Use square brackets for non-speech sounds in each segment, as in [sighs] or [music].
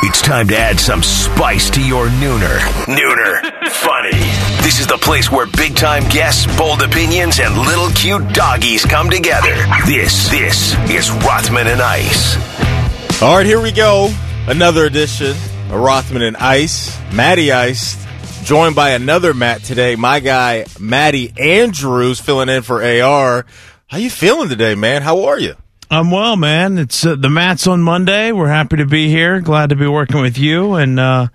It's time to add some spice to your nooner. Nooner. [laughs] Funny. This is the place where big time guests, bold opinions, and little cute doggies come together. This, this is Rothman and Ice. All right, here we go. Another edition of Rothman and Ice. Matty Ice, joined by another Matt today. My guy, Matty Andrews, filling in for AR. How you feeling today, man? How are you? I'm well, man. It's uh, the Mats on Monday. We're happy to be here. Glad to be working with you, and uh,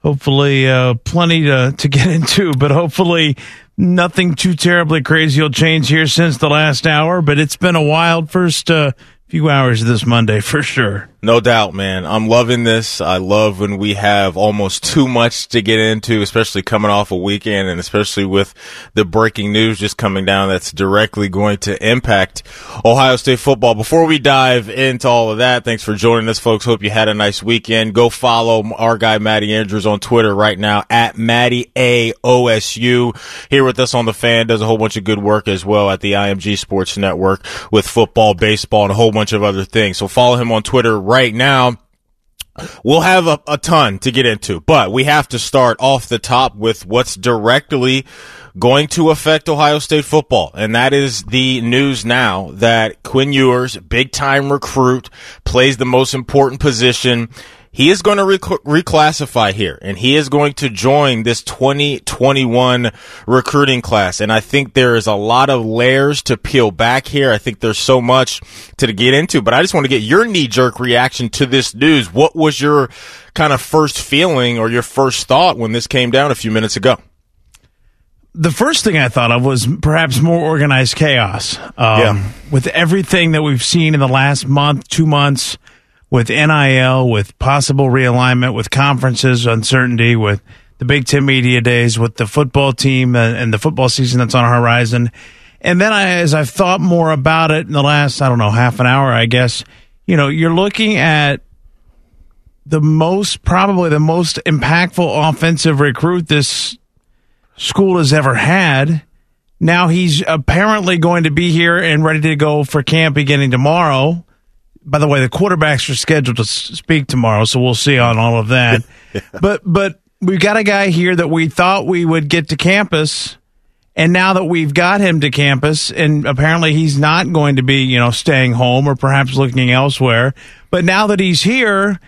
hopefully, uh, plenty to to get [laughs] into. But hopefully, nothing too terribly crazy will change here since the last hour. But it's been a wild first uh, few hours of this Monday for sure. No doubt, man. I'm loving this. I love when we have almost [laughs] too much to get into, especially coming off a weekend and especially with the breaking news just coming down that's directly going to impact Ohio State football. Before we dive into all of that, thanks for joining us, folks. Hope you had a nice weekend. Go follow our guy, Matty Andrews on Twitter right now at Matty AOSU. Here with us on the fan does a whole bunch of good work as well at the IMG Sports Network with football, baseball, and a whole bunch of other things. So follow him on Twitter right now. We'll have a, a, ton to get into, but we have to start off the top with what's directly going to affect Ohio State football. And that is the news now that Quinn Ewers, big time recruit, plays the most important position he is going to rec- reclassify here and he is going to join this 2021 recruiting class. And I think there is a lot of layers to peel back here. I think there's so much to get into, but I just want to get your knee jerk reaction to this news. What was your kind of first feeling or your first thought when this came down a few minutes ago? the first thing I thought of was perhaps more organized chaos. Um, yeah. With everything that we've seen in the last month, two months, with NIL, with possible realignment, with conferences uncertainty, with the Big Ten media days, with the football team uh, and the football season that's on our horizon. And then I, as I've thought more about it in the last, I don't know, half an hour, I guess, you know, you're looking at the most, probably the most impactful offensive recruit this school has ever had. Now he's apparently going to be here and ready to go for camp beginning tomorrow by the way, the quarterbacks are scheduled to speak tomorrow, so we'll see on all of that. [laughs] yeah. But but we've got a guy here that we thought we would get to campus, and now that we've got him to campus, and apparently he's not going to be, you know, staying home or perhaps looking elsewhere. But now that he's here,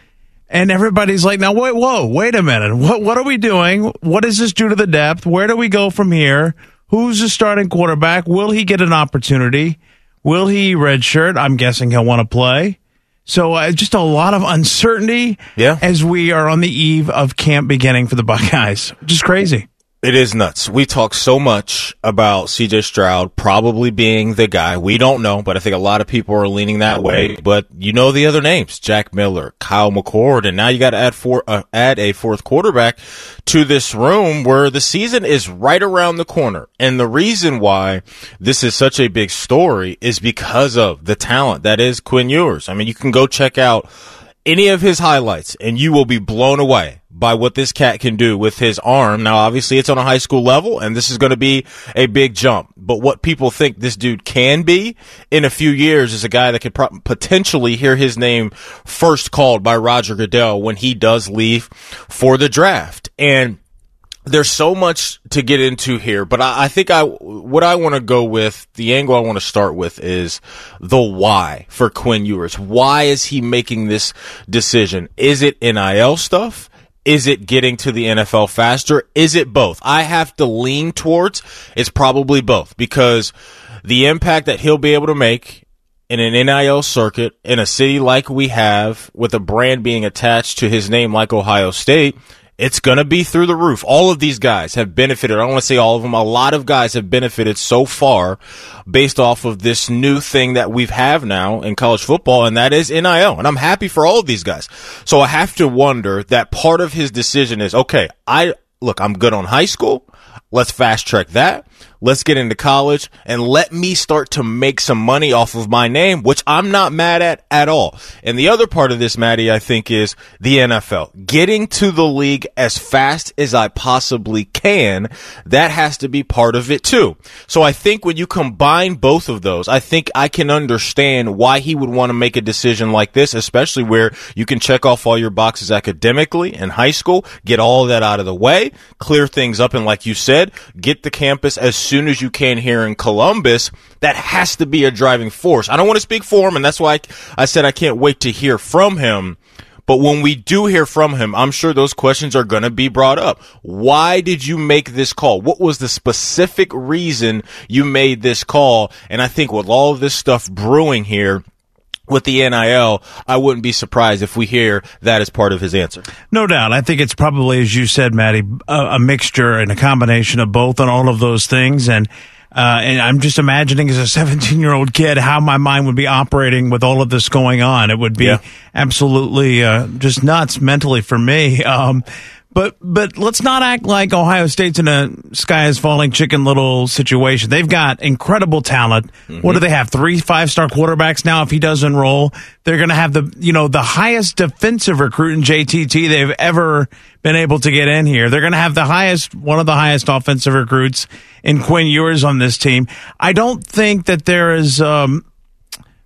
and everybody's like, now wait, whoa, wait a minute, what what are we doing? What does this do to the depth? Where do we go from here? Who's the starting quarterback? Will he get an opportunity? Will he redshirt? I'm guessing he'll want to play. So uh, just a lot of uncertainty yeah. as we are on the eve of camp beginning for the Buckeyes. Just crazy. It is nuts. We talk so much about CJ Stroud probably being the guy. We don't know, but I think a lot of people are leaning that way. But you know the other names: Jack Miller, Kyle McCord, and now you got to add four, uh, add a fourth quarterback to this room where the season is right around the corner. And the reason why this is such a big story is because of the talent that is Quinn Ewers. I mean, you can go check out any of his highlights and you will be blown away by what this cat can do with his arm. Now, obviously it's on a high school level and this is going to be a big jump, but what people think this dude can be in a few years is a guy that could pro- potentially hear his name first called by Roger Goodell when he does leave for the draft. And there's so much to get into here, but I, I think I what I want to go with the angle I want to start with is the why for Quinn Ewers. Why is he making this decision? Is it NIL stuff? Is it getting to the NFL faster? Is it both? I have to lean towards it's probably both because the impact that he'll be able to make in an NIL circuit in a city like we have with a brand being attached to his name like Ohio State it's going to be through the roof. All of these guys have benefited. I don't want to say all of them. A lot of guys have benefited so far based off of this new thing that we have now in college football, and that is NIL. And I'm happy for all of these guys. So I have to wonder that part of his decision is, okay, I, look, I'm good on high school. Let's fast track that. Let's get into college and let me start to make some money off of my name, which I'm not mad at at all. And the other part of this, Maddie, I think is the NFL. Getting to the league as fast as I possibly can, that has to be part of it too. So I think when you combine both of those, I think I can understand why he would want to make a decision like this, especially where you can check off all your boxes academically in high school, get all that out of the way, clear things up, and like you said, get the campus as soon as you can here in Columbus. That has to be a driving force. I don't want to speak for him, and that's why I said I can't wait to hear from him. But when we do hear from him, I'm sure those questions are going to be brought up. Why did you make this call? What was the specific reason you made this call? And I think with all of this stuff brewing here, with the NIL, I wouldn't be surprised if we hear that as part of his answer. No doubt. I think it's probably, as you said, Maddie, a, a mixture and a combination of both and all of those things. And uh, and I'm just imagining as a [laughs] 17 year old kid how my mind would be operating with all of this going on. It would be yeah. absolutely uh, just nuts mentally for me. [laughs] Um, but but let's not act like Ohio State's in a sky is falling chicken little situation. They've got incredible talent. Mm-hmm. What do they have? Three five star quarterbacks now. If he does enroll, they're going to have the you know the highest defensive recruit in JTT they've ever been able to get in here. They're going to have the highest one of the highest offensive recruits in Quinn Ewers on this team. I don't think that there is. Um,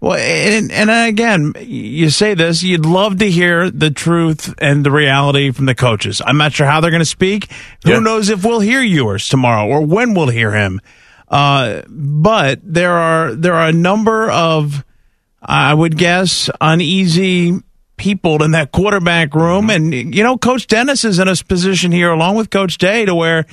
well, and, and again, you say this, you'd love to hear the truth and the reality from the coaches. I'm not sure how they're going to speak. Who yeah. knows if we'll hear Ewers tomorrow or when we'll hear him. Uh, but there are, there are a number of, I would guess, uneasy people in that quarterback room. Mm-hmm. And, you know, Coach Dennis is in a position here along with Coach Day to where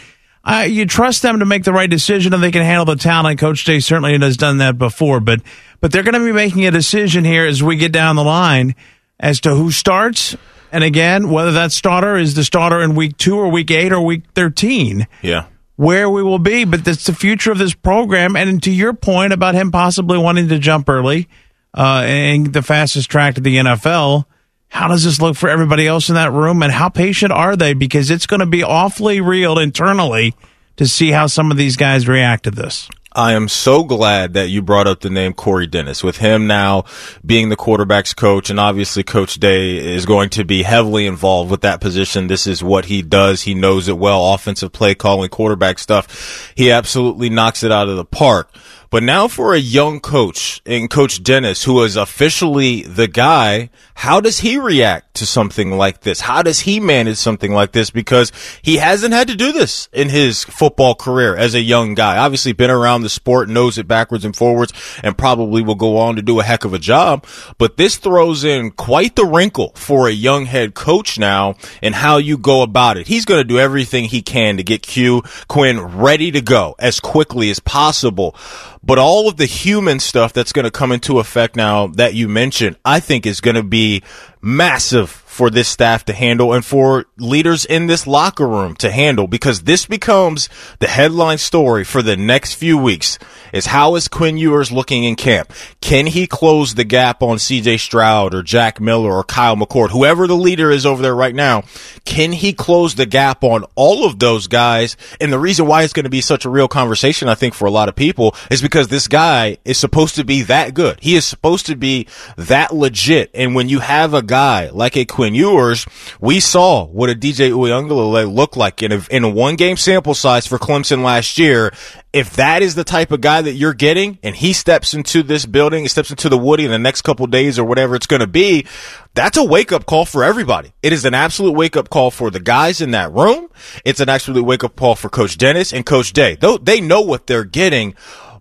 uh, you trust them to make the right decision and they can handle the talent. Coach Day certainly has done that before, but but they're going to be making a decision here as we get down the line as to who starts. And again, whether that starter is the starter in week two or week eight or week 13. Yeah. Where we will be, but that's the future of this program. And to your point about him possibly wanting to jump early uh, and the fastest track to the NFL, how does this look for everybody else in that room and how patient are they? Because it's going to be awfully real internally to see how some of these guys react to this. I am so glad that you brought up the name Corey Dennis. With him now being the quarterback's coach, and obviously Coach Day is going to be heavily involved with that position. This is what he does. He knows it well. Offensive play calling, quarterback stuff. He absolutely knocks it out of the park. But now for a young coach and Coach Dennis, who is officially the guy, how does he react to something like this? How does he manage something like this? Because he hasn't had to do this in his football career as a young guy. Obviously been around the sport, knows it backwards and forwards, and probably will go on to do a heck of a job. But this throws in quite the wrinkle for a young head coach now and how you go about it. He's going to do everything he can to get Q Quinn ready to go as quickly as possible. But all of the human stuff that's going to come into effect now that you mentioned, I think is going to be massive for this staff to handle and for leaders in this locker room to handle because this becomes the headline story for the next few weeks is how is Quinn Ewers looking in camp? Can he close the gap on CJ Stroud or Jack Miller or Kyle McCord, whoever the leader is over there right now? Can he close the gap on all of those guys? And the reason why it's going to be such a real conversation, I think, for a lot of people is because this guy is supposed to be that good. He is supposed to be that legit. And when you have a guy like a Quinn Quinn Ewers, we saw what a DJ Uiagalelei looked like in a, in a one game sample size for Clemson last year. If that is the type of guy that you're getting and he steps into this building, he steps into the Woody in the next couple days or whatever it's going to be, that's a wake up call for everybody. It is an absolute wake up call for the guys in that room. It's an absolute wake up call for Coach Dennis and Coach Day. Though they know what they're getting.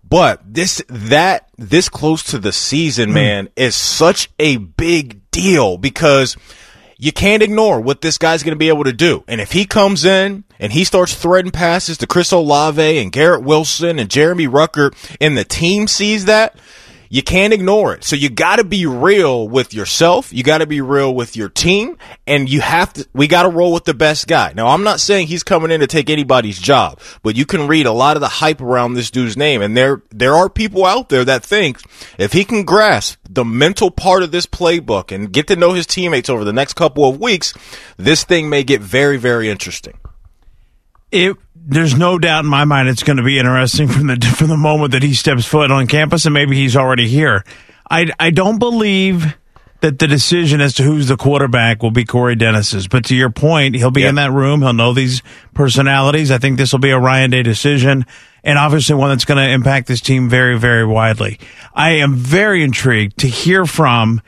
But this, that, this close to the season, hmm. man, is such a big deal because you can't ignore what this guy's going to be able to do. And if he comes in and he starts threading passes to Chris Olave and Garrett Wilson and Jeremy Ruckert, and the team sees that, you can't ignore it. So you got to be real with yourself. You got to be real with your team and you have to, we got to roll with the best guy. Now, I'm not saying he's coming in to take anybody's job, but you can read a lot of the hype around this dude's name. And there, there are people out there that think if he can grasp the mental part of this playbook and get to know his teammates over the next couple of weeks, this thing may get very, very interesting. It there's no doubt in my mind it's going to be interesting from the [laughs] from the moment that he steps foot on campus, and maybe he's already here. I I don't believe that the decision as to who's the quarterback will be Corey Dennis's. But to your point, he'll be yep. in that room. He'll know these personalities. I think this will be a Ryan Day decision and obviously one that's going to impact this team very, very widely. I am very intrigued to hear from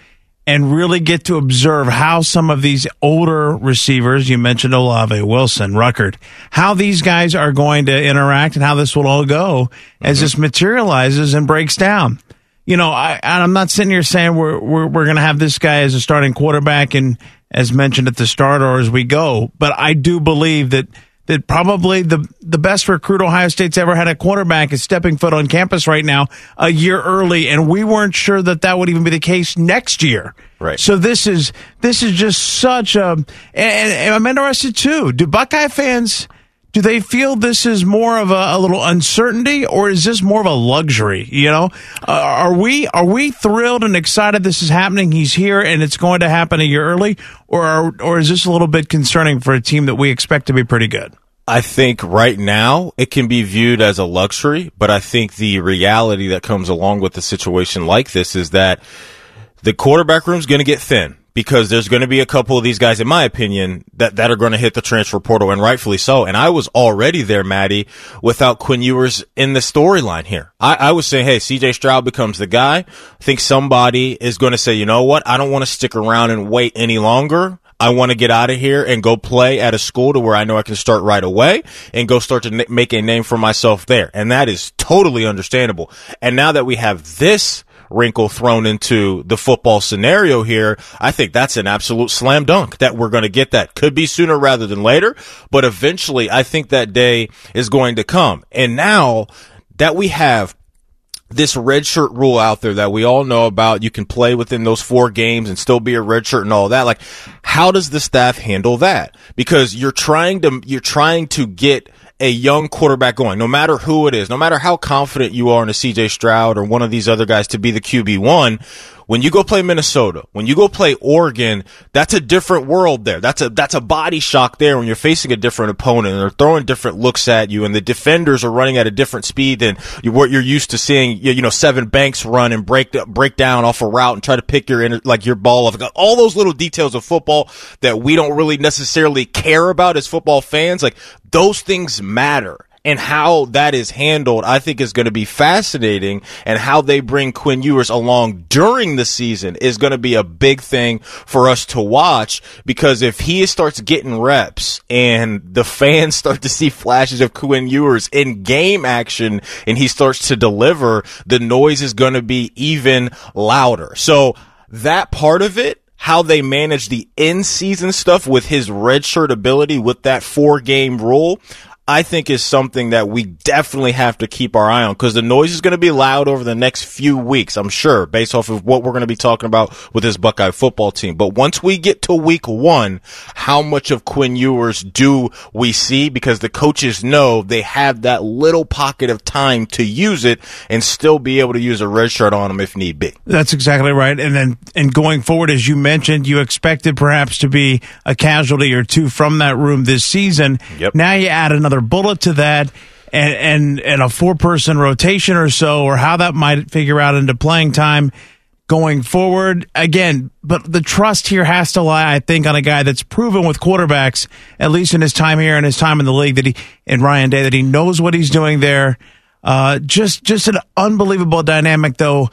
and really get to observe how some of these older receivers, you mentioned Olave, Wilson, Ruckert, how these guys are going to interact and how this will all go as mm-hmm. this materializes and breaks down. You know, I, I'm not sitting here saying we're, we're, we're going to have this guy as a starting quarterback and as mentioned at the start or as we go, but I do believe that that probably the the best recruit Ohio State's ever had a quarterback is stepping foot on campus right now a year early, and we weren't sure that that would even be the case next year. Right. So this is this is just such a, and, and I'm interested too. Do Buckeye fans? Do they feel this is more of a, a, little uncertainty or is this more of a luxury you know? Uh, are we are we thrilled and excited this is happening? He's here and it's going to happen a year early or are, or is this a little bit concerning for a team that we expect to be pretty good? I think right now it can be viewed as a luxury, but I think the reality that comes along with a situation like this is that the quarterback room is going to get thin because there's going to be a couple of these guys, in my opinion, that, that are going to hit the transfer portal and rightfully so. And I was already there, Maddie, without Quinn Ewers in the storyline here. I, I was saying, hey, CJ Stroud becomes the guy. I think somebody is going to say, you know what? I don't want to stick around and wait any longer. I want to get out of here and go play at a school to where I know I can start right away and go start to make a name for myself there. And that is totally understandable. And now that we have this wrinkle thrown into the football scenario here, I think that's an absolute slam dunk that we're going to get that. Could be sooner rather than later, but eventually I think that day is going to come. And now that we have this redshirt rule out there that we all know about. You can play within those four games and still be a redshirt and all that. Like, how does the staff handle that? Because you're trying to, you're trying to get a young quarterback going, no matter who it is, no matter how confident you are in a CJ Stroud or one of these other guys to be the QB1, when you go play Minnesota, when you go play Oregon, that's a different world there. That's a that's a body shock there when you're facing a different opponent and they're throwing different looks at you and the defenders are running at a different speed than what you're used to seeing, you know, Sevyn Banks run and break break down off a route and try to pick your like your ball off. All those little details of football that we don't really necessarily care about as football fans, like those things matter and how that is handled, I think is going to be fascinating. And how they bring Quinn Ewers along during the season is going to be a big thing for us to watch because if he starts getting reps and the fans [laughs] start to see flashes of Quinn Ewers in game action and he starts to deliver, the noise is going to be even louder. So that part of it how they manage the in season stuff with his redshirt ability with that four game rule. I think is something that we definitely have to keep our eye on because the noise is going to be loud over the next few weeks, I'm sure, based off of what we're going to be talking about with this Buckeye football team. But once we get to week one, how much of Quinn Ewers do we see? Because the coaches know they have that little pocket of time to use it and still be able to use a red shirt on them if need be. That's exactly right. And then, and going forward, as you mentioned, you expected perhaps to be a casualty or two from that room this season. Yep. Now you add another another bullet to that and and, and a four person rotation or so, or how that might figure out into playing time going forward. Again, but the trust here has to lie, I think, on a guy that's proven with quarterbacks, at least in his time here and his time in the league, that he in Ryan Day, that he knows what he's doing there. Uh, just just an unbelievable dynamic, though.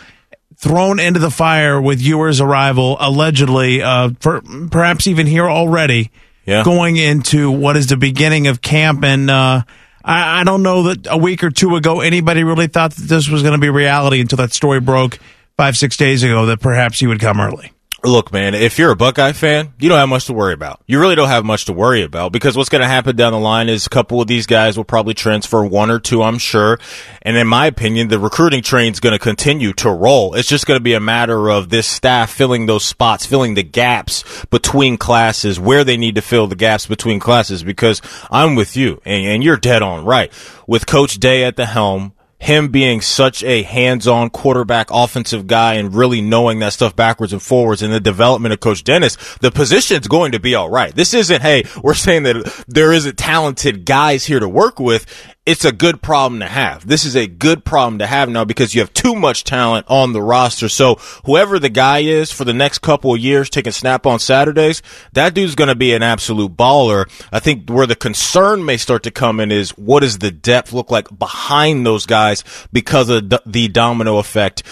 Thrown into the fire with Ewers' arrival, allegedly, uh, perhaps even here already yeah. going into what is the beginning of camp. And uh, I, I, don't know that a week or two ago anybody really thought that this was going to be reality until that story broke five, six days ago that perhaps he would come early. Look, man, if you're a Buckeye fan, you don't have much to worry about. You really don't have much to worry about because what's going to happen down the line is a couple of these guys will probably transfer one or two, I'm sure. And in my opinion, the recruiting train is going to continue to roll. It's just going to be a matter of this staff filling those spots, filling the gaps between classes, where they need to fill the gaps between classes because I'm with you and, and you're dead on right. With Coach Day at the helm, him being such a hands-on quarterback offensive guy and really knowing that stuff backwards and forwards and the development of coach Dennis, the position's going to be all right. This isn't, hey, we're saying that there isn't talented guys here to work with it's a good problem to have. This is a good problem to have now because you have too much talent on the roster. So whoever the guy is for the next couple of years taking snap on Saturdays, that dude's going to be an absolute baller. I think where the concern may start to come in is what does the depth look like behind those guys because of the domino effect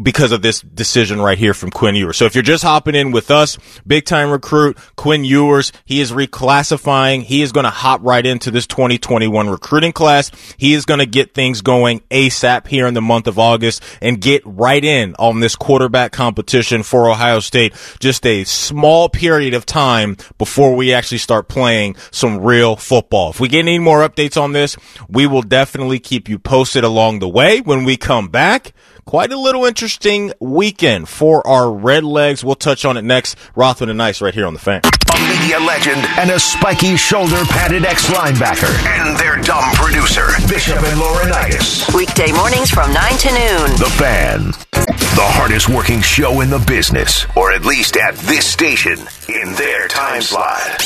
because of this decision right here from Quinn Ewers. So if you're just hopping in with us, big time recruit, Quinn Ewers, he is reclassifying. He is going to hop right into this 2021 recruiting class. He is going to get things going ASAP here in the month of August and get right in on this quarterback competition for Ohio State. Just a small period of time before we actually start playing some real football. If we get any more updates on this, we will definitely keep you posted along the way when we come back quite a little interesting weekend for our Red Legs. We'll touch on it next. Rothman and Ice right here on the fan. A media legend and a spiky shoulder padded ex linebacker and their dumb producer, Bishop and Laurinaitis. Weekday mornings from 9 to noon. The fan. The hardest working show in the business, or at least at this station in their time slot.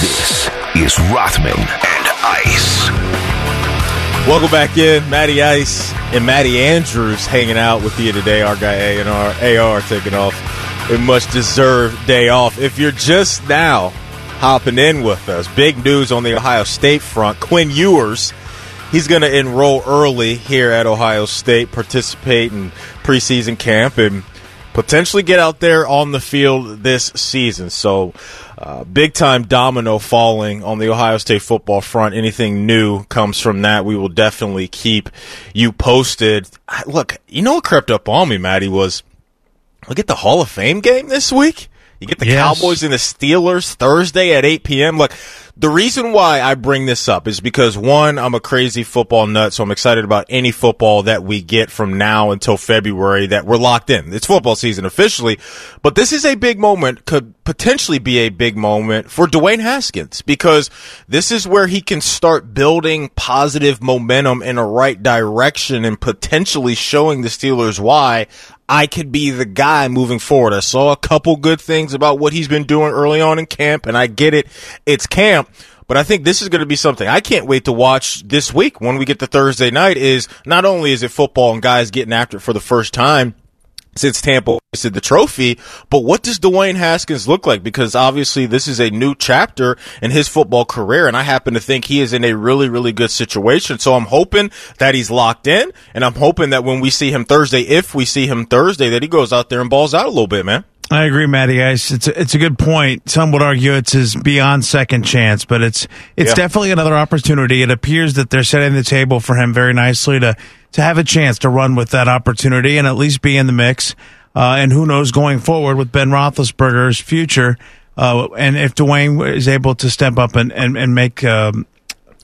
This is Rothman and Ice. Welcome back in, Matty Ice and Matty Andrews hanging out with you today. Our guy A and R AR taking off a much deserved day off. If you're just now hopping in with us, big news on the Ohio State front. Quinn Ewers, he's going to enroll early here at Ohio State, participate in preseason camp, and potentially get out there on the field this season. So uh, big time domino falling on the Ohio State football front. Anything new comes from that. We will definitely keep you posted. Look, you know what crept up on me, Maddie, was look at the Hall of Fame game this week. You get the yes. Cowboys and the Steelers Thursday at 8 p.m. Look, the reason why I bring this up is because one, I'm a crazy football nut, so I'm excited about any football that we get from now until February that we're locked in. It's football season officially, but this is a big moment, could potentially be a big moment for Dwayne Haskins because this is where he can start building positive momentum in a right direction and potentially showing the Steelers why I could be the guy moving forward. I saw a couple good things about what he's been doing early on in camp, and I get it. It's camp. But I think this is going to be something I can't wait to watch this week when we get to Thursday night is not only is it football and guys getting after it for the first time, since Tampa wasted the trophy. But what does Dwayne Haskins look like? Because obviously this is a new chapter in his football career, and I happen to think he is in a really, really good situation. So I'm hoping that he's locked in, and I'm hoping that when we see him Thursday, if we see him Thursday, that he goes out there and balls out a little bit, man. I agree, Matty Ice. It's a, it's a good point. Some would argue it's his beyond second chance, but it's it's yeah. definitely another opportunity. It appears that they're setting the table for him very nicely to to have a chance to run with that opportunity and at least be in the mix. Uh, and who knows going forward with Ben Roethlisberger's future, uh, and if Dwayne is able to step up and and, and make um,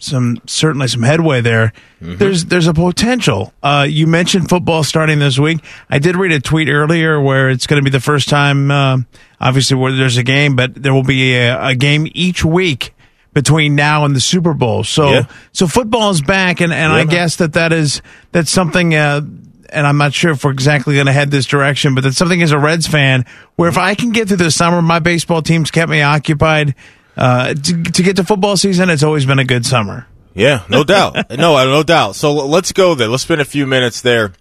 some certainly some headway there. Mm-hmm. There's there's a potential. Uh, you mentioned football starting this week. I did read a tweet earlier where it's going to be the first time, uh, obviously, where there's a game, but there will be a, a, game each week between now and the Super Bowl. So yeah. so football is back, and, and yeah, I guess that that is that's something. Uh, and I'm not sure if we're exactly going to head this direction, but that's something as a Reds fan where if I can get through the summer, my baseball team's kept me occupied uh, to, to get to football season, it's always been a good summer. Yeah, no [laughs] doubt. no, no doubt. So let's go there. Let's spend a few minutes there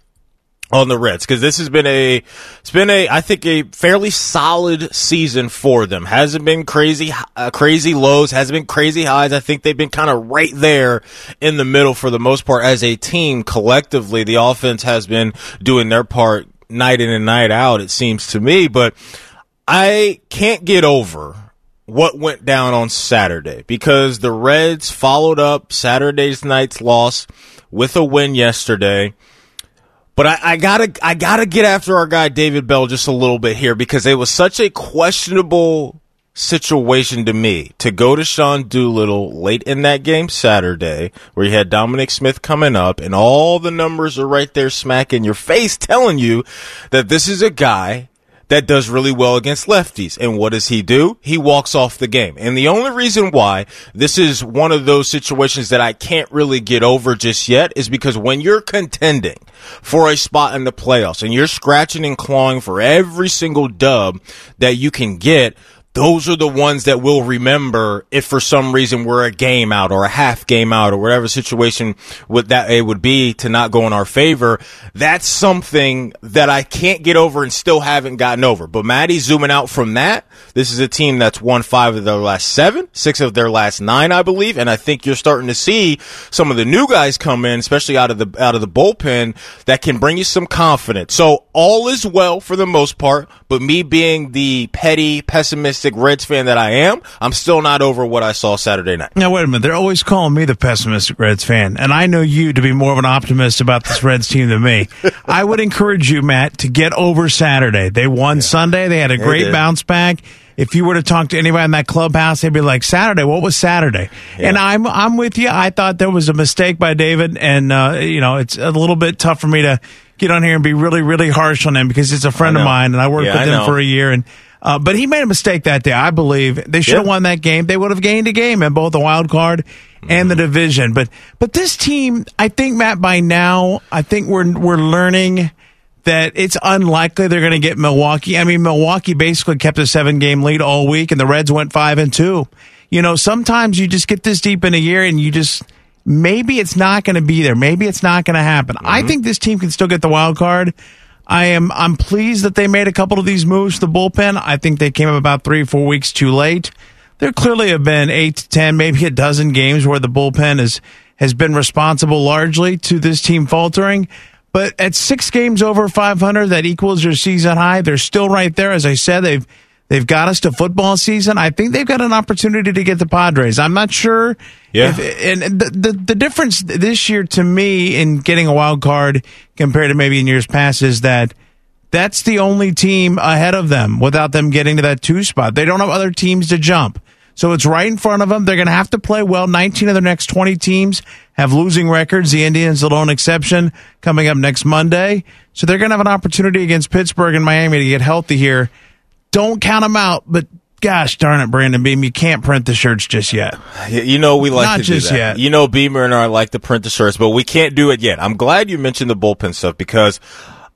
on the Reds because this has been a it's been a I think a fairly solid season for them. Hasn't been crazy uh, crazy lows, hasn't been crazy highs. I think they've been kind of right there in the middle for the most part as a team collectively. The offense has been doing their part night in and night out it seems to me, but I can't get over what went down on Saturday because the Reds followed up Saturday's night's loss with a win yesterday. But I, I, gotta, I gotta get after our guy David Bell just a little bit here because it was such a questionable situation to me to go to Sean Doolittle late in that game Saturday where you had Dominic Smith coming up and all the numbers are right there smacking your face [laughs] telling you that this is a guy that does really well against lefties. And what does he do? He walks off the game. And the only reason why this is one of those situations that I can't really get over just yet is because when you're contending for a spot in the playoffs and you're scratching and clawing for every single dub that you can get, those are the ones that we'll remember if for some reason we're a game out or a half game out or whatever situation would that it would be to not go in our favor. That's something that I can't get over and still haven't gotten over. But Maddie zooming out from that, this is a team that's won five of their last seven, six of their last nine, I believe. And I think you're starting to see some of the new guys come in, especially out of the, out of the bullpen that can bring you some confidence. So all is well for the most part, but me being the petty, pessimistic pessimistic Reds fan that I am, I'm still not over what I saw Saturday night. Now, wait a minute. They're always calling me the pessimistic Reds fan, and I know you to be more of an optimist about this Reds team than me. [laughs] I would encourage you, Matt, to get over Saturday. They won yeah. Sunday. They had a great bounce back if you were to talk to anybody in that clubhouse, they'd be like, "Saturday, what was Saturday?" Yeah. And I'm I'm with you. I thought there was a mistake by David, and uh, you know it's a little bit tough for me to get on here and be really really harsh on him because it's a friend of mine, and I worked yeah, with him for a year, and uh, but he made a mistake that day. I believe they should have won that game. They would have gained a game in both the wild card and the division. But but this team, I think Matt, by now, I think we're we're learning that it's unlikely they're going to get Milwaukee. I mean, Milwaukee basically kept a seven game lead all week, and the Reds went five and two. You know, sometimes you just get this deep in a year, and you just maybe it's not going to be there. Maybe it's not going to happen. Mm-hmm. I think this team can still get the wild card. I am I'm pleased that they made a couple of these moves to the bullpen. I think they came about three four weeks too late. There clearly have been eight to ten, maybe a dozen games where the bullpen is has been responsible largely to this team faltering. But at six games over 500, that equals your season high. They're still right there. As I said, they've They've got us to football season. I think they've got an opportunity to get the Padres. I'm not sure. Yeah. If, and the, the, the difference this year to me in getting a wild card compared to maybe in years past is that that's the only team ahead of them without them getting to that two spot. They don't have other teams to jump. So it's right in front of them. They're going to have to play well. 19 of their next 20 teams have losing records. The Indians, the lone exception, coming up next Monday. So they're going to have an opportunity against Pittsburgh and Miami to get healthy here don't count them out, but gosh darn it, Brandon Beam, you can't print the shirts just yet. You know we like Not to just do that. yet. You know Beamer and I like to print the shirts, but we can't do it yet. I'm glad you mentioned the bullpen stuff because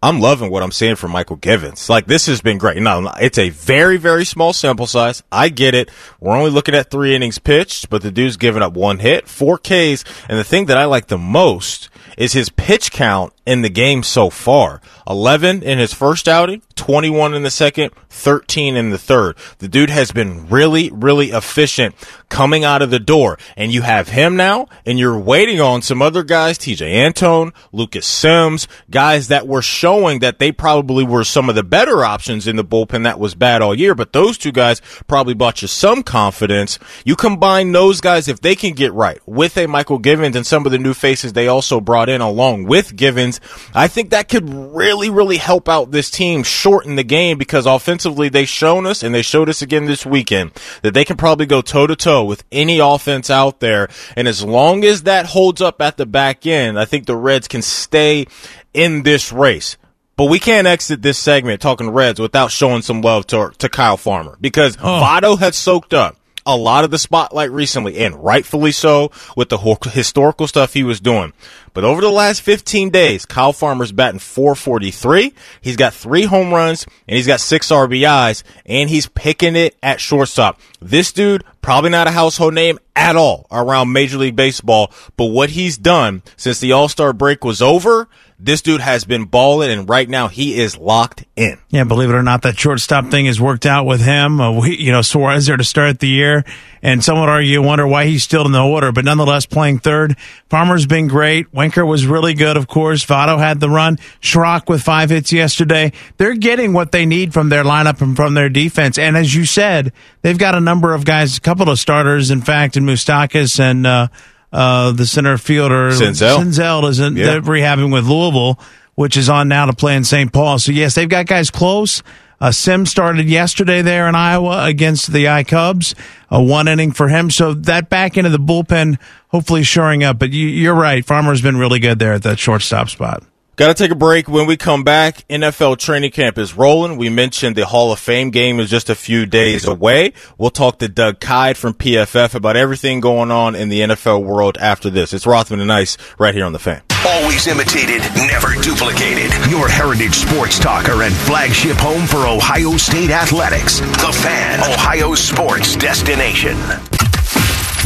I'm loving what I'm seeing from Mychal Givens. Like this has been great. Now it's a very, very small sample size. I get it. We're only looking at three innings pitched, but the dude's giving up one hit, four Ks, and the thing that I like the most is his pitch count in the game so far. 11 in his first outing, 21 in the second, 13 in the third. The dude has been really, really efficient coming out of the door. And you have him now, and you're waiting on some other guys, Tejay Antone, Lucas Sims, guys that were showing that they probably were some of the better options in the bullpen that was bad all year. But those two guys probably brought you some confidence. You combine those guys, if they can get right with a Mychal Givens and some of the new faces they also brought in along with Givens, I think that could really, really help out this team shorten the game because offensively they've shown us and they showed us again this weekend that they can probably go toe to toe with any offense out there. And as long as that holds up at the back end, I think the Reds can stay in this race. But we can't exit this segment talking Reds without showing some love to, to Kyle Farmer because oh. Votto has soaked up a lot of the spotlight recently, and rightfully so, with the historical stuff he was doing. But over the last 15 days, Kyle Farmer's batting 443. He's got three home runs and he's got six RBIs and he's picking it at shortstop. This dude, probably not a household name at all around Major League Baseball, but what he's done since the All-Star break was over, this dude has been balling, and right now he is locked in. Yeah, believe it or not, that shortstop thing has worked out with him. Uh, we, you know, Suarez there to start the year, and some would argue, wonder why he's still in the order, but nonetheless playing third. Farmer's been great. Winker was really good, of course. Votto had the run. Schrock with five hits yesterday. They're getting what they need from their lineup and from their defense. And as you said, they've got a number of guys, a couple of starters, in fact, in Moustakas and. Uh, uh, the center fielder Senzel, Senzel isn't yeah. rehabbing with Louisville, which is on now to play in St. Paul. So yes, they've got guys close. Uh, Sim started yesterday there in Iowa against the I Cubs, a one inning for him. So that back into the bullpen, hopefully shoring up. But you, you're right, Farmer's been really good there at that shortstop spot. Got to take a break. When we come back, NFL training camp is rolling. We mentioned the Hall of Fame game is just a few days away. We'll talk to Doug Kyed from PFF about everything going on in the NFL world after this. It's Rothman and Ice right here on the fan. Always imitated, never duplicated. Your heritage sports talker and flagship home for Ohio State athletics. The Fan, Ohio sports destination.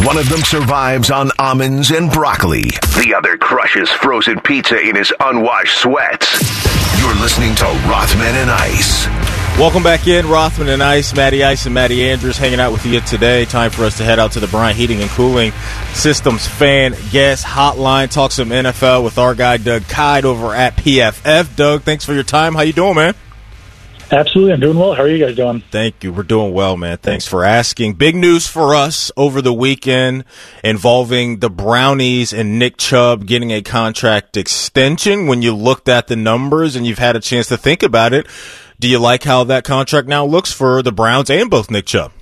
One of them survives on almonds and broccoli. The other crushes frozen pizza in his unwashed sweats. You're listening to Rothman and Ice. Welcome back in, Rothman and Ice. Matty Ice and Matty Andrews hanging out with you today. Time for us to head out to the Bryant Heating and Cooling Systems fan guest hotline. Talk some NFL with our guy Doug Kyed over at PFF. Doug, thanks for your time. How you doing, man? Absolutely. I'm doing well. How are you guys doing? Thank you. We're doing well, man. Thanks for asking. Big news for us over the weekend involving the Brownies and Nick Chubb getting a contract extension. When you looked at the numbers and you've had a chance to think about it, do you like how that contract now looks for the Browns and both Nick Chubb?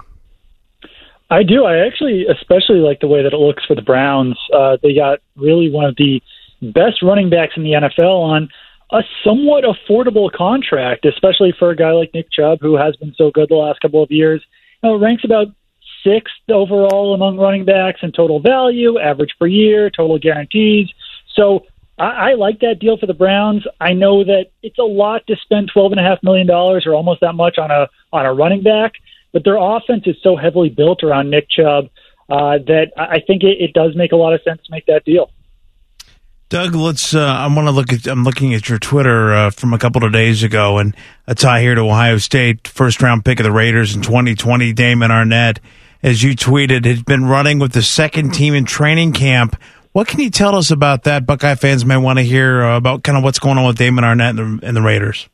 I do. I actually especially like the way that it looks for the Browns. Uh, they got really one of the best running backs in the NFL on a somewhat affordable contract, especially for a guy like Nick Chubb, who has been so good the last couple of years. You know, ranks about sixth overall among running backs in total value, average per year, total guarantees. So I, I like that deal for the Browns. I know that it's a lot to spend twelve and a half million dollars or almost that much on a on a running back, but their offense is so heavily built around Nick Chubb uh, that I think it, it does make a lot of sense to make that deal. Doug, let's. Uh, I want to look at. I'm looking at your Twitter uh, from a couple of days ago, and a tie here to Ohio State, first round pick of the Raiders in 2020. Damon Arnette, as you tweeted, has been running with the second team in training camp. What can you tell us about that? Buckeye fans may want to hear uh, about kind of what's going on with Damon Arnette and the, and the Raiders.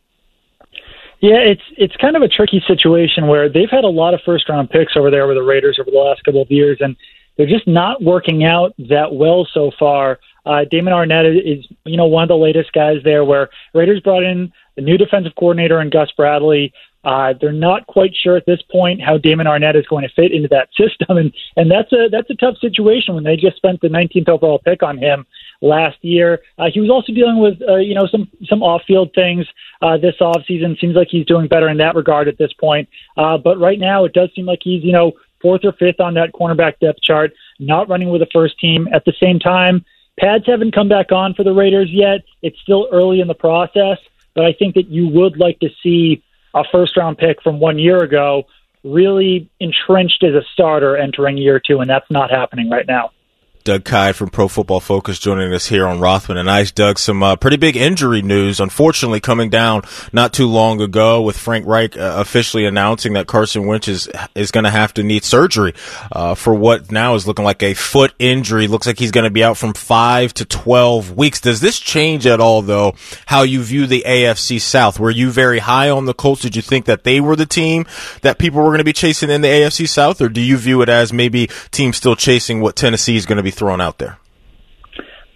Yeah, it's it's kind of a tricky situation where they've had a lot of first round picks over there with the Raiders over the last couple of years, and they're just not working out that well so far. Uh, Damon Arnette is, you know, one of the latest guys there. Where Raiders brought in the new defensive coordinator and Gus Bradley. Uh, they're not quite sure at this point how Damon Arnette is going to fit into that [laughs] system, and and that's a that's a tough situation when they just spent the 19th overall pick on him last year. Uh, he was also dealing with uh, you know some some off field things uh, this off season. Seems like he's doing better in that regard at this point. Uh, but right now, it does seem like he's you know fourth or fifth on that cornerback depth chart, not running with the first team. At the same time, pads haven't come back on for the Raiders yet. It's still early in the process, but I think that you would like to see a first round pick from one year ago really entrenched as a starter entering year two, and that's not happening right now. Doug Kyed from Pro Football Focus joining us here on Rothman and Ice. Doug, some uh, pretty big injury news, unfortunately, coming down not too long ago with Frank Reich uh, officially announcing that Carson Wentz is, is going to have to need surgery uh, for what now is looking like a foot injury. Looks like he's going to be out from five to 12 weeks. Does this change at all, though, how you view the AFC South? Were you very high on the Colts? Did you think that they were the team that people were going to be chasing in the AFC South, or do you view it as maybe teams still chasing what Tennessee is going to be thrown out there?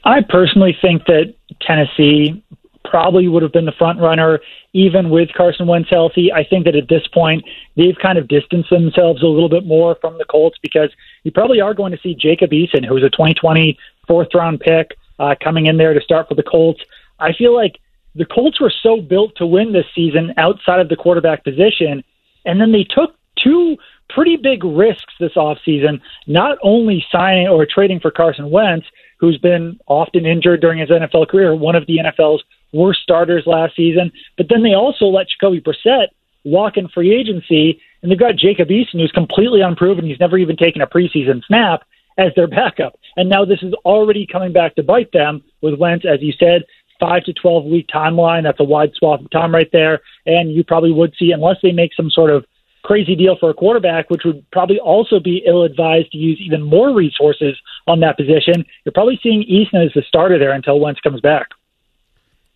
I personally think that Tennessee probably would have been the front runner even with Carson Wentz healthy. I think that at this point they've kind of distanced themselves a little bit more from the Colts because you probably are going to see Jacob Eason, who was a 2020 fourth round pick, uh, coming in there to start for the Colts. I feel like the Colts were so built to win this season outside of the quarterback position, and then they took two pretty big risks this offseason, not only signing or trading for Carson Wentz, who's been often injured during his NFL career, one of the NFL's worst starters last season, but then they also let Jacoby Brissett walk in free agency, and they've got Jacob Eason, who's completely unproven. He's never even taken a preseason snap as their backup. And now this is already coming back to bite them with Wentz, as you said, five to 12 week timeline. That's a wide swath of time right there. And you probably would see, unless they make some sort of crazy deal for a quarterback, which would probably also be ill advised to use even more resources on that position. You're probably seeing Eason as the starter there until Wentz comes back.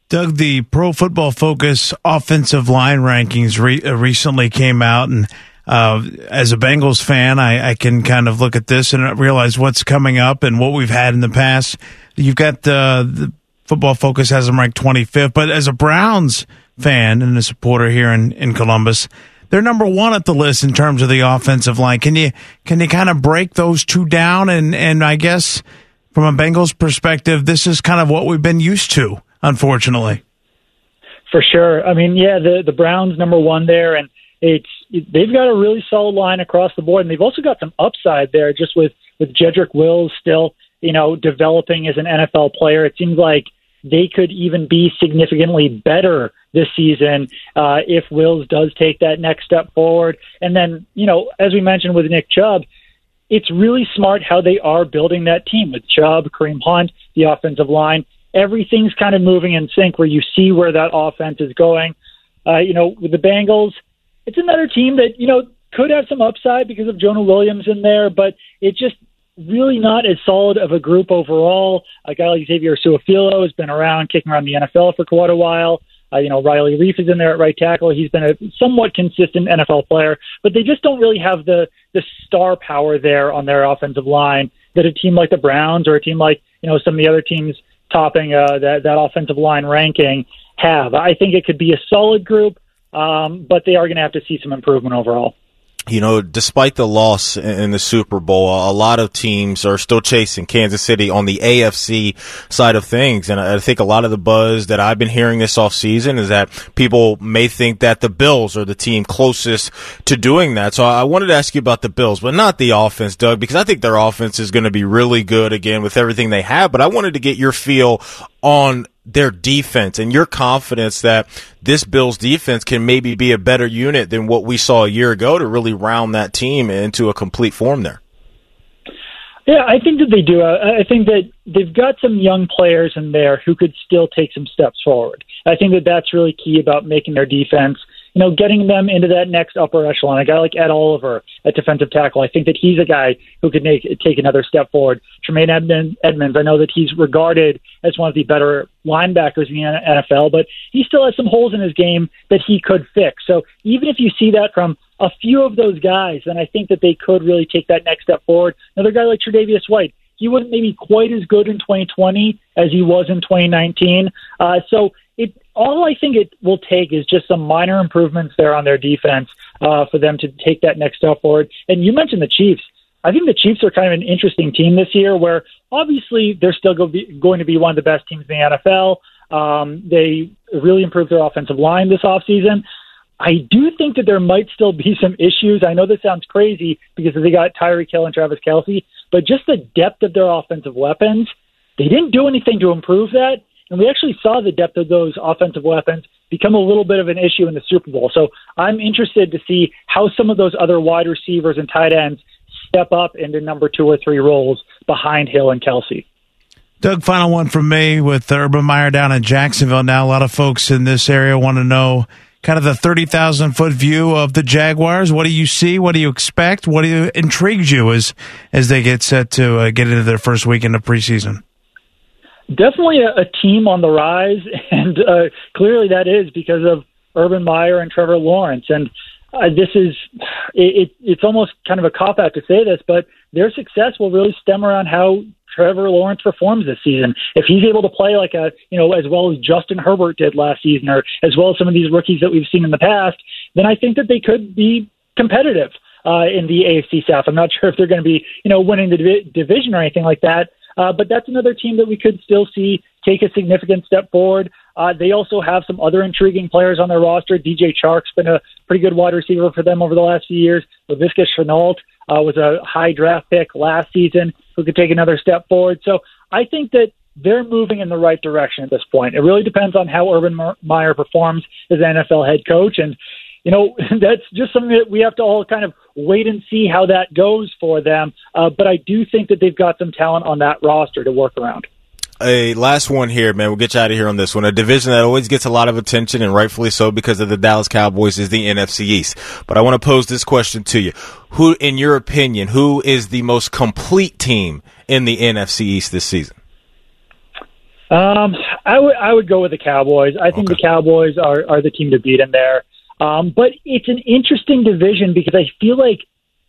Doug, the Pro Football Focus offensive line rankings re- uh, recently came out, and uh, as a Bengals fan, I, I, can kind of look at this and realize what's coming up and what we've had in the past. You've got uh, the Football Focus has them ranked 25th, but as a Browns fan and a supporter here in, in Columbus, they're number one at the list in terms of the offensive line. Can you can you kind of break those two down? And and I guess from a Bengals perspective, this is kind of what we've been used to unfortunately. For sure. I mean, yeah, the the Browns number one there, and it's they've got a really solid line across the board, and they've also got some upside there, just with with Jedrick Wills still, you know, developing as an NFL player. It seems like they could even be significantly better this season uh, if Wills does take that next step forward. And then, you know, as we mentioned with Nick Chubb, it's really smart how they are building that team with Chubb, Kareem Hunt, the offensive line. Everything's kind of moving in sync where you see where that offense is going. Uh, you know, with the Bengals, it's another team that, you know, could have some upside because of Jonah Williams in there, but it just really not as solid of a group overall. A guy like Xavier Su'a-Filo has been around, kicking around the NFL for quite a while. Uh, you know, Riley Reiff is in there at right tackle. He's been a somewhat consistent NFL player, but they just don't really have the the star power there on their offensive line that a team like the Browns or a team like you know some of the other teams topping uh, that that offensive line ranking have. I think it could be a solid group, um, but they are going to have to see some improvement overall you know, despite the loss in the Super Bowl, a lot of teams are still chasing Kansas City on the AFC side of things. And I think a lot of the buzz that I've been hearing this offseason is that people may think that the Bills are the team closest to doing that. So I wanted to ask you about the Bills, but not the offense, Doug, because I think their offense is going to be really good again with everything they have. But I wanted to get your feel on their defense and your confidence that this Bills defense can maybe be a better unit than what we saw a year ago to really round that team into a complete form there. Yeah, I think that they do. I think that they've got some young players in there who could still take some steps forward. I think that that's really key about making their defense you know, getting them into that next upper echelon. A guy like Ed Oliver at defensive tackle, I think that he's a guy who could make take another step forward. Tremaine Edmonds, I know that he's regarded as one of the better linebackers in the NFL, but he still has some holes in his game that he could fix. So even if you see that from a few of those guys, then I think that they could really take that next step forward. Another guy like Tre'Davious White, he wasn't maybe quite as good in 2020 as he was in 2019. Uh, so all I think it will take is just some minor improvements there on their defense uh, for them to take that next step forward. And you mentioned the Chiefs. I think the Chiefs are kind of an interesting team this year, where obviously they're still go be, going to be one of the best teams in the NFL. Um, they really improved their offensive line this offseason. I do think that there might still be some issues. I know this sounds crazy because they got Tyreek Hill and Travis Kelce, but just the depth of their offensive weapons, they didn't do anything to improve that. And we actually saw the depth of those offensive weapons become a little bit of an issue in the Super Bowl. So I'm interested to see how some of those other wide receivers and tight ends step up into number two or three roles behind Hill and Kelce. Doug, final one from me with Urban Meyer down in Jacksonville. Now, a lot of folks in this area want to know kind of the 30,000 foot view of the Jaguars. What do you see? What do you expect? What do you, intrigues you as, as they get set to uh, get into their first weekend of preseason? Definitely a, a team on the rise, [laughs] and uh, clearly that is because of Urban Meyer and Trevor Lawrence. And uh, this is it, it, it's almost kind of a cop out to say this, but their success will really stem around how Trevor Lawrence performs this season. If he's able to play like a you know as well as Justin Herbert did last season, or as well as some of these rookies that we've seen in the past, then I think that they could be competitive uh, in the AFC South. I'm not [laughs] sure if they're going to be you know winning the div- division or anything like that, uh, but that's another team that we could still see take a significant step forward. Uh, they also have some other intriguing players on their roster. DJ Chark's been a pretty good wide receiver for them over the last few years. Laviska Shenault uh, was a high draft pick last season who could take another step forward. So I think that they're moving in the right direction at this point. It really depends on how Urban Meyer performs as NFL head coach. And you know, [laughs] that's just something that we have to all kind of wait and see how that goes for them. Uh, but I do think that they've got some talent on that roster to work around. A last one here, man. We'll get you out of here on this one. A division that always gets a lot of attention, and rightfully so, because of the Dallas Cowboys, is the NFC East. But I want to pose this question to you: Who, in your opinion, who is the most complete team in the NFC East this season? Um, I would I would go with the Cowboys. I think okay. the Cowboys are are the team to beat in there. Um, but it's an interesting division because I feel like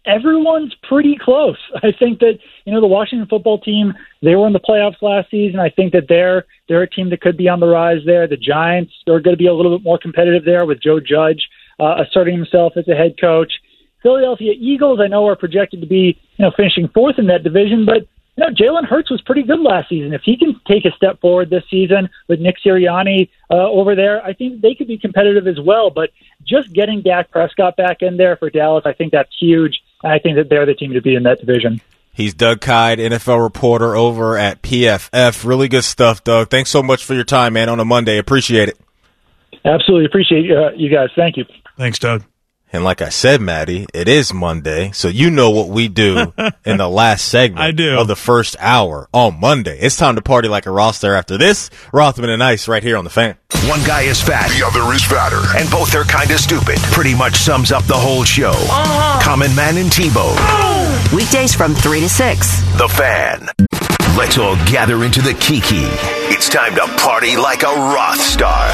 everyone's pretty close. [laughs] I think that you know the Washington football team they were in the playoffs last season. I think that they're they're a team that could be on the rise there. The Giants are going to be a little bit more competitive there with Joe Judge uh, asserting himself as a head coach. Philadelphia Eagles I know are projected to be you know finishing fourth in that division, but you know, Jalen Hurts was pretty good last season. If he can take a step forward this season with Nick Sirianni uh, over there, I think they could be competitive as well. But just getting Dak Prescott back in there for Dallas, I think that's huge. I think that they're the team to be in that division. He's Doug Kyed, NFL reporter over at PFF. Really good stuff, Doug. Thanks so much for your time, man, on a Monday. Appreciate it. Absolutely appreciate uh, you guys. Thank you. Thanks, Doug. And like I said, Maddie, it is Monday, so you know what we do [laughs] in the last segment I do. of the first hour on Monday. It's time to party like a roster after this. Rothman and Ice right here on the fan. One guy is fat, The other is fatter. and both are kind of stupid. Pretty much sums up the whole show. Uh-huh. Common Man and T-Bone. Weekdays from 3 to 6. The fan. Let's all gather into the Kiki. It's time to party like a Roth star.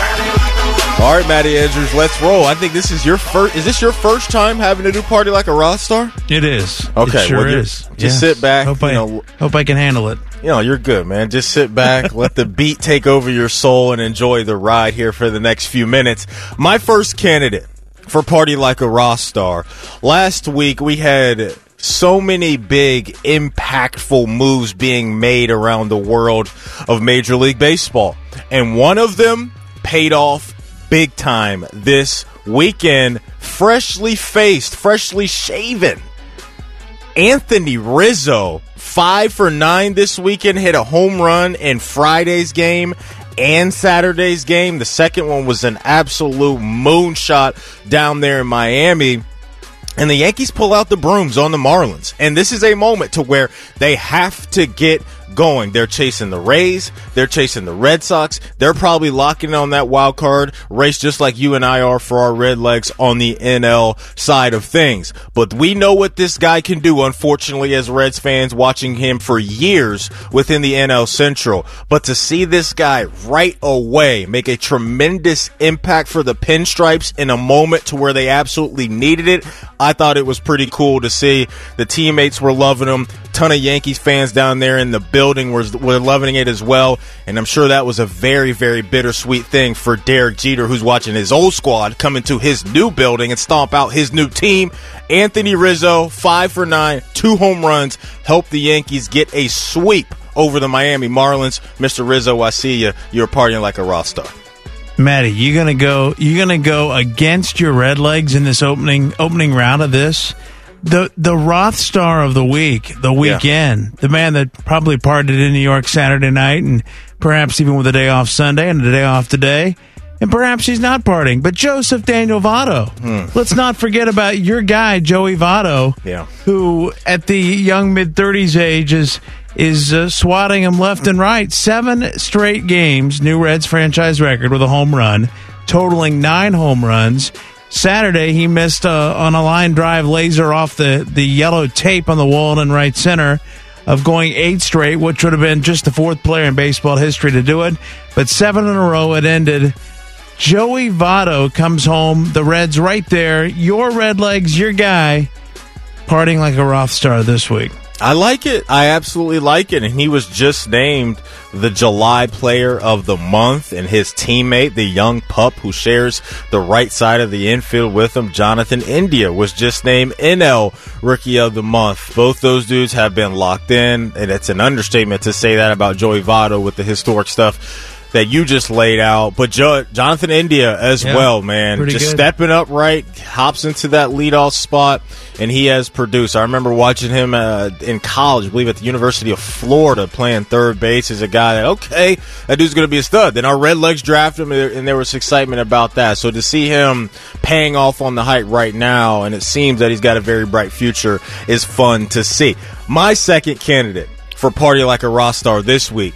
All right, Maddie Andrews, let's roll. I think this is your first. Is this your first time having to do party like a Roth star? It is. Okay, it sure well, is. just sit back, Hope, you I, know- hope I can handle it. You know, you're good, man. Just sit back, [laughs] let the beat take over your soul, and enjoy the ride here for the next few minutes. My first candidate for Party Like a Roth Star. Last week, we had so many big, impactful moves being made around the world of Major League Baseball. And one of them paid off big time this weekend. Freshly faced, freshly shaven. Anthony Rizzo, five for nine this weekend, hit a home run in Friday's game and Saturday's game. The second one was an absolute moonshot down there in Miami. And the Yankees pull out the brooms on the Marlins. And this is a moment to where they have to get going. They're chasing the Rays. They're chasing the Red Sox. They're probably locking on that wild card race just like you and I are for our Red Legs on the NL side of things. But we know what this guy can do, unfortunately, as Reds fans watching him for years within the NL Central. But to see this guy right away make a tremendous impact for the pinstripes in a moment to where they absolutely needed it, I thought it was pretty cool to see. The teammates were loving him. Ton of Yankees fans down there in the building were, were loving it as well. And I'm sure that was a very, very bittersweet thing for Derek Jeter, who's watching his old squad come into his new building and stomp out his new team. Anthony Rizzo, five for nine, two home runs, helped the Yankees get a sweep over the Miami Marlins. Mr. Rizzo, I see you. You're partying like a rock star. Maddie, you gonna go? You gonna go against your red legs in this opening opening round of this? The the Roth star of the week, the weekend, the man that probably partied in New York Saturday night, and perhaps even with a day off Sunday and a day off today, and perhaps he's not partying. But Joseph Daniel Votto. Let's not forget about your guy Joey Votto, Yeah. who at the young mid thirties age is is uh, swatting him left and right. Seven straight games, new Reds franchise record with a home run, totaling nine home runs. Saturday, he missed uh, on a line drive laser off the, the yellow tape on the wall in right center of going eight straight, which would have been just the fourth player in baseball history to do it. But seven in a row, it ended. Joey Votto comes home. The Reds right there. Your Red Legs, your guy, partying like a Roth star this week. I like it. I absolutely like it. And he was just named the July player of the month. And his teammate, the young pup who shares the right side of the infield with him, Jonathan India, was just named NL rookie of the month. Both those dudes have been locked in. And it's an understatement to say that about Joey Votto with the historic stuff that you just laid out. But jo- Jonathan India as Yeah, well, man. Just good. stepping up right, hops into that leadoff spot, and he has produced. I remember watching him uh, in college, I believe at the University of Florida, playing third base as a guy that, okay, that dude's going to be a stud. Then our Red Legs drafted him, and there was excitement about that. So to see him paying off on the hype right now, and it seems that he's got a very bright future, is fun to see. My second candidate for Party Like a Rock Star this week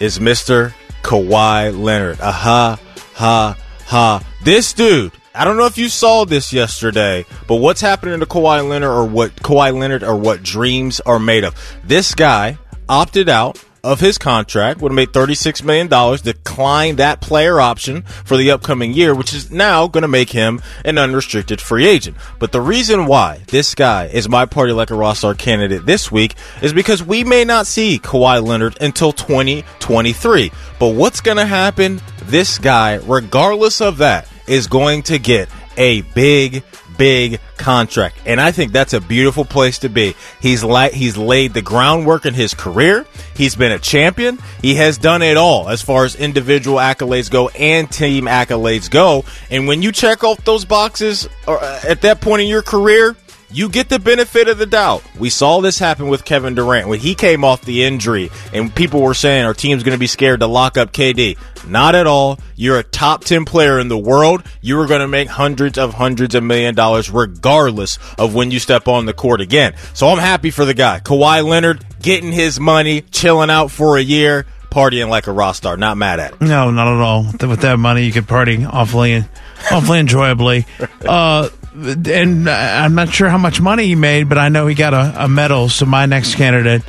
is Mr. Kawhi Leonard. Aha, ha, ha. This dude, I don't know if you saw this yesterday, but what's happening to Kawhi Leonard or what Kawhi Leonard or what dreams are made of? This guy opted out of his contract, would have made $36 million, declined that player option for the upcoming year, which is now going to make him an unrestricted free agent. But the reason why this guy is my party like a Roth Star candidate this week is because we may not see Kawhi Leonard until 2023. But what's going to happen? This guy, regardless of that, is going to get a big, big contract. And I think that's a beautiful place to be. He's like he's laid the groundwork in his career. He's been a champion. He has done it all as far as individual accolades go and team accolades go. And when you check off those boxes or uh, at that point in your career, you get the benefit of the doubt. We saw this happen with Kevin Durant when he came off the injury and people were saying our team's going to be scared to lock up KD. Not at all. You're a top 10 player in the world. You are going to make hundreds of hundreds of million dollars regardless of when you step on the court again. So I'm happy for the guy. Kawhi Leonard getting his money, chilling out for a year, partying like a rock star. Not mad at it. No, not at all. With that money, you could party awfully, awfully enjoyably. [laughs] Uh, and I'm not sure how much money he made, but I know he got a, a medal. So my next candidate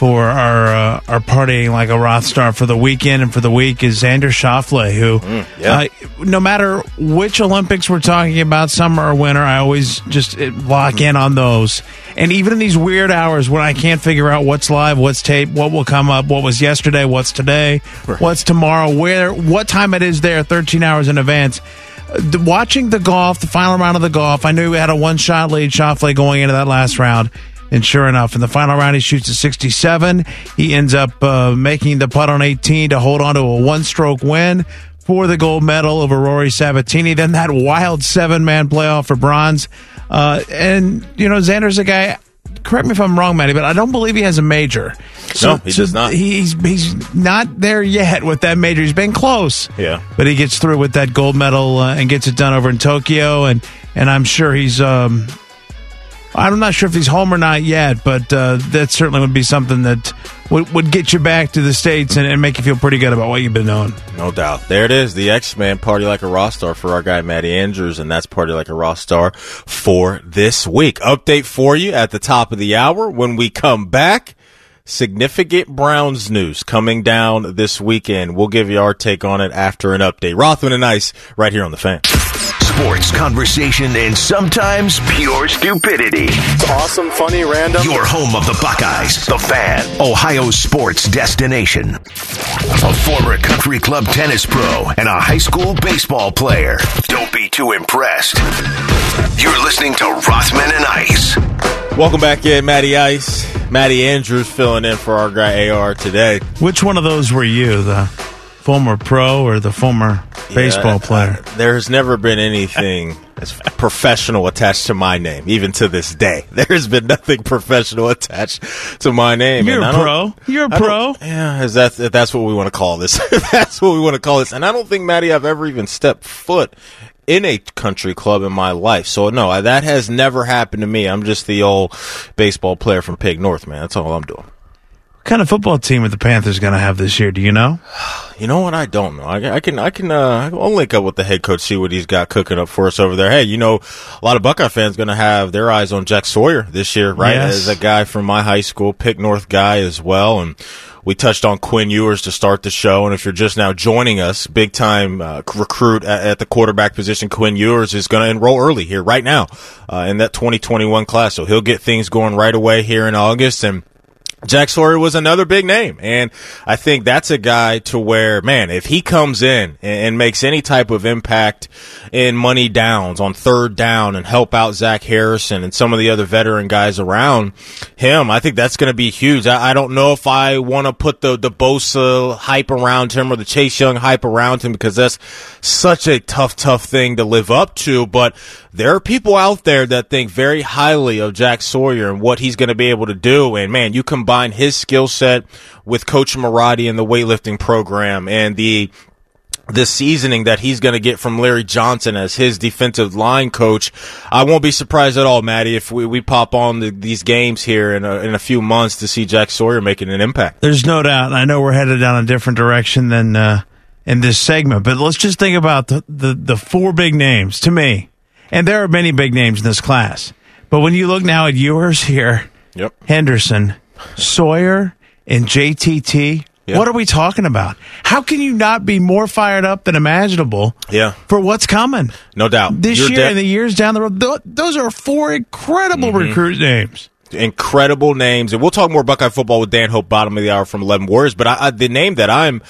for our uh, our partying like a rock star for the weekend and for the week is Xander Schauffele, who, mm, yeah. uh, no matter which Olympics we're talking about, summer or winter, I always just uh, lock in on those. And even in these weird hours when I can't figure out what's live, what's tape, what will come up, what was yesterday, what's today, right. what's tomorrow, where, what time it is there, 13 hours in advance watching the golf, the final round of the golf, I knew we had a one shot lead, Schauffele going into that last round. And sure enough, in the final round, he shoots a 67. He ends up uh, making the putt on 18 to hold on to a one stroke win for the gold medal over Rory Sabbatini. Then that wild seven man playoff for bronze. Uh, and, you know, Xander's a guy correct me if I'm wrong, Matty, but I don't believe he has a major. So, no, he so does not. He's he's not there yet with that major. He's been close. Yeah, but he gets through with that gold medal uh, and gets it done over in Tokyo, and and I'm sure he's. Um, I'm not sure if he's home or not yet, but uh, that certainly would be something that would, would get you back to the States and, and, make you feel pretty good about what you've been doing. No doubt. There it is. The X Man Party Like a Roth Star for our guy, Matty Andrews, and that's Party Like a Roth Star for this week. Update for you at the top of the hour. When we come back, significant Browns news coming down this weekend. We'll give you our take on it after an update. Rothman and Ice right here on the fan sports, conversation, and sometimes pure stupidity. It's awesome, funny, random. Your home of the Buckeyes, the fan, Ohio sports destination. A former country club tennis pro and a high school baseball player. Don't be too impressed. You're listening to Rothman and Ice. Welcome back in, Matty Ice. Matty Andrews filling in for our guy AR today. Which one of those were you? The former pro or the former baseball player? Uh, there has never been anything [laughs] as professional attached to my name, even to this day. [laughs] There's been nothing professional attached to my name. You're a pro. You're a pro. Yeah, is that that's what we want to call this? [laughs] that's what we want to call this. And I don't think Maddie, I've ever even stepped foot in a country club in my life. So no, that has never happened to me. I'm just the old baseball player from Pick North, man. That's all I'm doing. What kind of football team are the Panthers going to have this year? Do you know? You know what? I don't know. I, I can, I can, uh, I'll link up with the head coach, see what he's got cooking up for us over there. Hey, you know, a lot of Buckeye fans going to have their eyes on Jack Sawyer this year, right? Yes. As a guy from my high school, Pick North guy as well. And we touched on Quinn Ewers to start the show. And if you're just now joining us, big time uh, recruit at, at, the quarterback position, Quinn Ewers is going to enroll early here right now, uh, in that 2021 class. So he'll get things going right away here in August. And, Jack Sawyer was another big name. And I think that's a guy to where, man, if he comes in and, makes any type of impact in money downs on third down and help out Zach Harrison and some of the other veteran guys around him, I think that's going to be huge. I, I, don't know if I want to put the, the Bosa hype around him or the Chase Young hype around him because that's such a tough, tough thing to live up to. But there are people out there that think very highly of Jack Sawyer and what he's going to be able to do. And man, you combine his skill set with Coach Marotti and the weightlifting program and the the seasoning that he's going to get from Larry Johnson as his defensive line coach. I won't be surprised at all, Matty, if we, we pop on the, these games here in a, in a few months to see Jack Sawyer making an impact. There's no doubt. I know we're headed down a different direction than uh, in this segment, but let's just think about the, the, the four big names to me and there are many big names in this class. But when you look now at Ewers here, yep. Henderson, Sawyer, and JTT, yep. what are we talking about? How can you not be more fired up than imaginable yeah. for what's coming? No doubt. This You're year de- and the years down the road, th- those are four incredible mm-hmm. recruit names incredible names. And we'll talk more Buckeye football with Dan Hope, bottom of the hour from 11 Warriors. But I, I, the name that I'm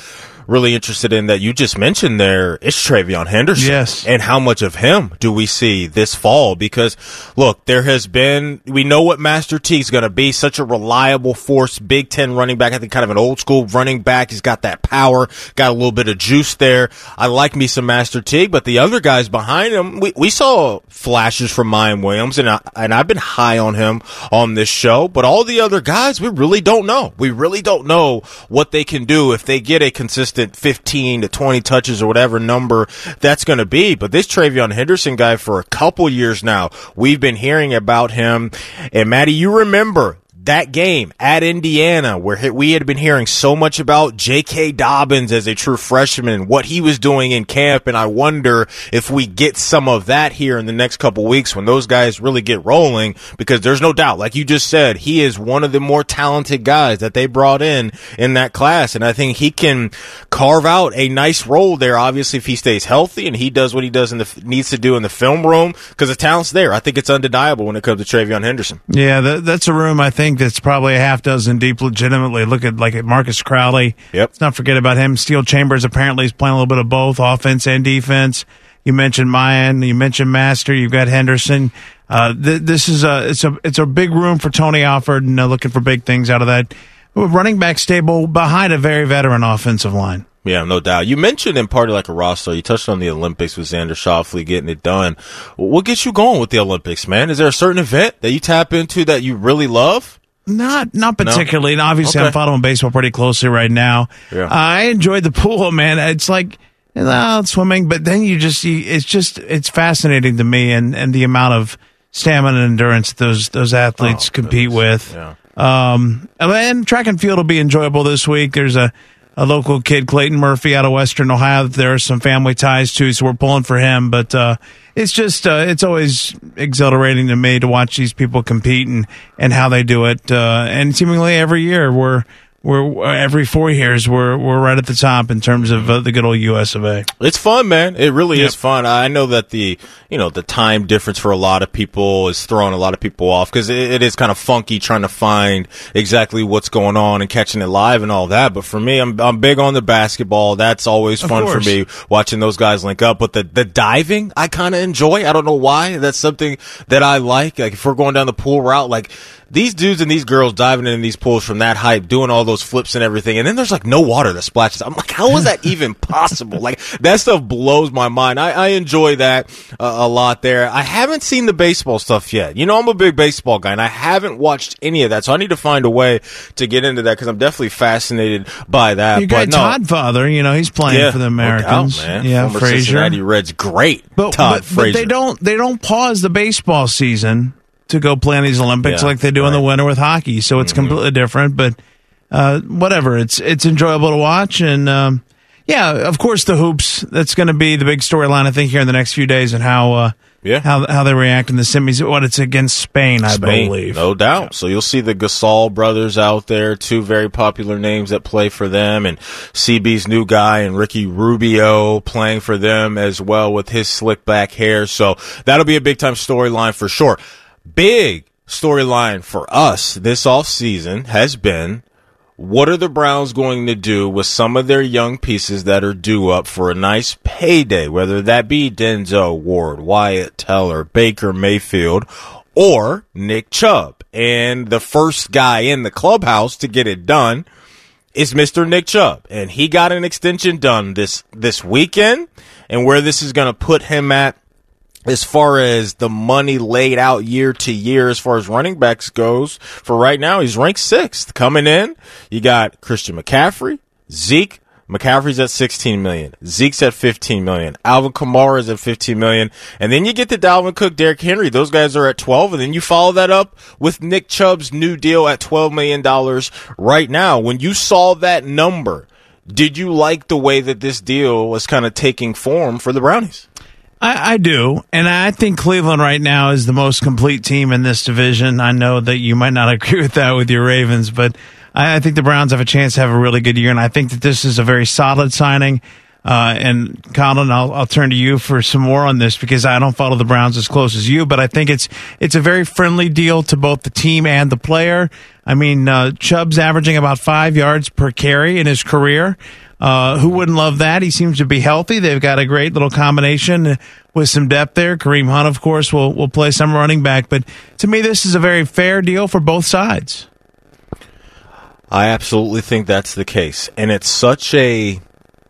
really interested in that you just mentioned there is TreVeyon Henderson. Yes. And how much of him do we see this fall? Because look, there has been, we know what Master T is going to be, such a reliable force, Big Ten running back. I think kind of an old school running back. He's got that power, got a little bit of juice there. I like me some Master T, but the other guys behind him, we, we saw flashes from Miyan Williams and I, and I've been high on him on this show, but all the other guys, we really don't know. We really don't know what they can do if they get a consistent 15 to 20 touches or whatever number that's going to be. But this TreVeyon Henderson guy for a couple years now, we've been hearing about him. And Maddie, you remember that game at Indiana, where we had been hearing so much about J.K. Dobbins as a true freshman, what he was doing in camp, and I wonder if we get some of that here in the next couple weeks when those guys really get rolling, because there's no doubt, like you just said, he is one of the more talented guys that they brought in in that class, and I think he can carve out a nice role there. Obviously, if he stays healthy and he does what he does in the needs to do in the film room, because the talent's there. I think it's undeniable when it comes to TreVeyon Henderson. Yeah, that, that's a room I think that's probably a half dozen deep legitimately. Look at like at Marcus Crowley. Yep. Let's not forget about him. Steele Chambers apparently is playing a little bit of both offense and defense. You mentioned Miyan. you mentioned Master, you've got Henderson. Uh, th- this is a it's a it's a big room for Tony Alford and uh, looking for big things out of that running back stable behind a very veteran offensive line. Yeah, no doubt. You mentioned in part of like a roster, you touched on the Olympics with Xander Schauffele getting it done. What gets you going with the Olympics, man? Is there a certain event that you tap into that you really love? Not not particularly. No? And obviously, Okay. I'm following baseball pretty closely right now. Yeah. I enjoyed the pool, man. It's like well, swimming, but then you just you, it's just it's fascinating to me, and and the amount of stamina and endurance those those athletes Oh, compete with. Yeah. Um, and track and field will be enjoyable this week. There's a, a local kid, Clayton Murphy, out of Western Ohio. There are some family ties too, so we're pulling for him. But uh, it's just uh, it's always exhilarating to me to watch these people compete and, and how they do it. Uh, and seemingly every year we're we're every four years we're we're right at the top in terms of uh, the good old U.S. of A. It's fun, man. It really Yep. is fun. I know that the you know the time difference for a lot of people is throwing a lot of people off because it, it is kind of funky trying to find exactly what's going on and catching it live and all that. But for me, I'm I'm big on the basketball. That's always fun for me watching those guys link up. But the the diving, I kind of enjoy. I don't know why. That's something that I like. Like if we're going down the pool route, like. These dudes and these girls diving in these pools from that height, doing all those flips and everything, and then there's like no water that splashes. I'm like, how is that [laughs] even possible? Like that stuff blows my mind. I, I enjoy that uh, a lot there. I haven't seen the baseball stuff yet. You know, I'm a big baseball guy, and I haven't watched any of that, so I need to find a way to get into that because I'm definitely fascinated by that. You but got no, Todd Father, you know he's playing for the no doubt, Americans. man. Yeah, Former Frazier. Cincinnati Reds, great. But, Todd but, Frazier. but they don't they don't pause the baseball season to go play in these Olympics Yeah, like they do in the. Mm-hmm. winter with hockey. So it's completely different. But uh, whatever, it's it's enjoyable to watch. And um, yeah, of course, the hoops. That's going to be the big storyline I think here in the next few days and how uh, Yeah. how how they react in the semis. What it's against Spain, I Spain, believe. No doubt. So you'll see the Gasol brothers out there, two very popular names that play for them, and CB's new guy and Ricky Rubio playing for them as well with his slick back hair. So that'll be a big time storyline for sure. Big storyline for us this off season has been what are the Browns going to do with some of their young pieces that are due up for a nice payday, whether that be Denzel Ward, Wyatt Teller, Baker Mayfield, or Nick Chubb? And the first guy in the clubhouse to get it done is Mr. Nick Chubb. And he got an extension done this, this weekend. And where this is going to put him at as far as the money laid out year to year as far as running backs goes, for right now, he's ranked sixth. Coming in, you got Christian McCaffrey, Zeke. McCaffrey's at 16 million. Zeke's at 15 million. Alvin Kamara's at 15 million. And then you get to Dalvin Cook, Derrick Henry. Those guys are at 12. And then you follow that up with Nick Chubb's new deal at $12 million right now. When you saw that number, did you like the way that this deal was kind of taking form for the Brownies? I, I do, and I think Cleveland right now is the most complete team in this division. I know that you might not [laughs] agree with that with your Ravens, but I, I think the Browns have a chance to have a really good year, and I think that this is a very solid signing. Uh, and Colin, I'll, I'll turn to you for some more on this because I don't follow the Browns as close as you, but I think it's it's a very friendly deal to both the team and the player. I mean, uh, Chubb's averaging about five yards per carry in his career. Uh, who wouldn't love that? He seems to be healthy. They've got a great little combination with some depth there. Kareem Hunt, of course, will will play some running back. But to me, this is a very fair deal for both sides. I absolutely think that's the case, and it's such a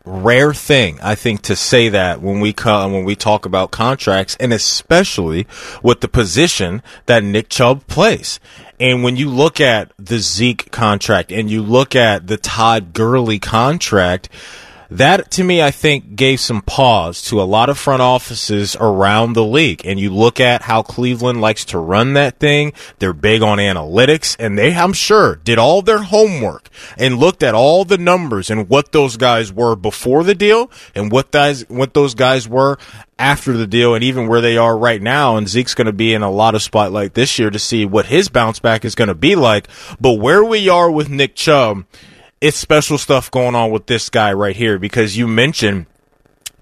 rare thing, I think, to say that when we come when we talk about contracts, and especially with the position that Nick Chubb plays. And when you look at the Zeke contract and you look at the Todd Gurley contract, that to me, I think gave some pause to a lot of front offices around the league. And you look at how Cleveland likes to run that thing. They're big on analytics and they, I'm sure, did all their homework and looked at all the numbers and what those guys were before the deal and what guys, what those guys were after the deal and even where they are right now. And Zeke's going to be in a lot of spotlight this year to see what his bounce back is going to be like. But where we are with Nick Chubb, it's special stuff going on with this guy right here because you mentioned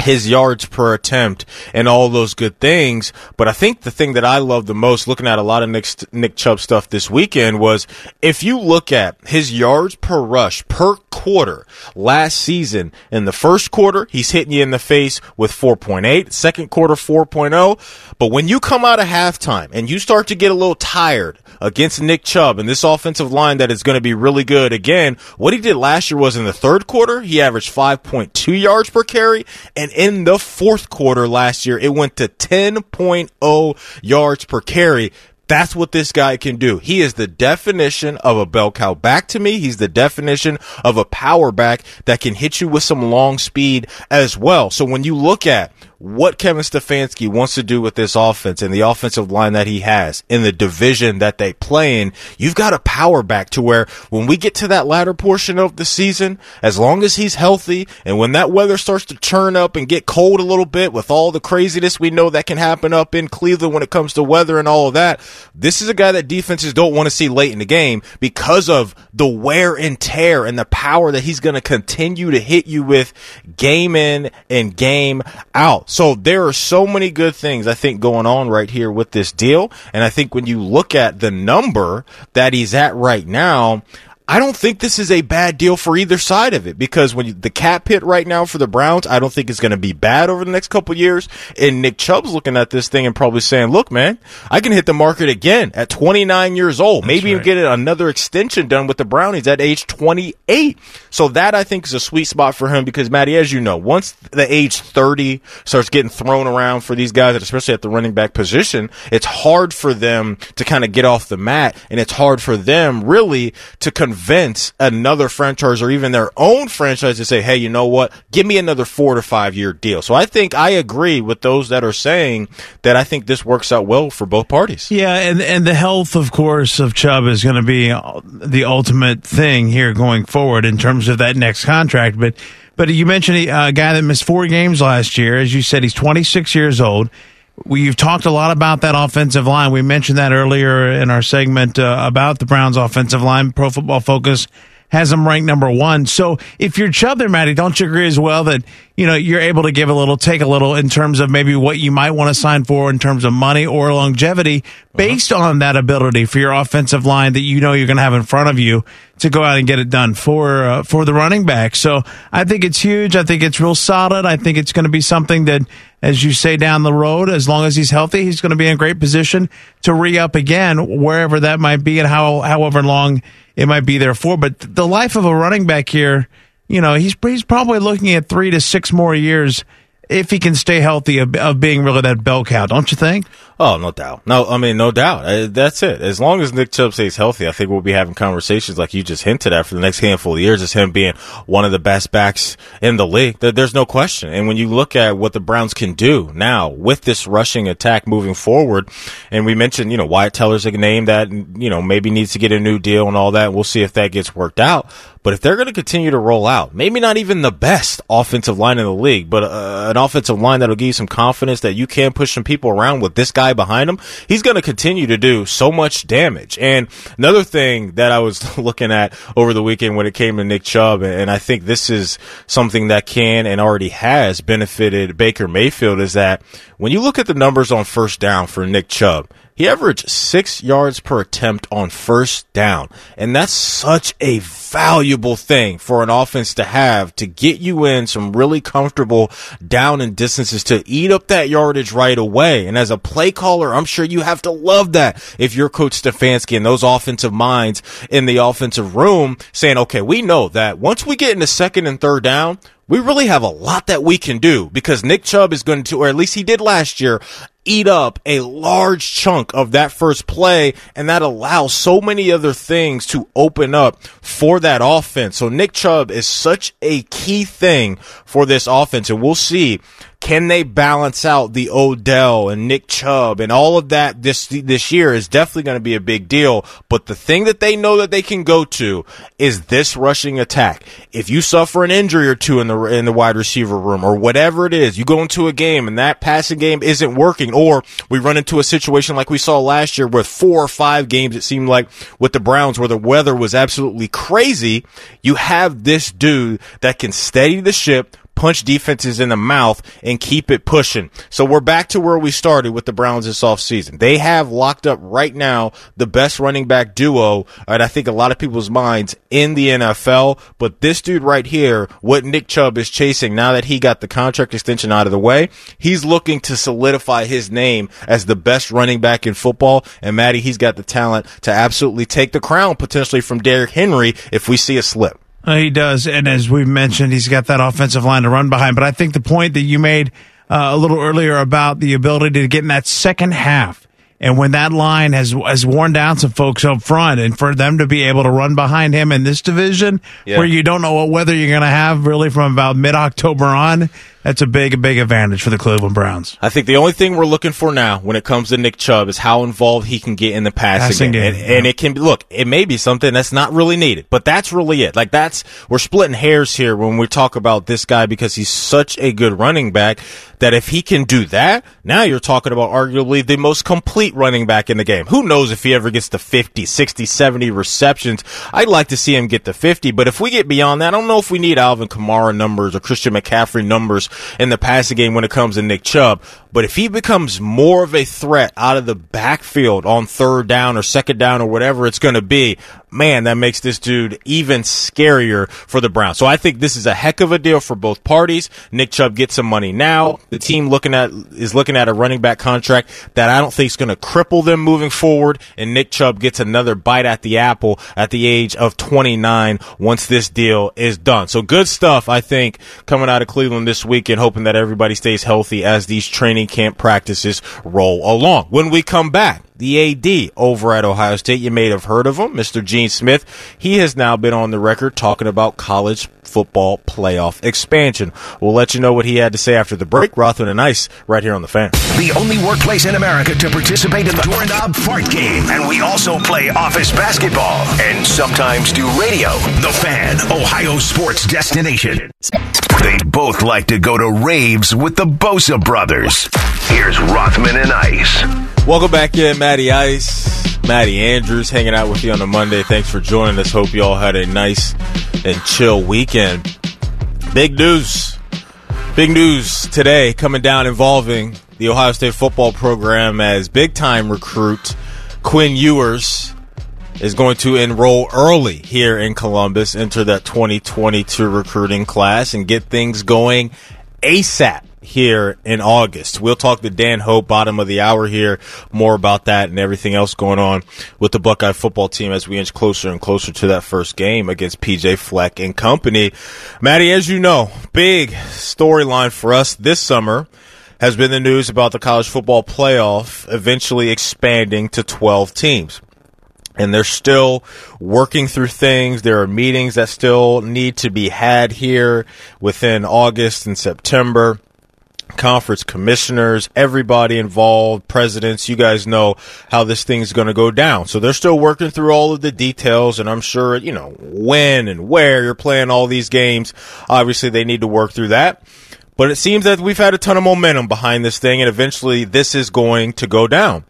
his yards per attempt and all those good things. But I think the thing that I love the most looking at a lot of Nick, Nick Chubb stuff this weekend was if you look at his yards per rush per quarter last season in the first quarter, he's hitting you in the face with 4.8, second quarter 4.0. But when you come out of halftime and you start to get a little tired against Nick Chubb and this offensive line that is going to be really good again, what he did last year was in the third quarter, he averaged 5.2 yards per carry and in the fourth quarter last year, it went to 10.0 yards per carry. That's what this guy can do. He is the definition of a bell cow back to me. He's the definition of a power back that can hit you with some long speed as well. So when you look at what Kevin Stefanski wants to do with this offense and the offensive line that he has in the division that they play in, you've got a power back to where when we get to that latter portion of the season, as long as he's healthy and when that weather starts to turn up and get cold a little bit with all the craziness we know that can happen up in Cleveland when it comes to weather and all of that, this is a guy that defenses don't want to see late in the game because of the wear and tear and the power that he's going to continue to hit you with game in and game out. So there are so many good things I think going on right here with this deal. And I think when you look at the number that he's at right now, I don't think this is a bad deal for either side of it because when you, the cap hit right now for the Browns, I don't think it's going to be bad over the next couple years. And Nick Chubb's looking at this thing and probably saying, "Look, man, I can hit the market again at 29 years old. That's Maybe right. get another extension done with the Brownies at age 28." So that I think is a sweet spot for him because Maddie, as you know, once the age 30 starts getting thrown around for these guys, especially at the running back position, it's hard for them to kind of get off the mat, and it's hard for them really to convert convince another franchise or even their own franchise to say, hey, you know what? Give me another four to five year deal. So I think I agree with those that are saying that I think this works out well for both parties. Yeah, and and the health, of course, of Chubb is going to be uh, the ultimate thing here going forward in terms of that next contract. But but you mentioned uh, a guy that missed four games last year. As you said, he's 26 years old. We've talked a lot about that offensive line. We mentioned that earlier in our segment uh, about the Browns' offensive line. Pro Football Focus has them ranked number one. So if you're Chubb there, Matty, don't you agree as well that you know you're able to give a little, take a little in terms of maybe what you might want to sign for in terms of money or longevity based uh-huh. on that ability for your offensive line that you know you're going to have in front of you to go out and get it done for uh, for the running back. So I think it's huge. I think it's real solid. I think it's going to be something that, as you say, down the road, as long as he's healthy, he's going to be in a great position to re up again wherever that might be and how however long it might be there for. But the life of a running back here, you know, he's he's probably looking at three to six more years if he can stay healthy of, of being really that bell cow, don't you think? Oh, no doubt. No, I mean, no doubt. Uh, that's it. As long as Nick Chubb stays healthy, I think we'll be having conversations like you just hinted at for the next handful of years. Is him being one of the best backs in the league. There's no question. And when you look at what the Browns can do now with this rushing attack moving forward, and we mentioned, you know, Wyatt Teller's a name that, you know, maybe needs to get a new deal and all that. We'll see if that gets worked out. But if they're going to continue to roll out, maybe not even the best offensive line in the league, but uh, an offensive line that'll give you some confidence that you can push some people around with this guy guy behind him, he's going to continue to do so much damage. And another thing that I was [laughs] looking at over the weekend when it came to Nick Chubb, and I think this is something that can and already has benefited Baker Mayfield is that when you look at the numbers on first down for Nick Chubb, he averaged six yards per attempt on first down. And that's such a valuable thing for an offense to have to get you in some really comfortable down and distances to eat up that yardage right away. And as a play caller, I'm sure you have to love that if you're Coach Stefanski and those offensive minds in the offensive room saying, okay, we know that once we get into second and third down, we really have a lot that we can do because Nick Chubb is going to, or at least he did last year, eat up a large chunk of that first play, and that allows so many other things to open up for that offense. So Nick Chubb is such a key thing for this offense, and we'll see can they balance out the Odell and Nick Chubb and all of that this this year is definitely going to be a big deal. But the thing that they know that they can go to is this rushing attack. If you suffer an injury or two in the in the wide receiver room or whatever it is, you go into a game and that passing game isn't working, or we run into a situation like we saw last year with four or five games it seemed like with the Browns where the weather was absolutely crazy. You have this dude that can steady the ship punch defenses in the mouth and keep it pushing. So we're back to where we started with the Browns this offseason. They have locked up right now the best running back duo, and I think a lot of people's minds in the NFL. But this dude right here, what Nick Chubb is chasing now that he got the contract extension out of the way, he's looking to solidify his name as the best running back in football. And Maddie, he's got the talent to absolutely take the crown potentially from Derrick Henry if we see a slip. Uh, he does, and as we've mentioned, he's got that offensive line to run behind. But I think the point that you made uh, a little earlier about the ability to get in that second half, and when that line has has worn down some folks up front, and for them to be able to run behind him in this division, yeah. where you don't know what weather you're going to have really from about mid October on, that's a big, big advantage for the Cleveland Browns. I think the only thing we're looking for now when it comes to Nick Chubb is how involved he can get in the passing, passing game. And, yeah. and, it can be, look, it may be something that's not really needed, but that's really it. Like that's, we're splitting hairs here when we talk about this guy because he's such a good running back that if he can do that, now you're talking about arguably the most complete running back in the game. Who knows if he ever gets to 50, 60, 70 receptions. I'd like to see him get to 50, but if we get beyond that, I don't know if we need Alvin Kamara numbers or Christian McCaffrey numbers in the passing game when it comes to Nick Chubb. But if he becomes more of a threat out of the backfield on third down or second down or whatever it's going to be, man, that makes this dude even scarier for the Browns. So I think this is a heck of a deal for both parties. Nick Chubb gets some money now. The team looking at is looking at a running back contract that I don't think is going to cripple them moving forward. And Nick Chubb gets another bite at the apple at the age of 29 once this deal is done. So good stuff, I think, coming out of Cleveland this weekend, hoping that everybody stays healthy as these training camp practices roll along. When we come back, the AD over at Ohio State. You may have heard of him, Mr. Gene Smith. He has now been on the record talking about college football playoff expansion. We'll let you know what he had to say after the break. Rothman and Ice right here on the fan. The only workplace in America to participate in the doorknob fart game. And we also play office basketball and sometimes do radio. The fan, Ohio sports destination. They both like to go to raves with the Bosa brothers. Here's Rothman and Ice. Welcome back in, Matty Ice. Matty Andrews hanging out with you on a Monday. Thanks for joining us. Hope you all had a nice and chill weekend. Big news. Big news today coming down involving the Ohio State football program as big time recruit Quinn Ewers is going to enroll early here in Columbus, enter that 2022 recruiting class, and get things going ASAP here in August. We'll talk to Dan Hope, bottom of the hour here, more about that and everything else going on with the Buckeye football team as we inch closer and closer to that first game against PJ Fleck and company. Maddie, as you know, big storyline for us this summer has been the news about the college football playoff eventually expanding to 12 teams and they're still working through things. There are meetings that still need to be had here within August and September. Conference commissioners, everybody involved, presidents, you guys know how this thing's going to go down. So they're still working through all of the details, and I'm sure, you know, when and where you're playing all these games. Obviously, they need to work through that. But it seems that we've had a ton of momentum behind this thing, and eventually this is going to go down.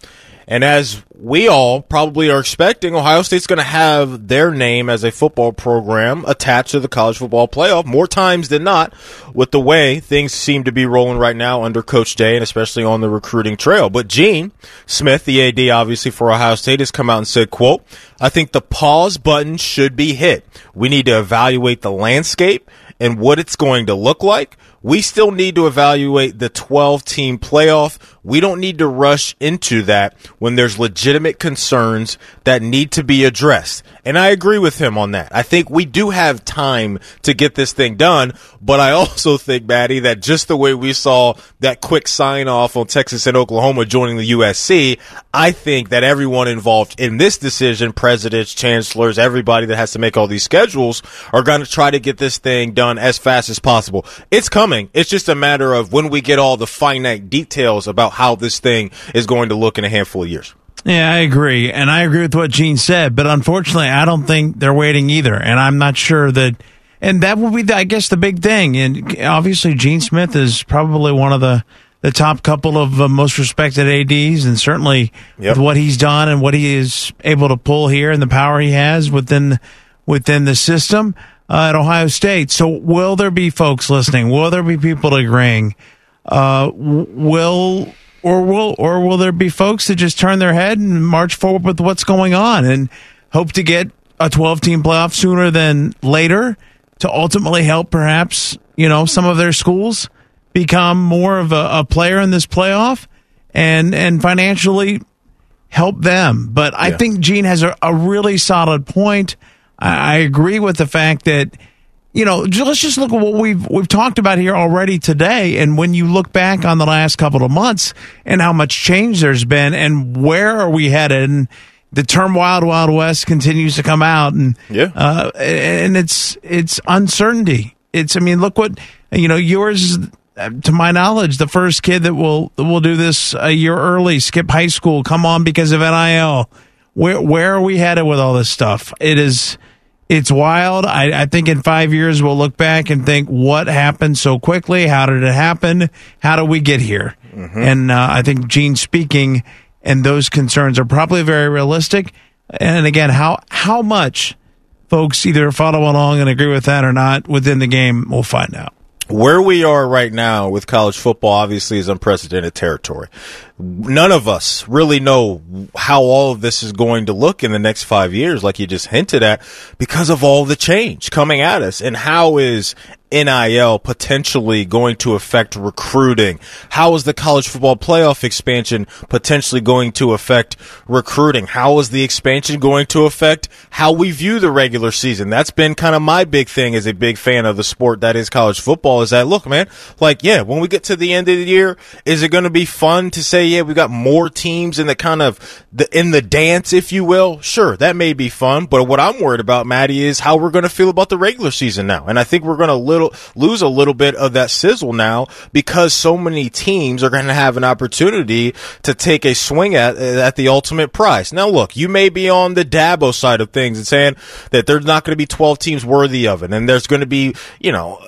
And as we all probably are expecting, Ohio State's going to have their name as a football program attached to the college football playoff more times than not with the way things seem to be rolling right now under Coach Day and especially on the recruiting trail. But Gene Smith, the AD obviously for Ohio State, has come out and said, quote, I think the pause button should be hit. We need to evaluate the landscape and what it's going to look like. We still need to evaluate the 12 team playoff. We don't need to rush into that when there's legitimate concerns that need to be addressed. And I agree with him on that. I think we do have time to get this thing done, but I also think, Maddie, that just the way we saw that quick sign off on Texas and Oklahoma joining the SEC, I think that everyone involved in this decision, presidents, chancellors, everybody that has to make all these schedules, are going to try to get this thing done as fast as possible. It's coming. It's just a matter of when we get all the finite details about how this thing is going to look in a handful of years. Yeah, I agree. And I agree with what Gene said. But unfortunately, I don't think they're waiting either. And I'm not sure that. And that will be, the, I guess, the big thing. And obviously, Gene Smith is probably one of the the top couple of uh, most respected ads, and certainly yep. with what he's done and what he is able to pull here and the power he has within within the system uh, at Ohio State. So, will there be folks listening? Will there be people agreeing? Uh, will or will or will there be folks that just turn their head and march forward with what's going on and hope to get a 12 team playoff sooner than later to ultimately help perhaps you know some of their schools become more of a, a player in this playoff and and financially help them. But I yeah. think Gene has a, a really solid point. I, I agree with the fact that you know, let's just look at what we've we've talked about here already today. And when you look back on the last couple of months and how much change there's been, and where are we headed, and the term "Wild Wild West" continues to come out, and yeah, uh, and it's it's uncertainty. It's I mean, look what you know. Ewers, to my knowledge, the first kid that will will do this a year early, skip high school, come on because of NIL. Where where are we headed with all this stuff? It is it's wild. I, I, think in five years we'll look back and think, what happened so quickly? How did it happen? How did we get here? Mm-hmm. And uh, I think Gene speaking and those concerns are probably very realistic. And again, how how much folks either follow along and agree with that or not within the game, we'll find out where we are right now with college football obviously is unprecedented territory. None of us really know how all of this is going to look in the next five years, like you just hinted at, because of all the change coming at us. And how is NIL potentially going to affect recruiting? How is the college football playoff expansion potentially going to affect recruiting? How is the expansion going to affect how we view the regular season? That's been kind of my big thing as a big fan of the sport that is college football is that look, man, like, yeah, when we get to the end of the year, is it going to be fun to say, yeah, we got more teams in the kind of the, in the dance, if you will? Sure, that may be fun, but what I'm worried about, Maddie, is how we're going to feel about the regular season now. And I think we're going to little lose a little bit of that sizzle now because so many teams are going to have an opportunity to take a swing at at the ultimate prize. Now, look, you may be on the Dabo side of things and saying that there's not going to be 12 teams worthy of it, and there's going to be, you know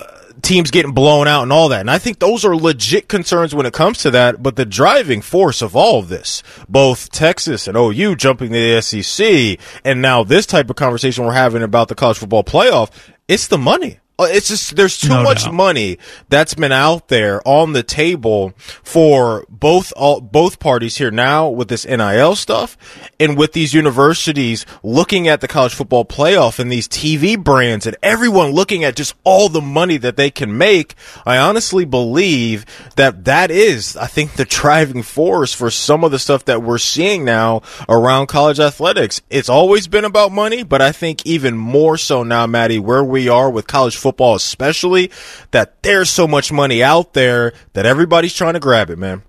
teams getting blown out and all that. And I think those are legit concerns when it comes to that. But the driving force of all of this, both Texas and OU jumping the SEC, and now this type of conversation we're having about the college football playoff, it's the money. Uh, it's just there's too no much doubt. money that's been out there on the table for both all, both parties here now with this NIL stuff and with these universities looking at the college football playoff and these TV brands and everyone looking at just all the money that they can make. I honestly believe that that is I think the driving force for some of the stuff that we're seeing now around college athletics. It's always been about money, but I think even more so now, Maddie, where we are with college football football, especially that there's so much money out there that everybody's trying to grab it, man.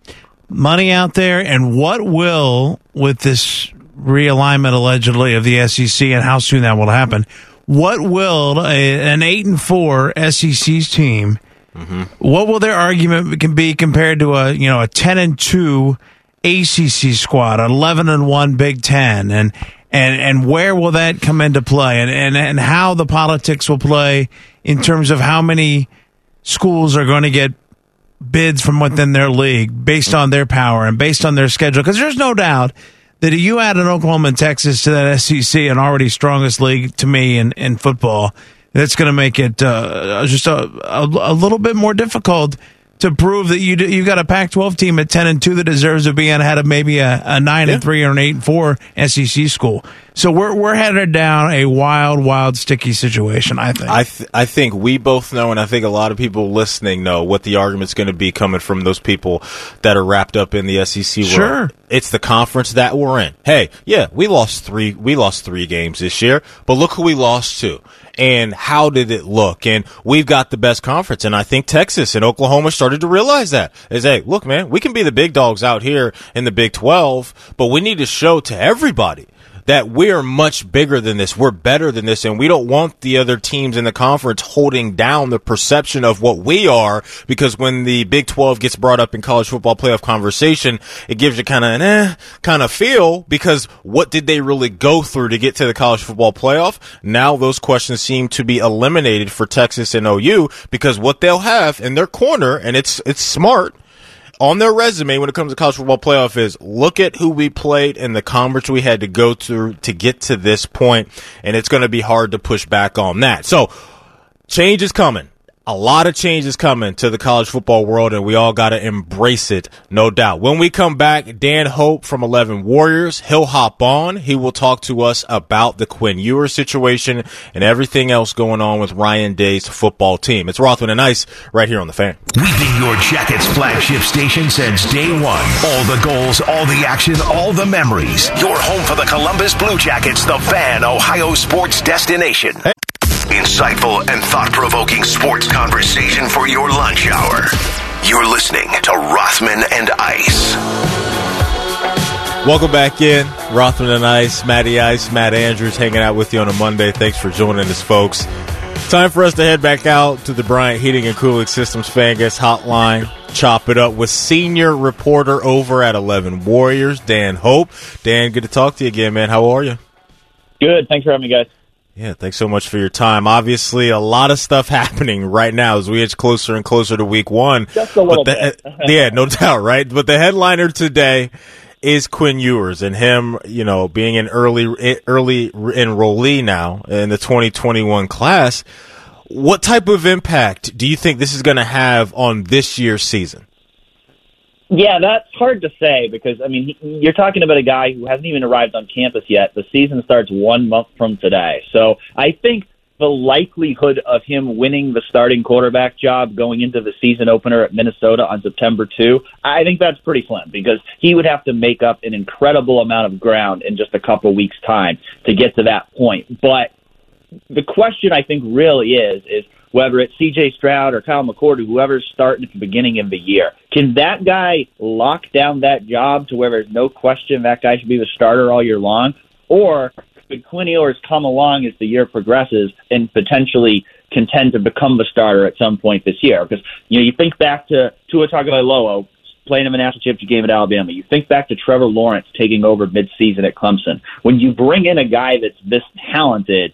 Money out there, and what will with this realignment allegedly of the SEC and how soon that will happen? What will a, an eight and four SEC's team? Mm-hmm. What will their argument can be compared to a you know a ten and two ACC squad, eleven and one Big Ten, and and and where will that come into play, and and and how the politics will play in terms of how many schools are going to get bids from within their league based on their power and based on their schedule. Because there's no doubt that you add an Oklahoma and Texas to that SEC, an already strongest league to me in, in football, that's going to make it uh, just a, a, a little bit more difficult to prove that you you've got a Pac-12 team at 10 and 2 that deserves to be ahead of maybe a, a 9 yeah. and 3 or an 8 and 4 SEC school. So we're we're headed down a wild wild sticky situation, I think. I th- I think we both know and I think a lot of people listening know what the argument's going to be coming from those people that are wrapped up in the SEC world. Sure. It's the conference that we're in. Hey, yeah, we lost 3 we lost 3 games this year, but look who we lost to and how did it look? And we've got the best conference. And I think Texas and Oklahoma started to realize that is, hey, look, man, we can be the big dogs out here in the Big 12, but we need to show to everybody that we're much bigger than this. We're better than this. And we don't want the other teams in the conference holding down the perception of what we are because when the Big 12 gets brought up in college football playoff conversation, it gives you kind of an eh kind of feel because what did they really go through to get to the college football playoff? Now those questions seem to be eliminated for Texas and OU because what they'll have in their corner, and it's, it's smart, on their resume when it comes to college football playoff is look at who we played and the conference we had to go through to get to this point, and it's going to be hard to push back on that. So, change is coming a lot of changes coming to the college football world, and we all got to embrace it, no doubt. When we come back, Dan Hope from 11 Warriors, he'll hop on. He will talk to us about the Quinn Ewers situation and everything else going on with Ryan Day's football team. It's Rothman and Ice right here on the fan. We've been your Jackets flagship station since day one. All the goals, all the action, all the memories. Your home for the Columbus Blue Jackets, the fan, Ohio sports destination. Hey. Insightful and thought provoking sports conversation for your lunch hour. You're listening to Rothman and Ice. Welcome back in. Rothman and Ice, Matty Ice, Matt Andrews hanging out with you on a Monday. Thanks for joining us, folks. Time for us to head back out to the Bryant Heating and Cooling Systems Fangas hotline. Chop it up with senior reporter over at 11 Warriors, Dan Hope. Dan, good to talk to you again, man. How are you? Good. Thanks for having me, guys. Yeah, thanks so much for your time. Obviously, a lot of stuff [laughs] happening right now as we edge closer and closer to week one. Just a little the, bit. [laughs] yeah, no doubt, right? But the headliner today is Quinn Ewers and him, you know, being an early early enrollee now in the 2021 class. What type of impact do you think this is going to have on this year's season? Yeah, that's hard to say because I mean you're talking about a guy who hasn't even arrived on campus yet. The season starts one month from today, so I think the likelihood of him winning the starting quarterback job going into the season opener at Minnesota on September 2, I think that's pretty slim because he would have to make up an incredible amount of ground in just a couple weeks' time to get to that point. But the question I think really is is whether it's CJ Stroud or Kyle McCord or whoever's starting at the beginning of the year. Can that guy lock down that job to where there's no question that guy should be the starter all year long? Or could Quinn Ewers come along as the year progresses and potentially contend to become the starter at some point this year? Because, you know, you think back to Tua Tagovailoa playing in the national championship game at Alabama. You think back to Trevor Lawrence taking over midseason at Clemson. When you bring in a guy that's this talented,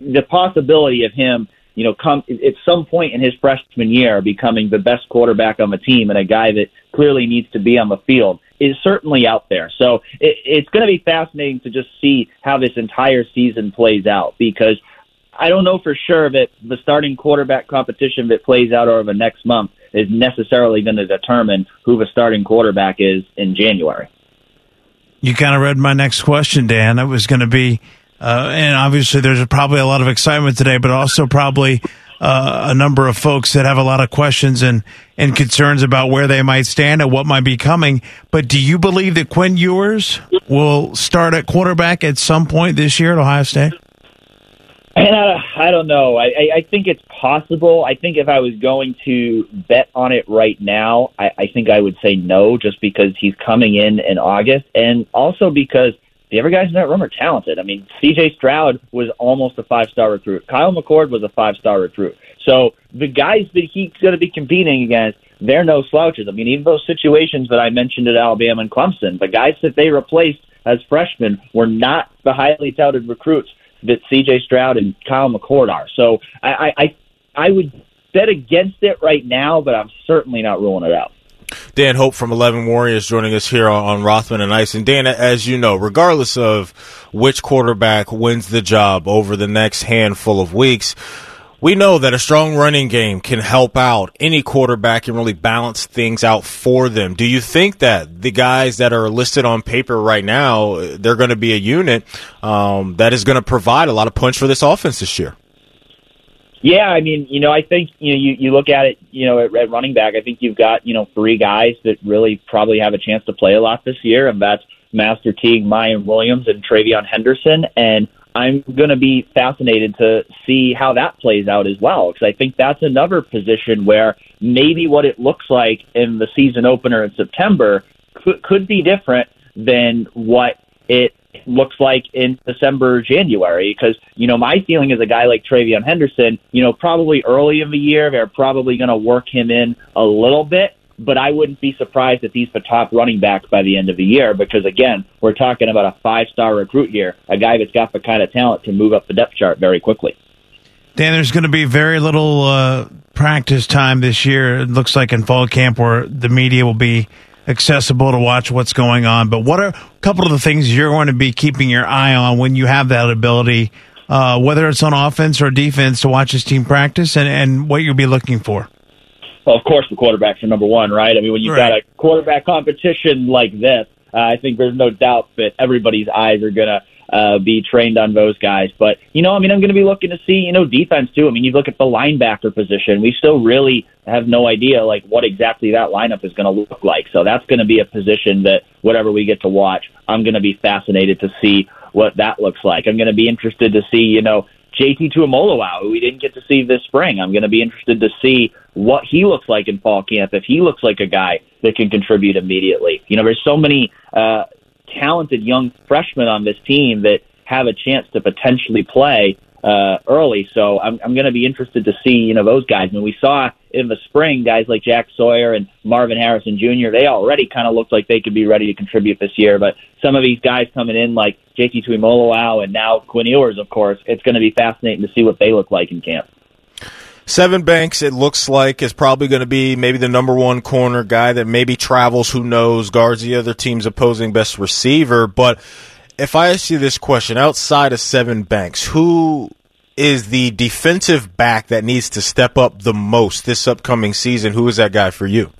the possibility of him you know, come at some point in his freshman year becoming the best quarterback on the team and a guy that clearly needs to be on the field is certainly out there. So it, it's going to be fascinating to just see how this entire season plays out because I don't know for sure that the starting quarterback competition that plays out over the next month is necessarily going to determine who the starting quarterback is in January. You kind of read my next question, Dan. It was going to be uh, and obviously, there's probably a lot of excitement today, but also probably uh, a number of folks that have a lot of questions and, and concerns about where they might stand and what might be coming. But do you believe that Quinn Ewers will start at quarterback at some point this year at Ohio State? And uh, I don't know. I, I think it's possible. I think if I was going to bet on it right now, I, I think I would say no, just because he's coming in in August, and also because – the other guys in that room are talented. I mean, C.J. Stroud was almost a five star recruit. Kyle McCord was a five star recruit. So the guys that he's going to be competing against, they're no slouches. I mean, even those situations that I mentioned at Alabama and Clemson, the guys that they replaced as freshmen were not the highly touted recruits that C.J. Stroud and Kyle McCord are. So I, I, I would bet against it right now, but I'm certainly not ruling it out. Dan Hope from 11 Warriors joining us here on Rothman and Ice. And Dan, as you know, regardless of which quarterback wins the job over the next handful of weeks, we know that a strong running game can help out any quarterback and really balance things out for them. Do you think that the guys that are listed on paper right now, they're going to be a unit um, that is going to provide a lot of punch for this offense this year? Yeah, I mean, you know, I think you know you, you look at it, you know, at, at running back. I think you've got you know three guys that really probably have a chance to play a lot this year, and that's Master Teague, Miyan Williams, and TreVeyon Henderson. And I'm going to be fascinated to see how that plays out as well, because I think that's another position where maybe what it looks like in the season opener in September could, could be different than what it looks like in December, January. Because, you know, my feeling is a guy like TreVeyon Henderson, you know, probably early in the year, they're probably going to work him in a little bit but I wouldn't be surprised if he's the top running back by the end of the year because, again, we're talking about a five star recruit here, a guy that's got the kind of talent to move up the depth chart very quickly. Dan, there's going to be very little uh, practice time this year. It looks like in fall camp where the media will be accessible to watch what's going on. But what are a couple of the things you're going to be keeping your eye on when you have that ability, uh, whether it's on offense or defense, to watch this team practice and, and what you'll be looking for? Well, of course, the quarterbacks are number one, right? I mean, when you've right. got a quarterback competition like this, uh, I think there's no doubt that everybody's eyes are going to uh, be trained on those guys. But, you know, I mean, I'm going to be looking to see, you know, defense too. I mean, you look at the linebacker position. We still really have no idea, like, what exactly that lineup is going to look like. So that's going to be a position that, whatever we get to watch, I'm going to be fascinated to see what that looks like. I'm going to be interested to see, you know, JT Tuimoloau, who we didn't get to see this spring. I'm going to be interested to see what he looks like in fall camp, if he looks like a guy that can contribute immediately. You know, there's so many uh, talented young freshmen on this team that have a chance to potentially play uh, early. So I'm, I'm going to be interested to see, you know, those guys. I mean, we saw in the spring guys like Jack Sawyer and Marvin Harrison Jr. They already kind of looked like they could be ready to contribute this year. But some of these guys coming in like JT Tuimoloau and now Quinn Ewers, of course, it's going to be fascinating to see what they look like in camp. Sevyn Banks, it looks like, is probably going to be maybe the number one corner guy that maybe travels, who knows, guards the other team's opposing best receiver. But if I ask you this question, outside of Sevyn Banks, who is the defensive back that needs to step up the most this upcoming season? Who is that guy for you?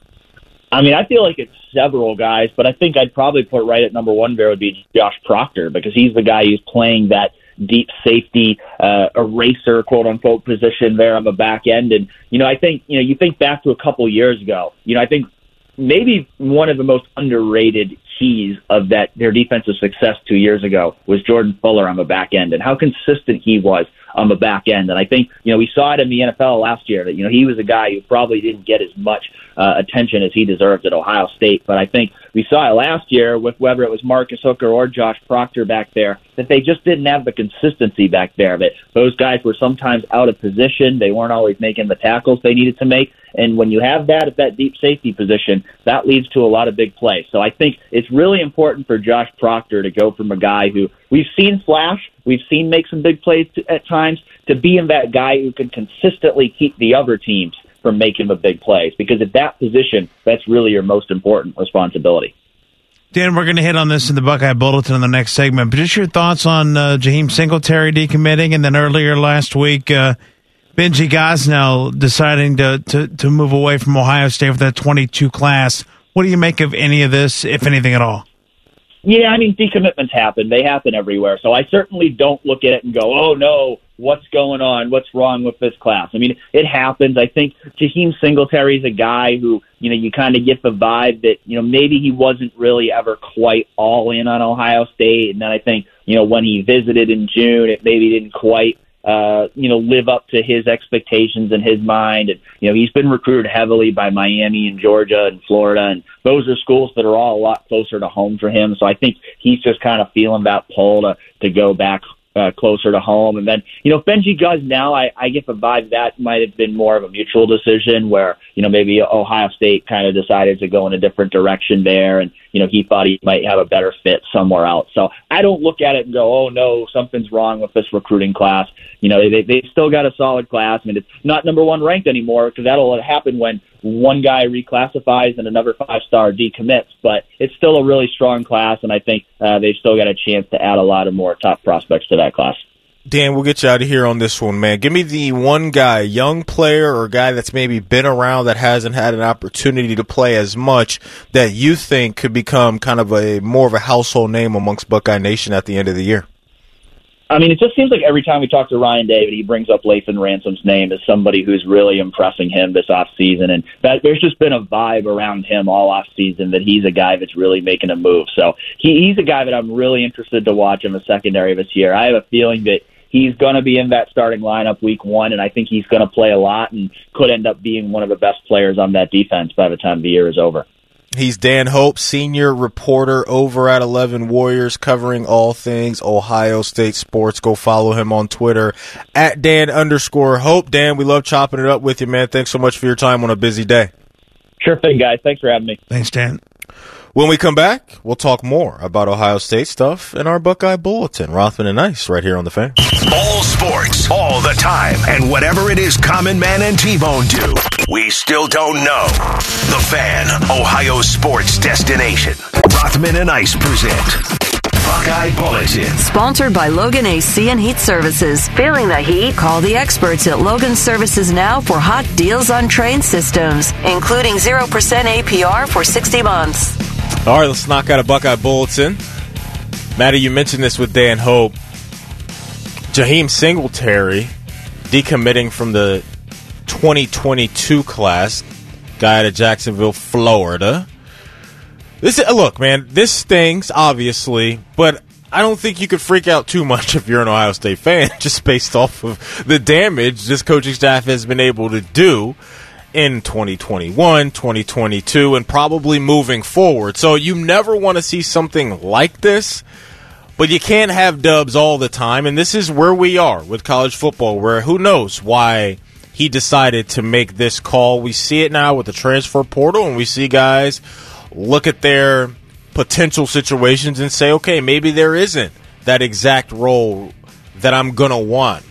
I mean, I feel like it's several guys, but I think I'd probably put right at number one there would be Josh Proctor because he's the guy who's playing that deep safety uh, eraser, quote unquote, position there on the back end. And you know, I think you know, you think back to a couple years ago. You know, I think maybe one of the most underrated keys of that their defensive success two years ago was Jordan Fuller on the back end and how consistent he was on the back end. And I think, you know, we saw it in the NFL last year that, you know, he was a guy who probably didn't get as much uh, attention as he deserved at Ohio State. But I think we saw it last year with whether it was Marcus Hooker or Josh Proctor back there, that they just didn't have the consistency back there. That those guys were sometimes out of position. They weren't always making the tackles they needed to make. And when you have that at that deep safety position, that leads to a lot of big plays. So I think it's really important for Josh Proctor to go from a guy who we've seen flash, we've seen make some big plays at times, to being that guy who can consistently keep the other teams from making the big plays. Because at that position, that's really your most important responsibility. Dan, we're going to hit on this in the Buckeye Bulletin in the next segment, but just your thoughts on uh, Jaheim Singletary decommitting, and then earlier last week, uh, Benji Gosnell deciding to, to, to move away from Ohio State with that 22 class. What do you make of any of this, if anything at all? Yeah, I mean, decommitments happen. They happen everywhere. So I certainly don't look at it and go, oh, no, what's going on? What's wrong with this class? I mean, it happens. I think Jaheim Singletary is a guy who, you know, you kind of get the vibe that, you know, maybe he wasn't really ever quite all in on Ohio State. And then I think, you know, when he visited in June, it maybe didn't quite uh, you know, live up to his expectations in his mind. And, you know, he's been recruited heavily by Miami and Georgia and Florida. And those are schools that are all a lot closer to home for him. So I think he's just kind of feeling that pull to, to go back uh, closer to home. And then, you know, if Benji does now, I, I get the vibe that might have been more of a mutual decision where, you know, maybe Ohio State kind of decided to go in a different direction there. And, you know, he thought he might have a better fit somewhere else. So I don't look at it and go, oh, no, something's wrong with this recruiting class. You know, they, they still got a solid class. I mean, it's not number one ranked anymore because that'll happen when one guy reclassifies and another five star decommits, but it's still a really strong class, and I think uh, they've still got a chance to add a lot of more top prospects to that class. Dan, we'll get you out of here on this one, man. Give me the one guy, young player or guy that's maybe been around that hasn't had an opportunity to play as much that you think could become kind of a more of a household name amongst Buckeye Nation at the end of the year. I mean, it just seems like every time we talk to Ryan Day, he brings up Lathan Ransom's name as somebody who's really impressing him this off season, and that there's just been a vibe around him all off season that he's a guy that's really making a move. So he, he's a guy that I'm really interested to watch in the secondary this year. I have a feeling that he's going to be in that starting lineup week one, and I think he's going to play a lot and could end up being one of the best players on that defense by the time the year is over. He's Dan Hope, senior reporter over at 11 Warriors, covering all things Ohio State sports. Go follow him on Twitter at Dan underscore Hope. Dan, we love chopping it up with you, man. Thanks so much for your time on a busy day. Sure thing, guys. Thanks for having me. Thanks, Dan. When we come back, we'll talk more about Ohio State stuff in our Buckeye Bulletin. Rothman and Ice right here on the fan. All sports, all the time, and whatever it is Common Man and T-Bone do, we still don't know. The fan, Ohio sports destination. Rothman and Ice present Buckeye Bulletin. Sponsored by Logan AC and Heat Services. Feeling the heat? Call the experts at Logan Services now for hot deals on Trane systems, including 0% APR for 60 months. All right, let's knock out a Buckeye Bulletin. Maddie, you mentioned this with Dan Hope. Jaheim Singletary decommitting from the 2022 class, guy out of Jacksonville, Florida. This uh, look, man, this stings obviously, but I don't think you could freak out too much [laughs] if you're an Ohio State fan, [laughs] just based off of the damage this coaching staff has been able to do in 2021, 2022, and probably moving forward. So you never want to see something like this, but you can't have dubs all the time. And this is where we are with college football, where who knows why he decided to make this call. We see it now with the transfer portal, and we see guys look at their potential situations and say, okay, maybe there isn't that exact role that I'm going to want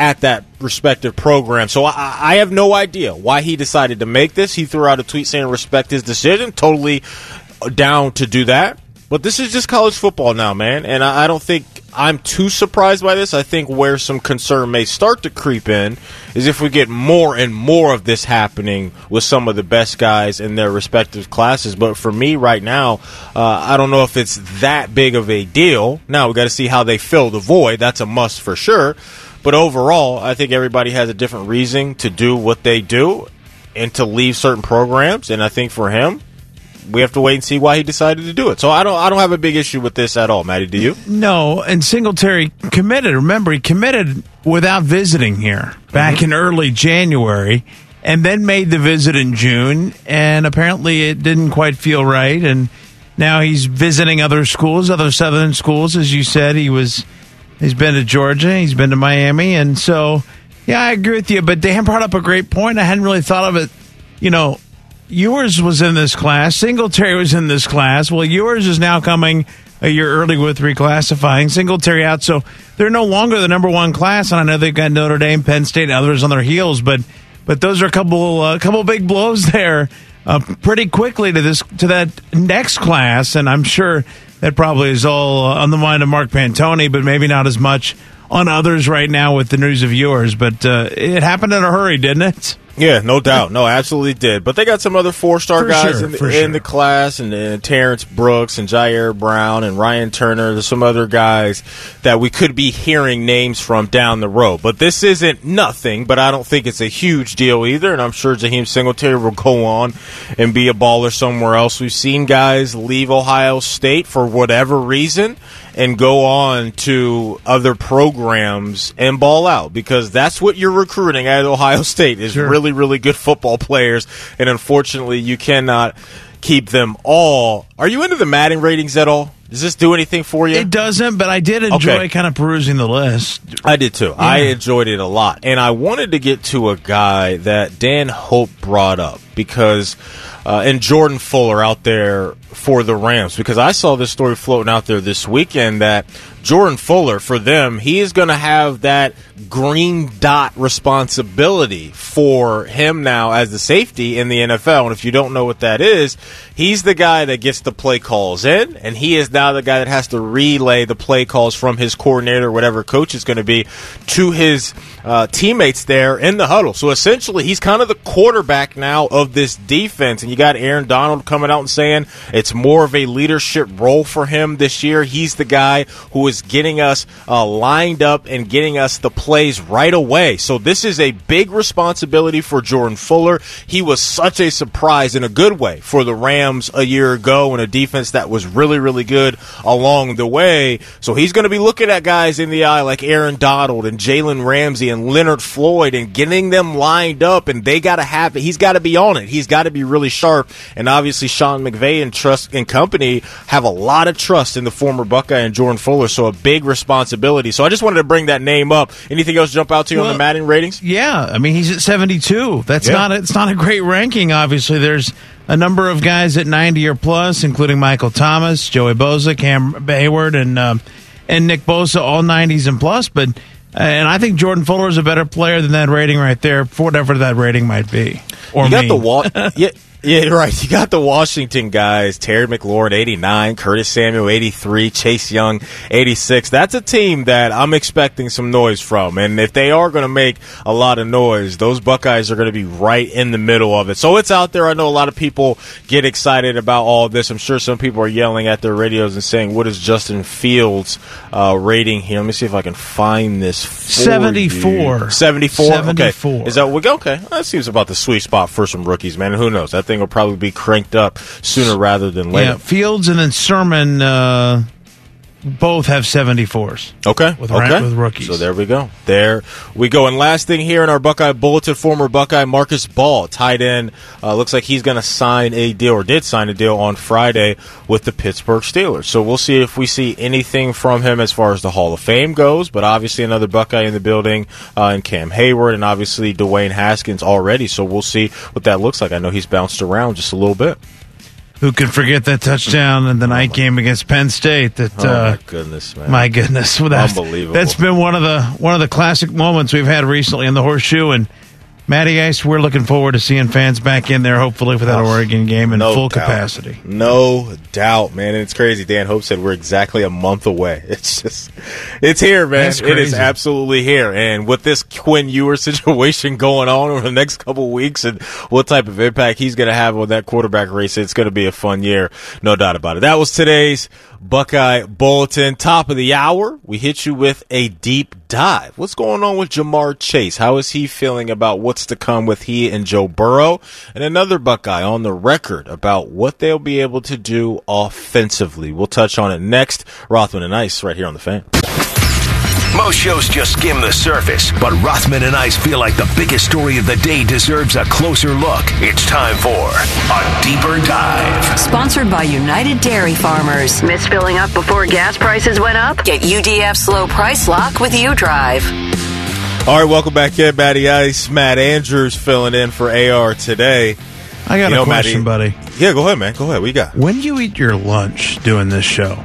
at that respective program. So I, I, have no idea why he decided to make this. He threw out a tweet saying respect his decision. Totally down to do that. But this is just college football now, man. And I, I don't think I'm too surprised by this. I think where some concern may start to creep in is if we get more and more of this happening with some of the best guys in their respective classes. But for me right now, uh, I don't know if it's that big of a deal. Now we got to see how they fill the void. That's a must for sure. But overall, I think everybody has a different reason to do what they do and to leave certain programs. And I think for him, we have to wait and see why he decided to do it. So I don't I don't have a big issue with this at all, Maddie. Do you? No, and Singletary committed. Remember, he committed without visiting here back mm-hmm. in early January, and then made the visit in June. And apparently, it didn't quite feel right. And now he's visiting other schools, other Southern schools, as you said. He was He's been to Georgia. He's been to Miami. And so, yeah, I agree with you. But Dan brought up a great point. I hadn't really thought of it. You know, Ewers was in this class. Singletary was in this class. Well, Ewers is now coming a year early with reclassifying. Singletary out. So they're no longer the number one class. And I know they've got Notre Dame, Penn State, and others on their heels. But but those are a couple a uh, couple big blows [laughs] there. Uh, pretty quickly to this to that next class, and I'm sure that probably is all on the mind of Mark Pantoni, but maybe not as much on others right now with the news of Ewers. But uh, it happened in a hurry, didn't it? Yeah, no doubt. No, absolutely did. But they got some other four star guys sure, in, the, sure. in, the, class, and, and Terrance Brooks and Jyaire Brown and Ryan Turner. There's some other guys that we could be hearing names from down the road. But this isn't nothing, but I don't think it's a huge deal either. And I'm sure Jaheim Singletary will go on and be a baller somewhere else. We've seen guys leave Ohio State for whatever reason and go on to other programs and ball out because that's what you're recruiting at Ohio State is sure. really, really good football players. And unfortunately, you cannot keep them all. Are you into the Madden ratings at all? Does this do anything for you? It doesn't, but I did enjoy Okay. kind of perusing the list. I did too. I enjoyed it a lot. And I wanted to get to a guy that Dan Hope brought up because, uh, and Jordan Fuller out there for the Rams, because I saw this story floating out there this weekend that Jordan Fuller, for them, he is going to have that green dot responsibility for him now as the safety in the NFL. And if you don't know what that is, he's the guy that gets the play calls in, and he is now the guy that has to relay the play calls from his coordinator, whatever coach is going to be, to his uh, teammates there in the huddle. So essentially, he's kind of the quarterback now of this defense. And you got Aaron Donald coming out and saying it's more of a leadership role for him this year. He's the guy who is getting us uh, lined up and getting us the plays right away. So this is a big responsibility for Jordan Fuller. He was such a surprise in a good way for the Rams a year ago and a defense that was really, really good along the way. So he's going to be looking at guys in the eye like Aaron Donald and Jalen Ramsey and Leonard Floyd and getting them lined up and they got to have it. He's got to be on it. He's got to be really sharp. And obviously Sean McVay and Trust and company have a lot of trust in the former Buckeye and Jordan Fuller. So a big responsibility. So I just wanted to bring that name up. Anything else jump out to you on the Madden ratings? Yeah, I mean he's at 72. That's Yeah. not a, it's not a great ranking. Obviously, there's a number of guys at 90 or plus, including Michael Thomas, Joey Bosa, Cam Heyward, and um, and Nick Bosa, all 90s and plus. But and I think Jordan Fuller is a better player than that rating right there, whatever that rating might be. Or you got me. the wall. [laughs] yeah, yeah, right. [laughs] You got the Washington guys: Terry McLaurin, eighty-nine; Curtis Samuel, eighty-three; Chase Young, eighty-six. That's a team that I'm expecting some noise from, and if they are going to make a lot of noise, those Buckeyes are going to be right in the middle of it. So it's out there. I know a lot of people get excited about all of this. I'm sure some people are yelling at their radios and saying, "What is Justin Fields' uh, rating here?" Let me see if I can find this. for 74. you. 74. 74. Okay. Is that we okay? That seems about the sweet spot for some rookies, man. And who knows? That thing will probably be cranked up sooner rather than later. yeah, Fields and then Sermon uh, both have 74s. Okay. With okay. with rookies. So there we go. There we go. And last thing here in our Buckeye Bulletin, former Buckeye Marcus Baugh, tight end, uh, looks like he's going to sign a deal or did sign a deal on Friday with the Pittsburgh Steelers. So we'll see if we see anything from him as far as the Hall of Fame goes. But obviously another Buckeye in the building, uh, and Cam Heyward, and obviously Dwayne Haskins already. So we'll see what that looks like. I know he's bounced around just a little bit. Who can forget that touchdown in the night game against Penn State? That Oh uh, my goodness, man! My goodness, [laughs] well, that's, Unbelievable. That's been one of the one of the classic moments we've had recently in the horseshoe. And Matty Ice, we're looking forward to seeing fans back in there, hopefully for that oh, Oregon game in No full doubt. capacity. No doubt, man. And it's crazy. Dan Hope said we're exactly a month away. [laughs] It's just, it's here, man. It is absolutely here. And with this Quinn Ewer [laughs] situation going on over the next couple of weeks and what type of impact he's going to have on that quarterback race, it's going to be a fun year. No doubt about it. That was today's Buckeye Bulletin. Top of the hour. We hit you with a deep dive. What's going on with Ja'Marr Chase? How is he feeling about what's to come with he and Joe Burrow? And another Buckeye on the record about what they'll be able to do offensively. We'll touch on it next. Rothman and Ice right here on the fan. Most shows just skim the surface, but Rothman and I feel like the biggest story of the day deserves a closer look. It's time for a deeper dive. Sponsored by United Dairy Farmers. Miss filling up before gas prices went up? Get UDF's low price lock with UDrive. All right, welcome back in, Matty Ice. Matt Andrews filling in for AR today. I got You a question, Matty- buddy. Yeah, go ahead, man. Go ahead. We got. When do you eat your lunch doing this show?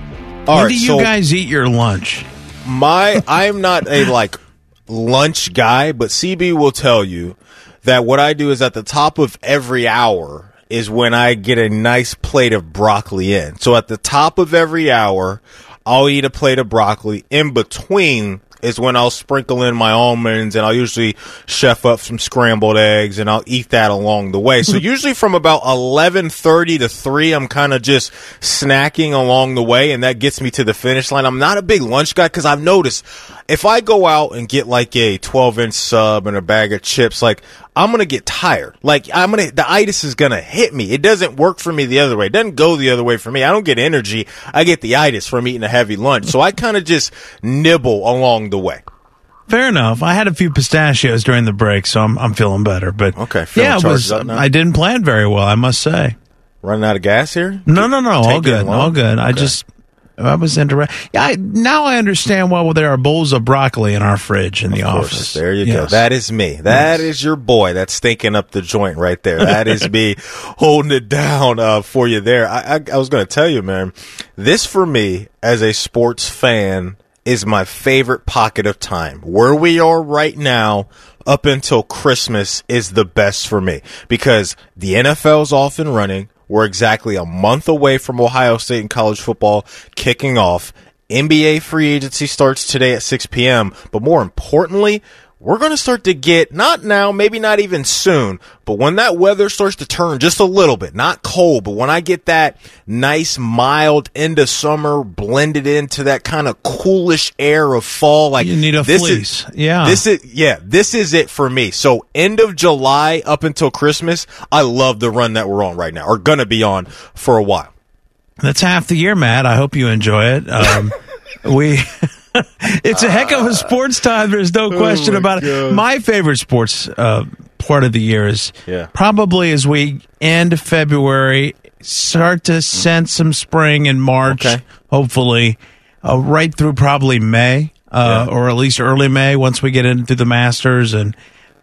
All when right, do you so- guys eat your lunch? My I'm not a like lunch guy, but CB will tell you that what I do is at the top of every hour is when I get a nice plate of broccoli in. So at the top of every hour, I'll eat a plate of broccoli. In between is when I'll sprinkle in my almonds and I'll usually chef up some scrambled eggs and I'll eat that along the way. So [laughs] usually from about 11:30 to 3 I'm kind of just snacking along the way and that gets me to the finish line. I'm not a big lunch guy cuz I've noticed if I go out and get like a 12-inch sub and a bag of chips like I'm going to get tired. Like I'm going to the itis is going to hit me. It doesn't work for me the other way. It doesn't go the other way for me. I don't get energy. I get the itis from eating a heavy lunch. So I kind of just nibble along the way. Fair enough. I had a few pistachios during the break, so I'm I'm feeling better. But Okay, yeah, it was. I didn't plan very well, I must say. Running out of gas here? No, no, no, all good, all good. I just I was interested. Yeah, I, now I understand why there are bowls of broccoli in our fridge in the Of course, office. There you Yes. go. That is me. That is your boy. That's stinking up the joint right there. That is me [laughs] holding it down uh, for you there. I, I, I was going to tell you, man. This for me as a sports fan is my favorite pocket of time. Where we are right now. Up until Christmas is the best for me because the NFL's off and running. We're exactly a month away from Ohio State and college football kicking off. NBA free agency starts today at 6 p.m. But more importantly, we're going to start to get, not now, maybe not even soon, but when that weather starts to turn just a little bit, not cold, but when I get that nice, mild end of summer blended into that kind of coolish air of fall, like You need a this fleece. Is, Yeah. This is, yeah, this is it for me. So end of July up until Christmas, I love the run that we're on right now, or going to be on for a while. That's half the year, Matt. I hope you enjoy it. Um, [laughs] we. [laughs] [laughs] it's a heck of a sports time. There's no question my about it. My favorite sports uh, part of the year is Yeah. probably as we end February, start to sense some spring in March, Okay. hopefully, uh, right through probably May, uh, or at least early May once we get into the Masters and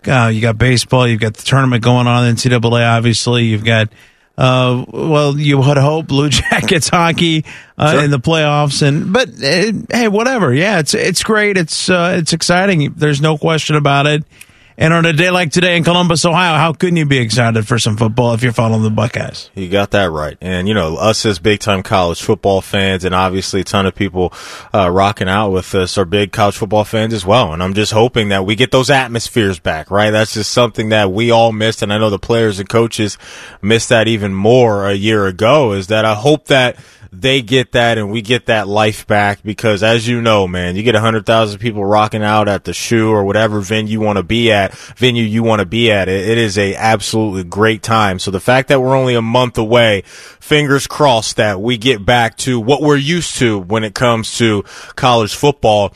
uh, you got baseball, you've got the tournament going on, in NCAA, obviously, you've got. Uh, well, you would hope Blue [laughs] Jackets hockey uh, Sure. in the playoffs, and but uh, hey, whatever. Yeah, it's it's great. It's uh, it's exciting. There's no question about it. And on a day like today in Columbus, Ohio, how couldn't you be excited for some football if you're following the Buckeyes? You got that right. And, you know, us as big time college football fans and obviously a ton of people uh, rocking out with us are big college football fans as well. And I'm just hoping that we get those atmospheres back, right? That's just something that we all missed. And I know the players and coaches missed that even more a year ago is that I hope that they get that and we get that life back because as you know, man, you get a hundred thousand people rocking out at the shoe or whatever venue you want to be at, venue you want to be at. It, it is a absolutely great time. So the fact that we're only a month away, fingers crossed that we get back to what we're used to when it comes to college football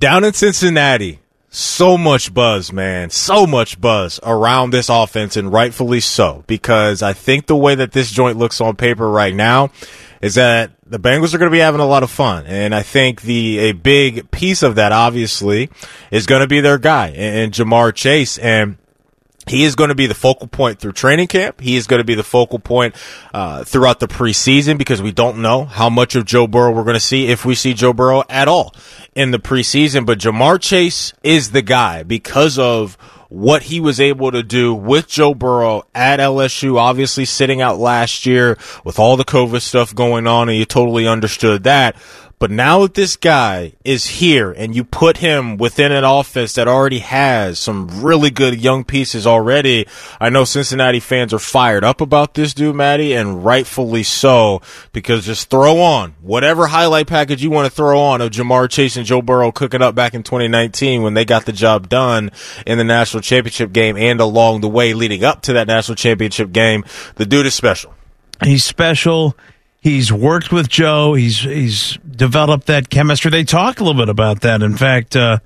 down in Cincinnati so much buzz, man. So much buzz around this offense, and rightfully so, because I think the way that this joint looks on paper right now is that the Bengals are going to be having a lot of fun. And I think the a big piece of that, obviously, is going to be their guy, and, and Ja'Marr Chase. And he is going to be the focal point through training camp. He is going to be the focal point uh, throughout the preseason because we don't know how much of Joe Burrow we're going to see if we see Joe Burrow at all in the preseason. But Ja'Marr Chase is the guy because of what he was able to do with Joe Burrow at LSU, obviously sitting out last year with all the COVID stuff going on, and you totally understood that. But now that this guy is here and you put him within an offense that already has some really good young pieces already, I know Cincinnati fans are fired up about this dude, Matty, and rightfully so, because just throw on whatever highlight package you want to throw on of Ja'Marr Chase and Joe Burrow cooking up back in 2019 when they got the job done in the national championship game and along the way leading up to that national championship game. The dude is special. He's special. He's worked with Joe. He's he's developed that chemistry. They talk a little bit about that. In fact, uh,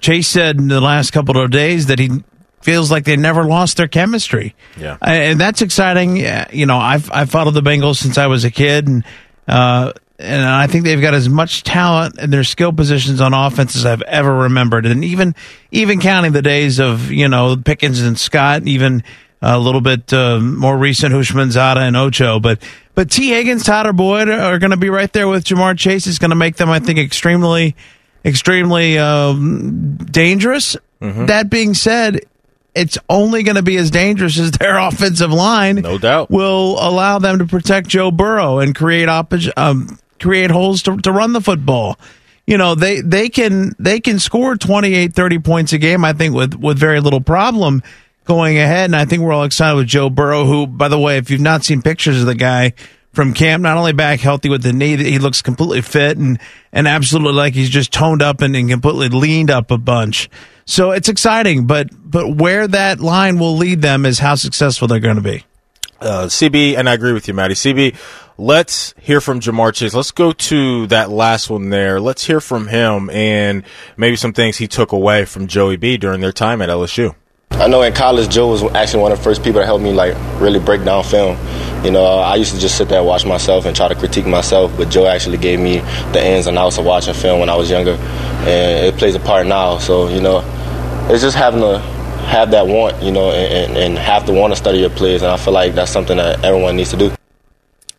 Chase said in the last couple of days that he feels like they never lost their chemistry. Yeah. Uh, and that's exciting. You know, I've I've followed the Bengals since I was a kid, and uh, and I think they've got as much talent in their skill positions on offense as I've ever remembered. And even even counting the days of you know Pickens and Scott, even a little bit uh, more recent Houshmandzadeh and Ocho, but but Tee Higgins, Tyler Boyd are going to be right there with Jamar Chase. It's going to make them, I think, extremely extremely um, dangerous. That being said, it's only going to be as dangerous as their [laughs] offensive line. No doubt. will allow them to protect Joe Burrow and create oppo- um, create holes to, to run the football. You know, they, they can they can score 28, 30 points a game, I think, with, with very little problem going ahead. And I think we're all excited with Joe Burrow, who, by the way, if you've not seen pictures of the guy from camp, not only back healthy with the knee, he looks completely fit and, and absolutely like he's just toned up and, and completely leaned up a bunch. So it's exciting, but but where that line will lead them is how successful they're going to be. uh, CB, and I agree with you, Matty. CB, let's hear from Ja'Marr Chase. Let's go to that last one there. Let's hear from him and maybe some things he took away from Joey B during their time at LSU. I know in college, Joe was actually one of the first people to help me like really break down film. You know, I used to just sit there and watch myself and try to critique myself, but Joe actually gave me the ins and outs of watching film when I was younger, and it plays a part now. So you know, it's just having to have that want, you know, and, and have to want to study your plays, and I feel like that's something that everyone needs to do.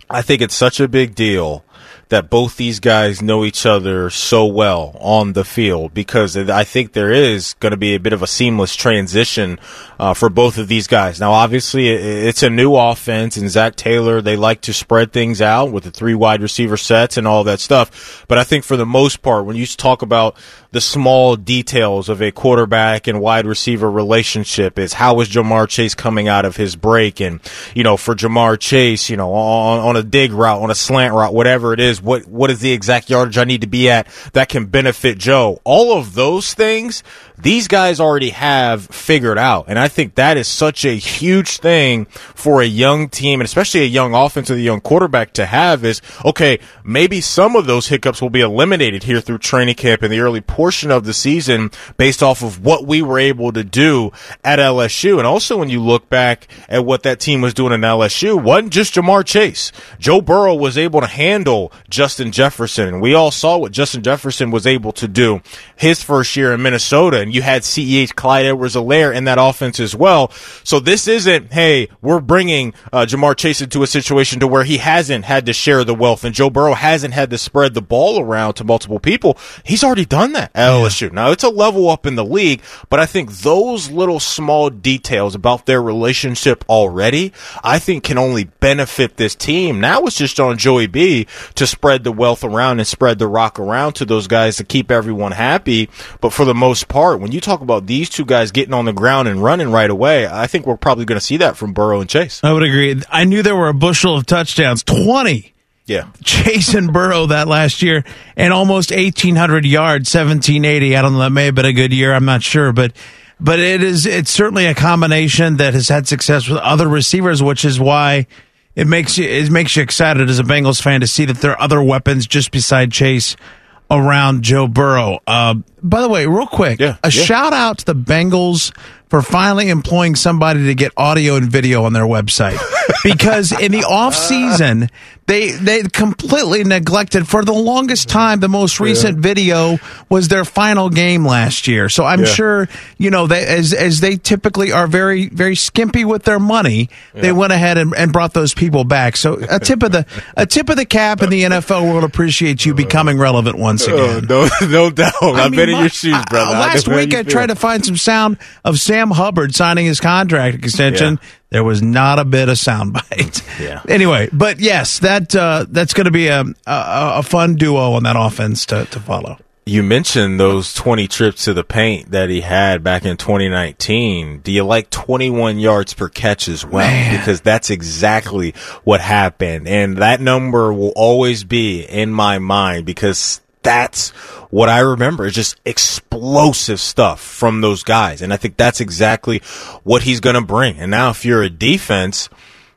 I think it's such a big deal that both these guys know each other so well on the field because I think there is going to be a bit of a seamless transition uh, for both of these guys. Now, obviously, it's a new offense, and Zac Taylor, they like to spread things out with the three wide receiver sets and all that stuff. But I think for the most part, when you talk about the small details of a quarterback and wide receiver relationship is. How is Ja'Marr Chase coming out of his break? And you know for Ja'Marr Chase you know on, on a dig route on a slant route whatever it is what what is the exact yardage I need to be at that can benefit Joe? All of those things these guys already have figured out. And I think that is such a huge thing for a young team and especially a young offense with a young quarterback to have is, okay, maybe some of those hiccups will be eliminated here through training camp in the early portion of the season based off of what we were able to do at LSU. And also when you look back at what that team was doing in LSU, wasn't just Ja'Marr Chase. Joe Burrow was able to handle Justin Jefferson. And we all saw what Justin Jefferson was able to do his first year in Minnesota and you had CEH Clyde Edwards-Helaire in that offense as well. So this isn't, hey, we're bringing uh, Ja'Marr Chase into a situation to where he hasn't had to share the wealth and Joe Burrow hasn't had to spread the ball around to multiple people. He's already done that at yeah. LSU. Now it's a level up in the league, but I think those little small details about their relationship already, I think can only benefit this team. Now it's just on Joey B to spread the wealth around and spread the rock around to those guys to keep everyone happy. But for the most part, when you talk about these two guys getting on the ground and running right away, I think we're probably going to see that from Burrow and Chase. I would agree. I knew there were a bushel of touchdowns, 20. Yeah. Chase and Burrow that last year and almost 1,800 yards, 1780. I don't know. That may have been a good year. I'm not sure, but but it is it's certainly a combination that has had success with other receivers, which is why it makes you it makes you excited as a Bengals fan to see that there are other weapons just beside Chase around Joe Burrow. Uh, by the way, real quick, yeah, a yeah. shout out to the Bengals for finally employing somebody to get audio and video on their website. [laughs] because in the off season, they they completely neglected for the longest time. The most recent yeah. video was their final game last year. So I'm yeah. sure you know they as as they typically are very very skimpy with their money. Yeah. They went ahead and, and brought those people back. So a tip of the a tip of the cap in the NFL world appreciate you becoming relevant once oh, again. no, [laughs] no doubt. I I've been in your shoes, brother. last week I tried to find some sound of Sam Hubbard signing his contract extension. There was not a bit of soundbite. [laughs] Yeah. Anyway, but yes, that uh, that's going to be a, a, a fun duo on that offense to to follow. You mentioned those 20 trips to the paint that he had back in 2019. Do you like 21 yards per catch as well? Man. Because that's exactly what happened. And that number will always be in my mind because that's what I remember is just explosive stuff from those guys. And I think that's exactly what he's going to bring. And now if you're a defense,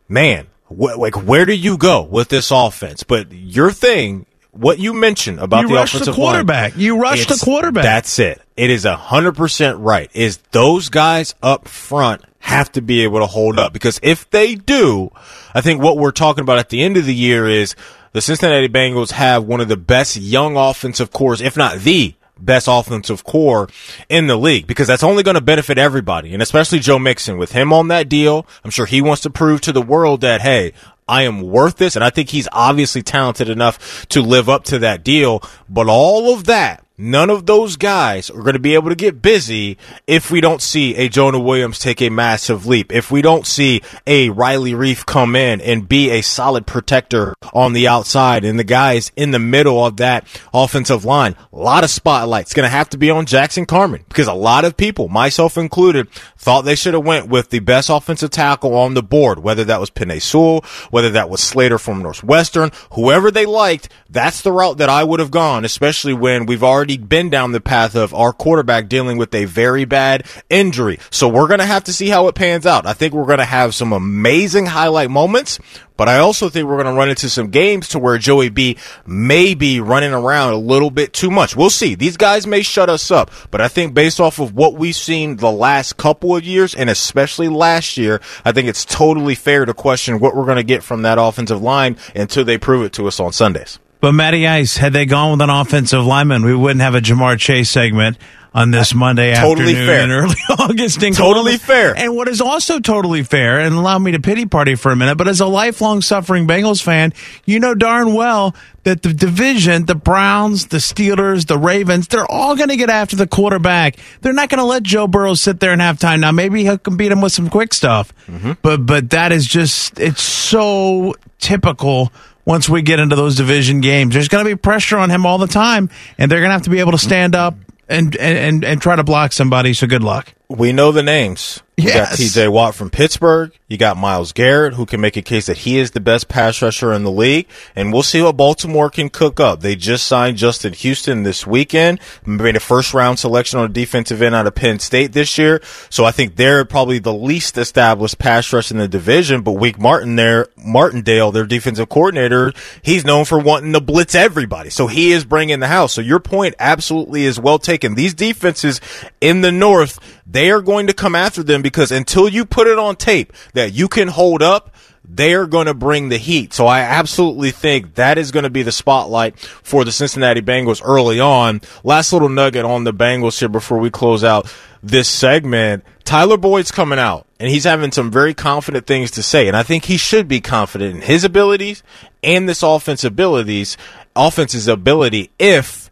man, wh- like where do you go with this offense? But your thing, what you mentioned about you the offensive the quarterback, line, you rush the quarterback. That's it. It is a hundred percent right. Is those guys up front have to be able to hold up because if they do, I think what we're talking about at the end of the year is the Cincinnati Bengals have one of the best young offensive cores, if not the best offensive core in the league because that's only going to benefit everybody and especially Joe Mixon with him on that deal. I'm sure he wants to prove to the world that, hey, I am worth this. And I think he's obviously talented enough to live up to that deal. But all of that None of those guys are going to be able to get busy if we don't see a Jonah Williams take a massive leap. If we don't see a Riley Reiff come in and be a solid protector on the outside and the guys in the middle of that offensive line, a lot of spotlights going to have to be on Jackson Carman because a lot of people, myself included, thought they should have went with the best offensive tackle on the board, whether that was Penei Sewell, whether that was Slater from Northwestern, whoever they liked, that's the route that I would have gone, especially when we've already already been down the path of our quarterback dealing with a very bad injury. So we're going to have to see how it pans out. I think we're going to have some amazing highlight moments, but I also think we're going to run into some games to where Joey B may be running around a little bit too much. We'll see. These guys may shut us up, but I think based off of what we've seen the last couple of years and especially last year, I think it's totally fair to question what we're going to get from that offensive line until they prove it to us on Sundays. But Matty Ice, had they gone with an offensive lineman, we wouldn't have a Ja'Marr Chase segment on this uh, Monday totally afternoon fair. in early [laughs] August. In Totally Columbus. fair. And what is also totally fair, and allow me to pity party for a minute, but as a lifelong suffering Bengals fan, you know darn well that the division, the Browns, the Steelers, the Ravens, they're all going to get after the quarterback. They're not going to let Joe Burrow sit there and have time. Now, maybe he can beat him with some quick stuff, mm-hmm. but but that is just it's so typical once we get into those division games. There's going to be pressure on him all the time, and they're going to have to be able to stand up and, and, and try to block somebody. So good luck. We know the names. You got TJ Watt from Pittsburgh. You got Myles Garrett, who can make a case that he is the best pass rusher in the league. And we'll see what Baltimore can cook up. They just signed Justin Houston this weekend, made a first round selection on a defensive end out of Penn State this year. So I think they're probably the least established pass rush in the division. But Wake Martin there, Martindale, their defensive coordinator, he's known for wanting to blitz everybody. So he is bringing the house. So your point absolutely is well taken. These defenses in the North, they are going to come after them because until you put it on tape that you can hold up, they're going to bring the heat. So I absolutely think that is going to be the spotlight for the Cincinnati Bengals early on. Last little nugget on the Bengals here before we close out this segment. Tyler Boyd's coming out and he's having some very confident things to say. And I think he should be confident in his abilities and this offense abilities, offense's ability if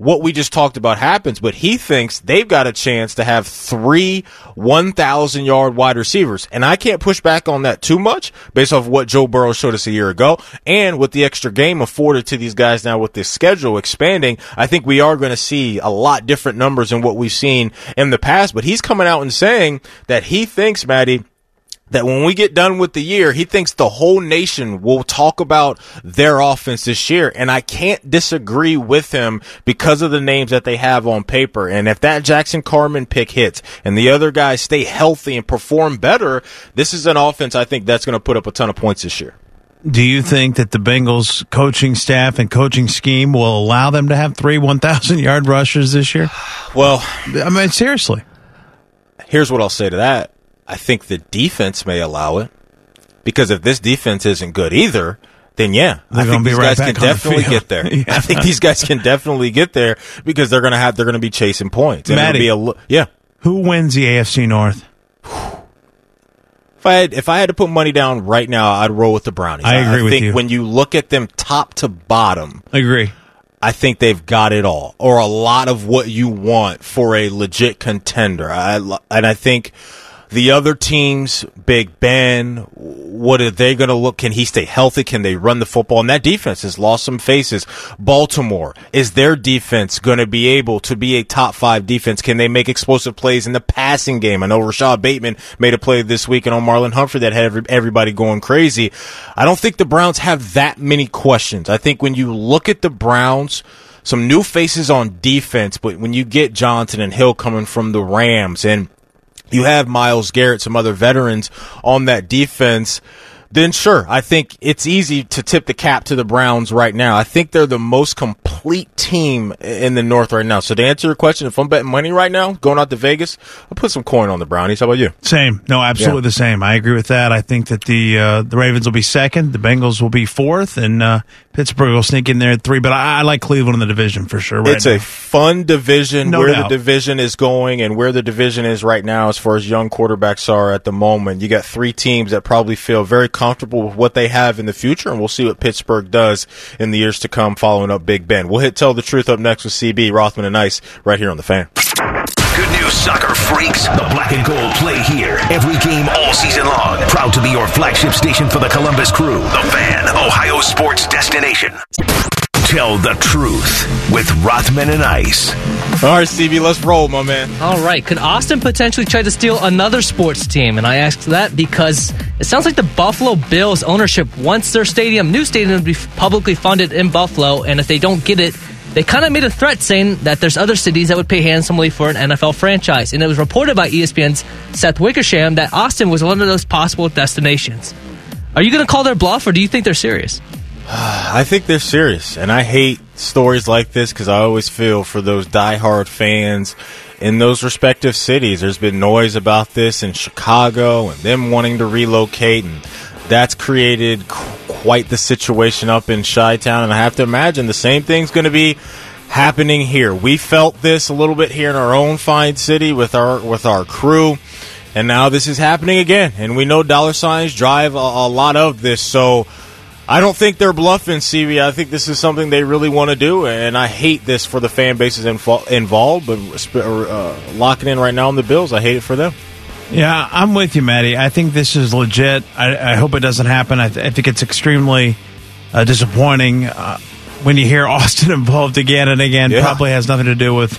what we just talked about happens, but he thinks they've got a chance to have three 1,000 yard wide receivers. And I can't push back on that too much based off what Joe Burrow showed us a year ago. And with the extra game afforded to these guys now with this schedule expanding, I think we are going to see a lot different numbers than what we've seen in the past. But he's coming out and saying that he thinks, Maddie, that when we get done with the year, he thinks the whole nation will talk about their offense this year. And I can't disagree with him because of the names that they have on paper. And if that Jackson Carman pick hits and the other guys stay healthy and perform better, this is an offense I think that's going to put up a ton of points this year. Do you think that the Bengals coaching staff and coaching scheme will allow them to have three 1,000 yard rushers this year? [sighs] Well, I mean, seriously. here's what I'll say to that. I think the defense may allow it because if this defense isn't good either, then yeah, They're I think these right guys can on the definitely get there. [laughs] Yeah. I think these guys can definitely get there because they're gonna have they're gonna be chasing points. And be a yeah. Who wins the AFC North? [sighs] If I had if I had to put money down right now, I'd roll with the Brownies. I agree with think you. when you look at them top to bottom, I Agree. I think they've got it all, or a lot of what you want for a legit contender. I, and I think the other teams, Big Ben, what are they going to look? Can he stay healthy? Can they run the football? And that defense has lost some faces. Baltimore, is their defense going to be able to be a top five defense? Can they make explosive plays in the passing game? I know Rashod Bateman made a play this week and on Marlon Humphrey that had every, everybody going crazy. I don't think the Browns have that many questions. I think when you look at the Browns, some new faces on defense, but when you get Johnson and Hill coming from the Rams and you have Myles Garrett, some other veterans on that defense, then sure, I think it's easy to tip the cap to the Browns right now. I think they're the most complete team in the North right now. So to answer your question, if I'm betting money right now, going out to Vegas, I'll put some coin on the Brownies. How about you? Same. No, absolutely Yeah. the same. I agree with that. I think that the uh, the Ravens will be second, the Bengals will be fourth, and uh, Pittsburgh will sneak in there at three. But I, I like Cleveland in the division for sure. Right it's now. a fun division No where doubt. the division is going and where the division is right now as far as young quarterbacks are at the moment. You got three teams that probably feel very comfortable with what they have in the future, and we'll see what Pittsburgh does in the years to come following up Big Ben. We'll hit Tell the Truth up next with CB, Rothman, and Ice right here on The Fan. Good news, soccer freaks. The black and gold play here every game all season long. Proud to be your flagship station for the Columbus Crew. The Fan, Ohio sports destination. Tell the truth with Rothman and Ice. All right, CB, let's roll, my man. All right. Could Austin potentially try to steal another sports team? And I asked that because it sounds like the Buffalo Bills ownership wants their stadium, new stadium, to be publicly funded in Buffalo. And if they don't get it, they kind of made a threat saying that there's other cities that would pay handsomely for an NFL franchise. And it was reported by ESPN's Seth Wickersham that Austin was one of those possible destinations. Are you going to call their bluff, or do you think they're serious? [sighs] I think they're serious, and I hate stories like this because I always feel for those diehard fans in those respective cities. There's been noise about this in Chicago and them wanting to relocate, and that's created quite the situation up in Chi Town. And I have to imagine the same thing's going to be happening here. We felt this a little bit here in our own fine city with our with our crew. And now this is happening again, and we know dollar signs drive a, a lot of this. So I don't think they're bluffing, CV. I think this is something they really want to do, and I hate this for the fan bases involved. But uh, locking in right now on the Bills, I hate it for them. Yeah, I'm with you, Maddie. I think this is legit. I, I hope it doesn't happen. I, th- I think it's extremely uh, disappointing uh, when you hear [laughs] Austin involved again and again. Yeah. Probably has nothing to do with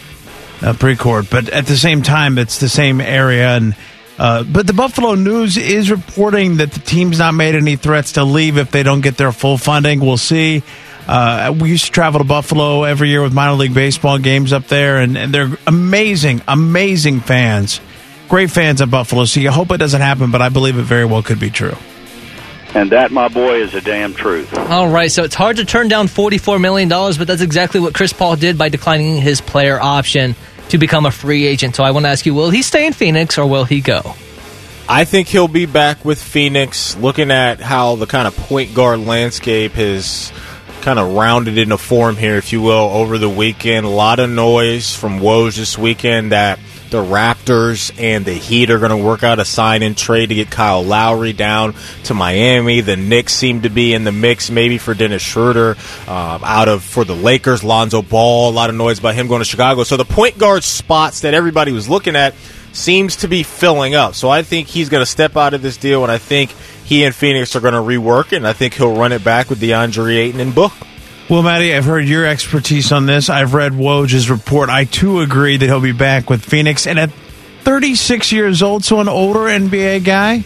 uh, Precourt, but at the same time, it's the same area and uh, but the Buffalo News is reporting that the team's not made any threats to leave if they don't get their full funding. We'll see. Uh, we used to travel to Buffalo every year with minor league baseball games up there, and, and they're amazing, amazing fans. Great fans of Buffalo. So you hope it doesn't happen, but I believe it very well could be true. And that, my boy, is a damn truth. All right, so it's hard to turn down $44 million, but that's exactly what Chris Paul did by declining his player option to become a free agent. So I want to ask you, will he stay in Phoenix or will he go? I think he'll be back with Phoenix. Looking at how the kind of point guard landscape has kind of rounded into form here, if you will, over the weekend. A lot of noise from Woj this weekend that the Raptors and the Heat are going to work out a sign and trade to get Kyle Lowry down to Miami. The Knicks seem to be in the mix, maybe for Dennis Schroeder uh, out of for the Lakers. Lonzo Ball, a lot of noise about him going to Chicago. So the point guard spots that everybody was looking at seems to be filling up. So I think he's going to step out of this deal, and I think he and Phoenix are going to rework it. And I think he'll run it back with DeAndre Ayton and Book. Well, Maddie, I've heard your expertise on this. I've read Woj's report. I too agree that he'll be back with Phoenix. And at 36 years old, so an older NBA guy,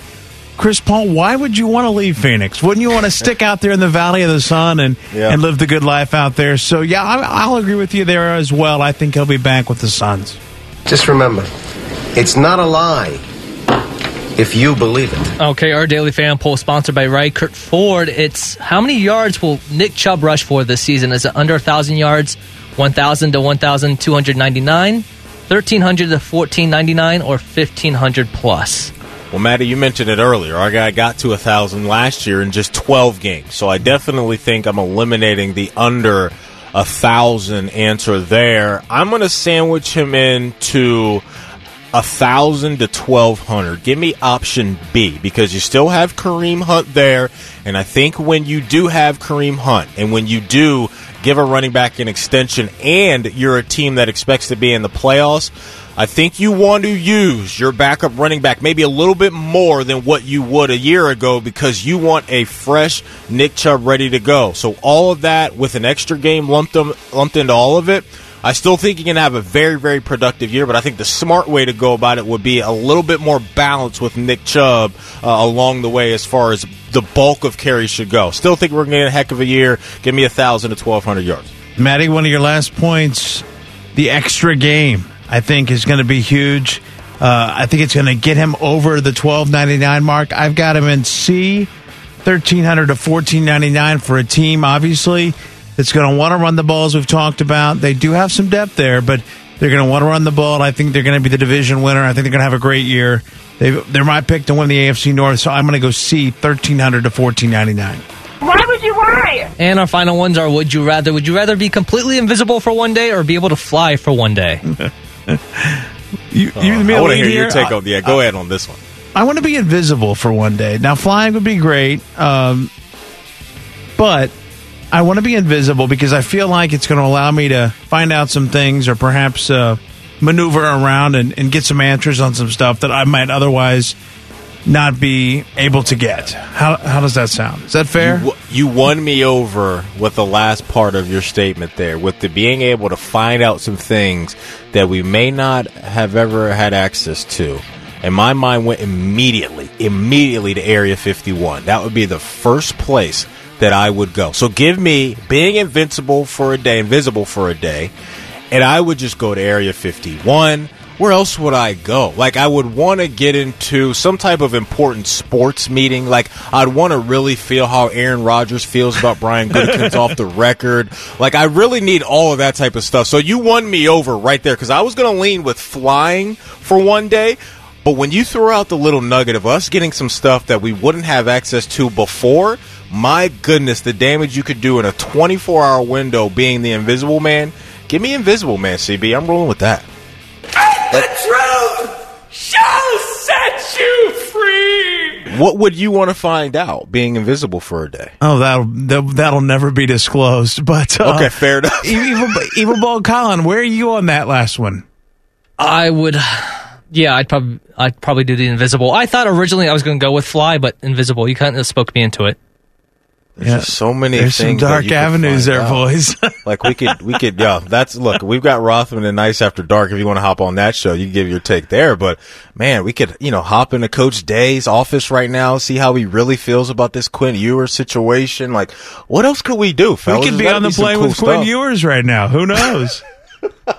Chris Paul, why would you want to leave Phoenix? Wouldn't you want to stick out there in the Valley of the Sun and, yeah. and live the good life out there? So, yeah, I'll agree with you there as well. I think he'll be back with the Suns. Just remember, it's not a lie if you believe it. Okay, our daily fan poll sponsored by Ricart Ford. It's how many yards will Nick Chubb rush for this season? Is it under 1,000 yards, 1,000 to 1,299, 1,300 to 1,499, or 1,500 plus? Well, Maddie, you mentioned it earlier. Our guy got to a 1,000 last year in just 12 games. So I definitely think I'm eliminating the under a 1,000 answer there. I'm going to sandwich him into a thousand to twelve hundred. Give me option B because you still have Kareem Hunt there, and I think when you do have Kareem Hunt, and when you do give a running back an extension, and you're a team that expects to be in the playoffs, I think you want to use your backup running back maybe a little bit more than what you would a year ago because you want a fresh Nick Chubb ready to go. So all of that with an extra game lumped them, lumped into all of it I still think you can have a very, very productive year, but I think the smart way to go about it would be a little bit more balance with Nick Chubb uh, along the way as far as the bulk of carries should go. Still think we're going to get a heck of a year. Give me a 1,000 to 1,200 yards. Maddie, one of your last points, the extra game, I think, is going to be huge. Uh, I think it's going to get him over the 12.99 mark. I've got him in C, 1300 to 14.99 for a team, obviously that's going to want to run the ball, as we've talked about. They do have some depth there, but they're going to want to run the ball. I think they're going to be the division winner. I think they're going to have a great year. They, they're my pick to win the AFC North, so I'm going to go C, 1300 to 1499. Why would you worry? And our final ones are Would you rather? Would you rather be completely invisible for one day or be able to fly for one day? [laughs] you, you uh, I want to hear your take on Yeah, go uh, ahead on this one. I want to be invisible for one day. Now, flying would be great, um, but I want to be invisible because I feel like it's going to allow me to find out some things or perhaps uh, maneuver around and, and, get some answers on some stuff that I might otherwise not be able to get. How, how does that sound? Is that fair? You, you won me over with the last part of your statement there, with the being able to find out some things that we may not have ever had access to. And my mind went immediately, immediately to Area 51. That would be the first place that I would go. So give me being invincible for a day, invisible for a day, and I would just go to Area 51. Where else would I go? Like, I would want to get into some type of important sports meeting. Like, I'd want to really feel how Aaron Rodgers feels about Brian Gutekunst [laughs] off the record. Like, I really need all of that type of stuff. So you won me over right there because I was going to lean with flying for one day. But when you throw out the little nugget of us getting some stuff that we wouldn't have access to before, my goodness, the damage you could do in a 24 hour window being the invisible man. Give me invisible man, CB. I'm rolling with that. The truth shall set you free. What would you want to find out being invisible for a day? Oh, that'll that- that'll never be disclosed. [laughs] But uh, Okay, fair enough. Evil, Evil Ball Colin, where are you on that last one? I would, yeah, I'd probably, I'd probably do the invisible. I thought originally I was going to go with fly, but invisible. You kind of spoke me into it. There's just so many There's some things. that dark you avenues there, out. boys. [laughs] like we could, we could, yeah. That's look. We've got Rothman and Nice After Dark. If you want to hop on that show, you can give your take there. But man, we could, you know, hop into Coach Day's office right now, see how he really feels about this Quinn Ewers situation. Like, what else could we do? Fellas? we could be gotta on the plane cool with Quinn stuff. Ewers right now. Who knows? [laughs]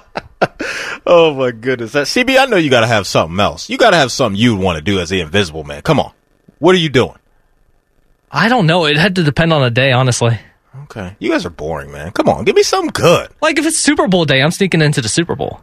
[laughs] Oh my goodness, that CB. I know you got to have something else. You got to have something you'd want to do as the Invisible Man. Come on, what are you doing? I don't know. It had to depend on the day, honestly. Okay, you guys are boring, man. Come on, give me something good. Like if it's Super Bowl day, I'm sneaking into the Super Bowl.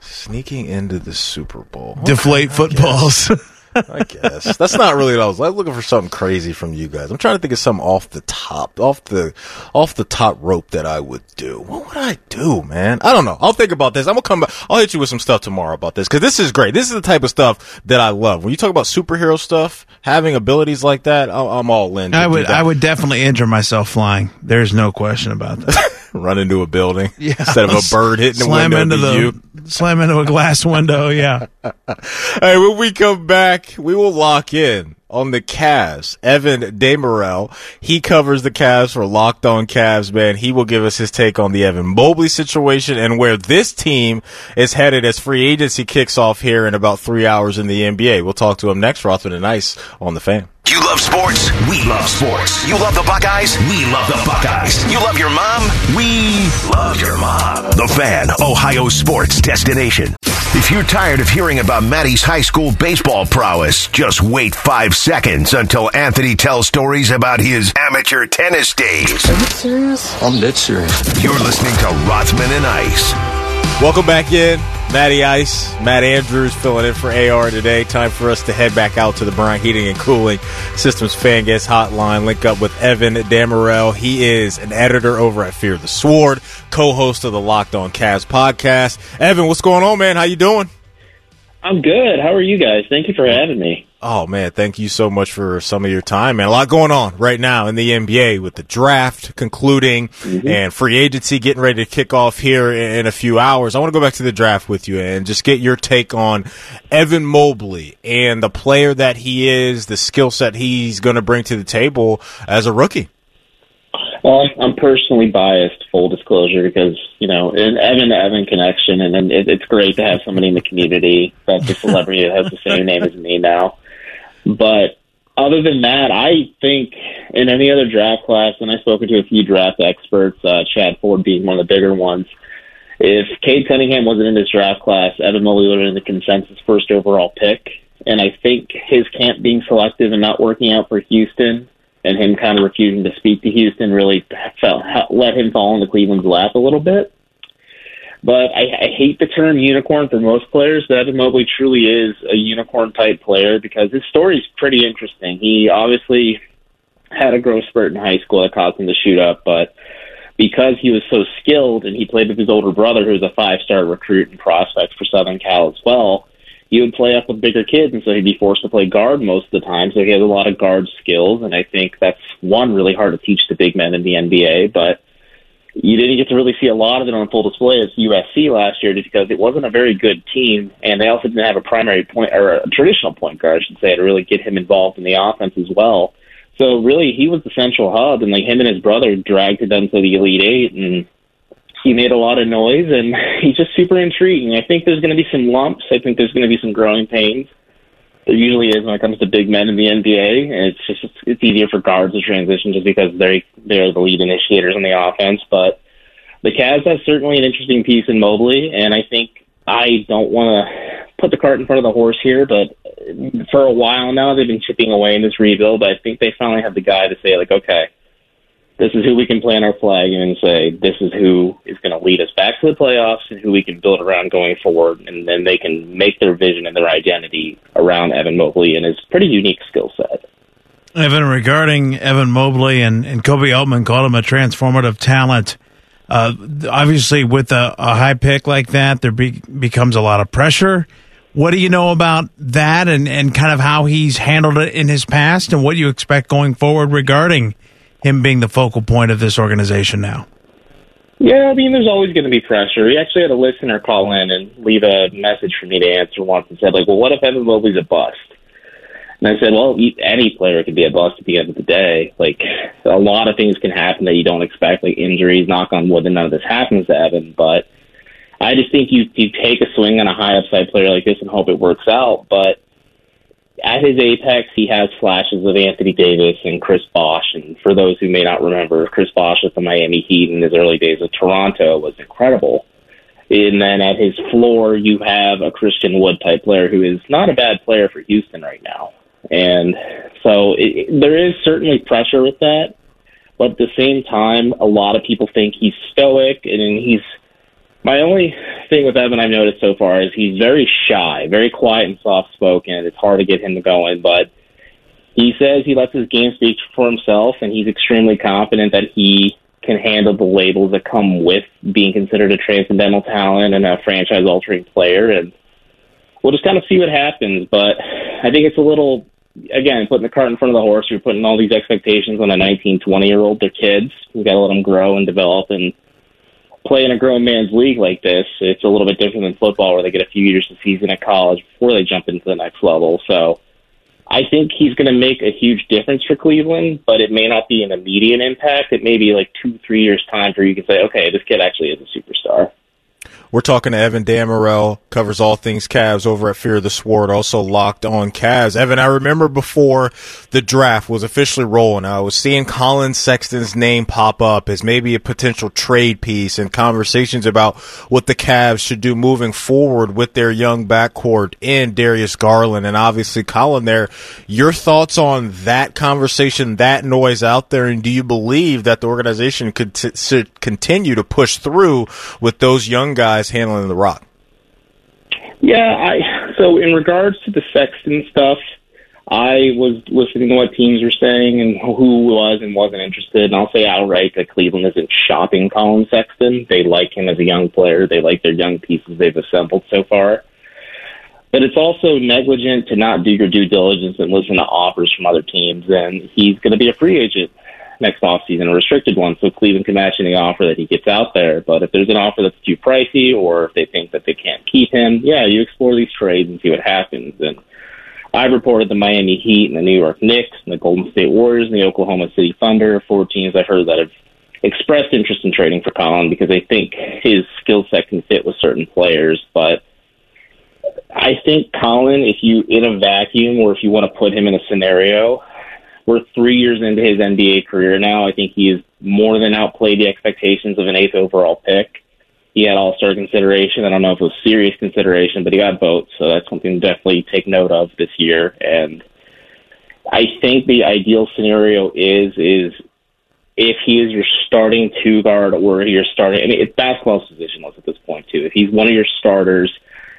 Sneaking into the Super Bowl. Deflate footballs. [laughs] I guess that's not really what I was. I was looking for something crazy from you guys. I'm trying to think of something off the top, off the, off the top rope that I would do. What would I do, man? I don't know. I'll think about this. I'm gonna come back. I'll hit you with some stuff tomorrow about this because this is great. This is the type of stuff that I love. When you talk about superhero stuff, having abilities like that, I'm, I'm all in. I would. I would definitely injure myself flying. There's no question about that. [laughs] [laughs] run into a building instead of a bird hitting the slam window. into the slam into a glass window. Yeah. [laughs] Hey, when we come back, we will lock in on the Cavs. Evan Dammarell, he covers the Cavs for Locked On Cavs, man. He will give us his take on the Evan Mobley situation and where this team is headed as free agency kicks off here in about three hours in the NBA. We'll talk to him next, Rothman and Ice on the fan. You love sports? We love sports. You love the Buckeyes? We love the Buckeyes. You love your mom? We love your mom. The Fan, Ohio sports destination. If you're tired of hearing about Maddie's high school baseball prowess, just wait five seconds until Anthony tells stories about his amateur tennis days. Are you serious? I'm dead serious. You're listening to Rothman and Ice. Welcome back in. Matty Ice, Matt Andrews filling in for AR today. Time for us to head back out to the Bryant Heating and Cooling Systems Fan Guest Hotline. Link up with Evan Dammarell. He is an editor over at Fear the Sword, co-host of the Locked On Cavs podcast. Evan, what's going on, man? How you doing? I'm good. How are you guys? Thank you for having me. Oh man, thank you so much for some of your time, man. A lot going on right now in the NBA with the draft concluding mm-hmm. and free agency getting ready to kick off here in, a few hours. I want to go back to the draft with you and just get your take on Evan Mobley and the player that he is, the skill set he's going to bring to the table as a rookie. Well, I'm- I'm personally biased, full disclosure, because you know, an Evan to Evan connection, and it, it's great to have somebody in the community that's a celebrity that has the same name as me now. But other than that, I think in any other draft class, and I've spoken to a few draft experts, uh, Chad Ford being one of the bigger ones. If Cade Cunningham wasn't in this draft class, Evan Mobley would have been the consensus first overall pick. And I think his camp being selective and not working out for Houston and him kind of refusing to speak to Houston really felt, let him fall into Cleveland's lap a little bit. But I, I hate the term unicorn for most players, but Evan Mobley truly is a unicorn type player because his story is pretty interesting. He obviously had a growth spurt in high school that caused him to shoot up, but because he was so skilled and he played with his older brother, who was a five star recruit and prospect for Southern Cal as well, he would play up with bigger kids, and so he'd be forced to play guard most of the time. So he has a lot of guard skills, and I think that's one really hard to teach to big men in the NBA. But you didn't get to really see a lot of it on full display as USC last year, just because it wasn't a very good team, and they also didn't have a primary point or a traditional point guard, I should say, to really get him involved in the offense as well. So really, he was the central hub, and like him and his brother dragged it them to the Elite Eight, and he made a lot of noise, and [laughs] he's just super intriguing. I think there's going to be some lumps. I think there's going to be some growing pains. There usually is when it comes to big men in the NBA. And it's just it's easier for guards to transition just because they they're the lead initiators in the offense. But the Cavs have certainly an interesting piece in Mobley, and I think I don't want to put the cart in front of the horse here, but for a while now they've been chipping away in this rebuild. But I think they finally have the guy to say like, okay, this is who we can plant our flag in and say this is who is going to lead us back to the playoffs and who we can build around going forward. And then they can make their vision and their identity around Evan Mobley and his pretty unique skill set. Evan, regarding Evan Mobley and, and Koby Altman called him a transformative talent. Uh, obviously, with a, a, high pick like that, there be, becomes a lot of pressure. What do you know about that and, and kind of how he's handled it in his past and what you expect going forward regarding him being the focal point of this organization now? Yeah, I mean, there's always going to be pressure. We actually had a listener call in and leave a message for me to answer once and said, like, well, what if Evan Mobley's a bust? And I said, well, any player can be a bust at the end of the day. Like, a lot of things can happen that you don't expect, like injuries, knock on wood, and none of this happens to Evan. But I just think you, you take a swing on a high upside player like this and hope it works out. But at his apex, he has flashes of Anthony Davis and Chris Bosh. And for those who may not remember, Chris Bosh with the Miami Heat in his early days of Toronto was incredible. And then at his floor, you have a Christian Wood type player who is not a bad player for Houston right now. And so it, there is certainly pressure with that. But at the same time, a lot of people think he's stoic and he's my only thing with Evan I've noticed so far is he's very shy, very quiet and soft spoken. It's hard to get him going, but he says he lets his game speak for himself, and he's extremely confident that he can handle the labels that come with being considered a transcendental talent and a franchise altering player. And we'll just kind of see what happens. But I think it's a little, again, putting the cart in front of the horse. You're putting all these expectations on a 19, 20 year old. They're kids. We've got to let them grow and develop and play in a grown man's league like this, it's a little bit different than football where they get a few years of season at college before they jump into the next level. So I think he's going to make a huge difference for Cleveland, but it may not be an immediate impact. It may be like two, three years time where you can say, okay, this kid actually is a superstar. We're talking to Evan Dammarell, covers all things Cavs over at Fear of the Sword, also locked on Cavs. Evan, I remember before the draft was officially rolling, I was seeing Collin Sexton's name pop up as maybe a potential trade piece and conversations about what the Cavs should do moving forward with their young backcourt in Darius Garland and obviously Collin there. Your thoughts on that conversation, that noise out there, and do you believe that the organization could t- continue to push through with those young guys guys handling the rock? Yeah, I so in regards to the Sexton stuff, I was listening to what teams were saying and who was and wasn't interested. And I'll say outright that Cleveland isn't shopping Collin Sexton. They like him as a young player. They like their young pieces they've assembled so far. But it's also negligent to not do your due diligence and listen to offers from other teams. And he's going to be a free agent next offseason, a restricted one, so Cleveland can match any offer that he gets out there. But if there's an offer that's too pricey or if they think that they can't keep him, yeah, you explore these trades and see what happens. And I've reported the Miami Heat and the New York Knicks and the Golden State Warriors and the Oklahoma City Thunder, four teams I've heard that have expressed interest in trading for Collin because they think his skill set can fit with certain players. But I think Collin, if you in a vacuum or if you want to put him in a scenario, we're three years into his NBA career now. I think he has more than outplayed the expectations of an eighth overall pick. He had All Star consideration. I don't know if it was serious consideration, but he got votes, so that's something to definitely take note of this year. And I think the ideal scenario is is if he is your starting two guard or you're starting. I mean, it's basketball positionless at this point too. If he's one of your starters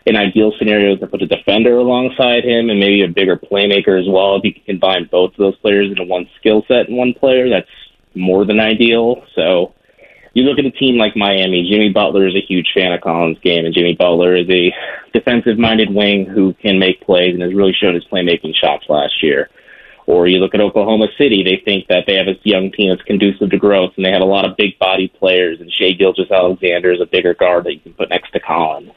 in ideal scenarios to put a defender alongside him and maybe a bigger playmaker as well. If you can combine both of those players into one skill set in one player, that's more than ideal. So you look at a team like Miami, Jimmy Butler is a huge fan of Collin's game, and Jimmy Butler is a defensive minded wing who can make plays and has really shown his playmaking shots last year. Or you look at Oklahoma City, they think that they have a young team that's conducive to growth, and they have a lot of big body players, and Shai Gilgeous-Alexander is a bigger guard that you can put next to Collin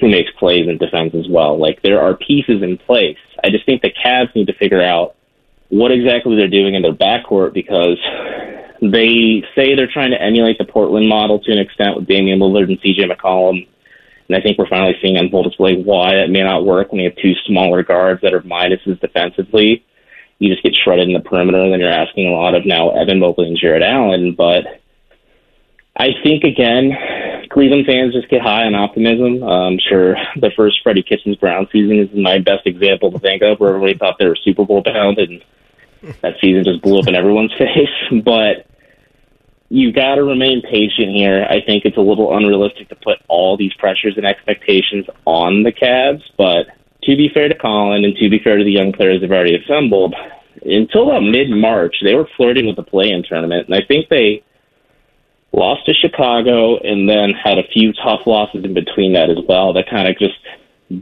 who makes plays in defense as well. Like there are pieces in place. I just think the Cavs need to figure out what exactly they're doing in their backcourt because they say they're trying to emulate the Portland model to an extent with Damian Lillard and CJ McCollum And I think we're finally seeing on full display why it may not work when you have two smaller guards that are minuses defensively. You just get shredded in the perimeter, and then you're asking a lot of now Evan Mobley and Jarrett Allen. But I think again, Cleveland fans just get high on optimism. I'm sure the first Freddie Kitchens Brown season is my best example to think of, where everybody thought they were Super Bowl bound, and that season just blew up in everyone's [laughs] face. But you got to remain patient here. I think it's a little unrealistic to put all these pressures and expectations on the Cavs, but to be fair to Collin and to be fair to the young players they've already assembled, until about mid March, they were flirting with the play in tournament, and I think they lost to Chicago and then had a few tough losses in between that as well that kind of just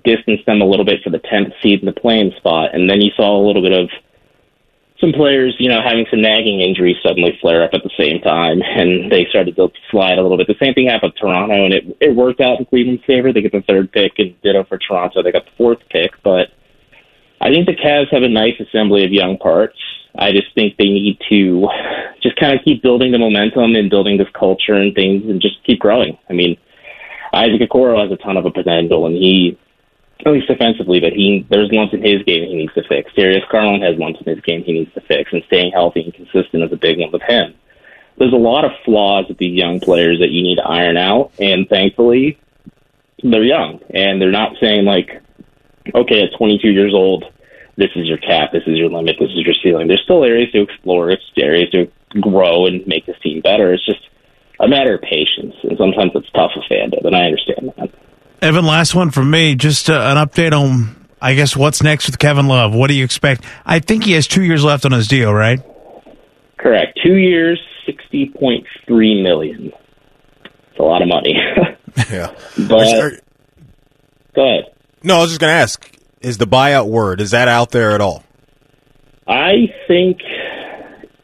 distanced them a little bit for the 10th seed in the playing spot. And then you saw a little bit of some players, you know, having some nagging injuries suddenly flare up at the same time, and they started to slide a little bit. The same thing happened to Toronto, and it it worked out in Cleveland's favor. They get the third pick, and ditto for Toronto. They got the fourth pick, but I think the Cavs have a nice assembly of young parts. I just think they need to just kind of keep building the momentum and building this culture and things, and just keep growing. I mean, Isaac Okoro has a ton of a potential, and he at least defensively, but he there's lumps in his game he needs to fix. Darius Garland has lumps in his game he needs to fix, and staying healthy and consistent is a big one with him. There's a lot of flaws with these young players that you need to iron out, and thankfully, they're young and they're not saying like, okay, at 22 years old, this is your cap, this is your limit, this is your ceiling. There's still areas to explore, it's areas to grow and make this team better. It's just a matter of patience, and sometimes it's tough with fandom, and I understand that. Evan, last one from me. Just uh, an update on, I guess, what's next with Kevin Love. What do you expect? I think he has two years left on his deal, right? Correct. Two years, sixty point three million. It's a lot of money. [laughs] yeah. But Are- go ahead. No, I was just going to ask: Is the buyout word is that out there at all? I think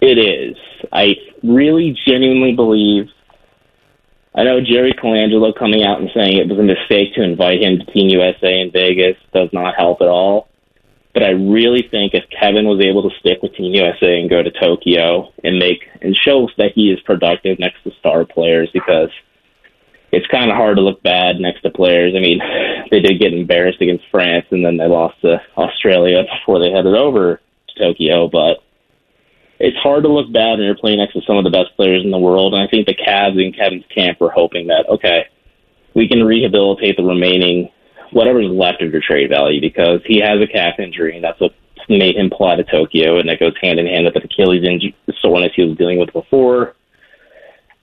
it is. I really genuinely believe. I know Jerry Colangelo coming out and saying it was a mistake to invite him to Team USA in Vegas does not help at all. But I really think if Kevin was able to stick with Team USA and go to Tokyo and make and show that he is productive next to star players, because it's kind of hard to look bad next to players. I mean, [laughs] they did get embarrassed against France, and then they lost to Australia before they headed over to Tokyo. But it's hard to look bad when you're playing next to some of the best players in the world. And I think the Cavs in Kevin's camp were hoping that okay, we can rehabilitate the remaining whatever's left of your trade value because he has a calf injury, and that's what made him fly to Tokyo, and that goes hand in hand with the Achilles injury soreness he was dealing with before.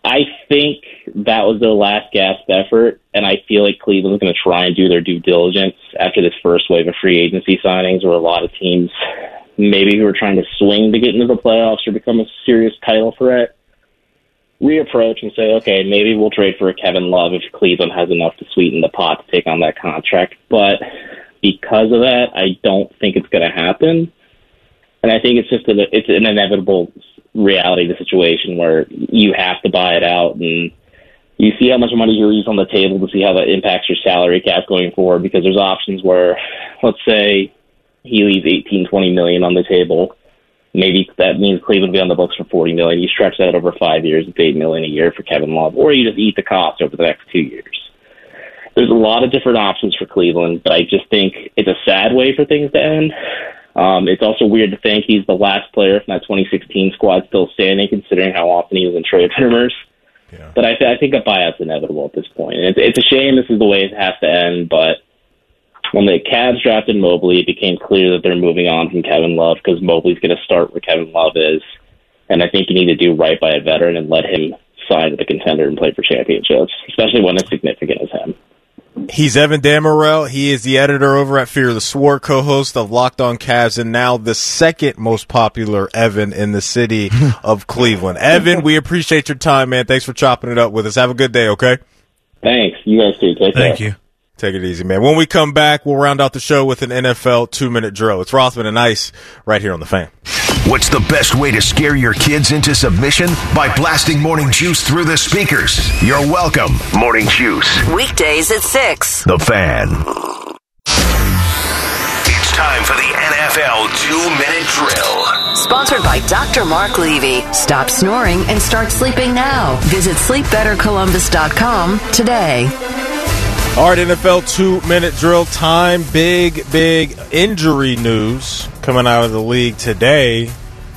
I think that was their last gasp effort, and I feel like Cleveland's going to try and do their due diligence after this first wave of free agency signings, where a lot of teams maybe who are trying to swing to get into the playoffs or become a serious title threat reapproach and say, okay, maybe we'll trade for a Kevin Love if Cleveland has enough to sweeten the pot to take on that contract. But because of that, I don't think it's going to happen. And I think it's just a, it's an inevitable reality of the situation where you have to buy it out and you see how much money you leave on the table to see how that impacts your salary cap going forward because there's options where let's say he leaves 18 20 million on the table. Maybe that means Cleveland will be on the books for 40 million. You stretch that over 5 years it's 8 million a year for Kevin Love or you just eat the cost over the next 2 years. There's a lot of different options for Cleveland but I just think it's a sad way for things to end um, it's also weird to think he's the last player from that 2016 squad still standing, considering how often he was in trade rumors. Yeah. But I, th- I think a buyout's inevitable at this point. And it's, it's a shame this is the way it has to end. But when the Cavs drafted Mobley, it became clear that they're moving on from Kevin Love because Mobley's going to start where Kevin Love is. And I think you need to do right by a veteran and let him sign with a contender and play for championships, especially one as significant as him. He's Evan Dammarell. He is the editor over at Fear the Sword, co-host of Locked On Cavs, and now the second most popular Evan in the city [laughs] of Cleveland. Evan, we appreciate your time, man. Thanks for chopping it up with us. Have a good day, okay? Thanks. You guys too. Take Thank care. you. Take it easy, man. When we come back, we'll round out the show with an NFL two-minute drill. It's Rothman and Ice right here on the fan. What's the best way to scare your kids into submission? By blasting Morning Juice through the speakers. You're welcome, Morning Juice. Weekdays at 6. The fan. It's time for the NFL two minute drill. Sponsored by Dr. Mark Levy. Stop snoring and start sleeping now. Visit sleepbettercolumbus.com today. All right, NFL two minute drill time. Big, big injury news coming out of the league today.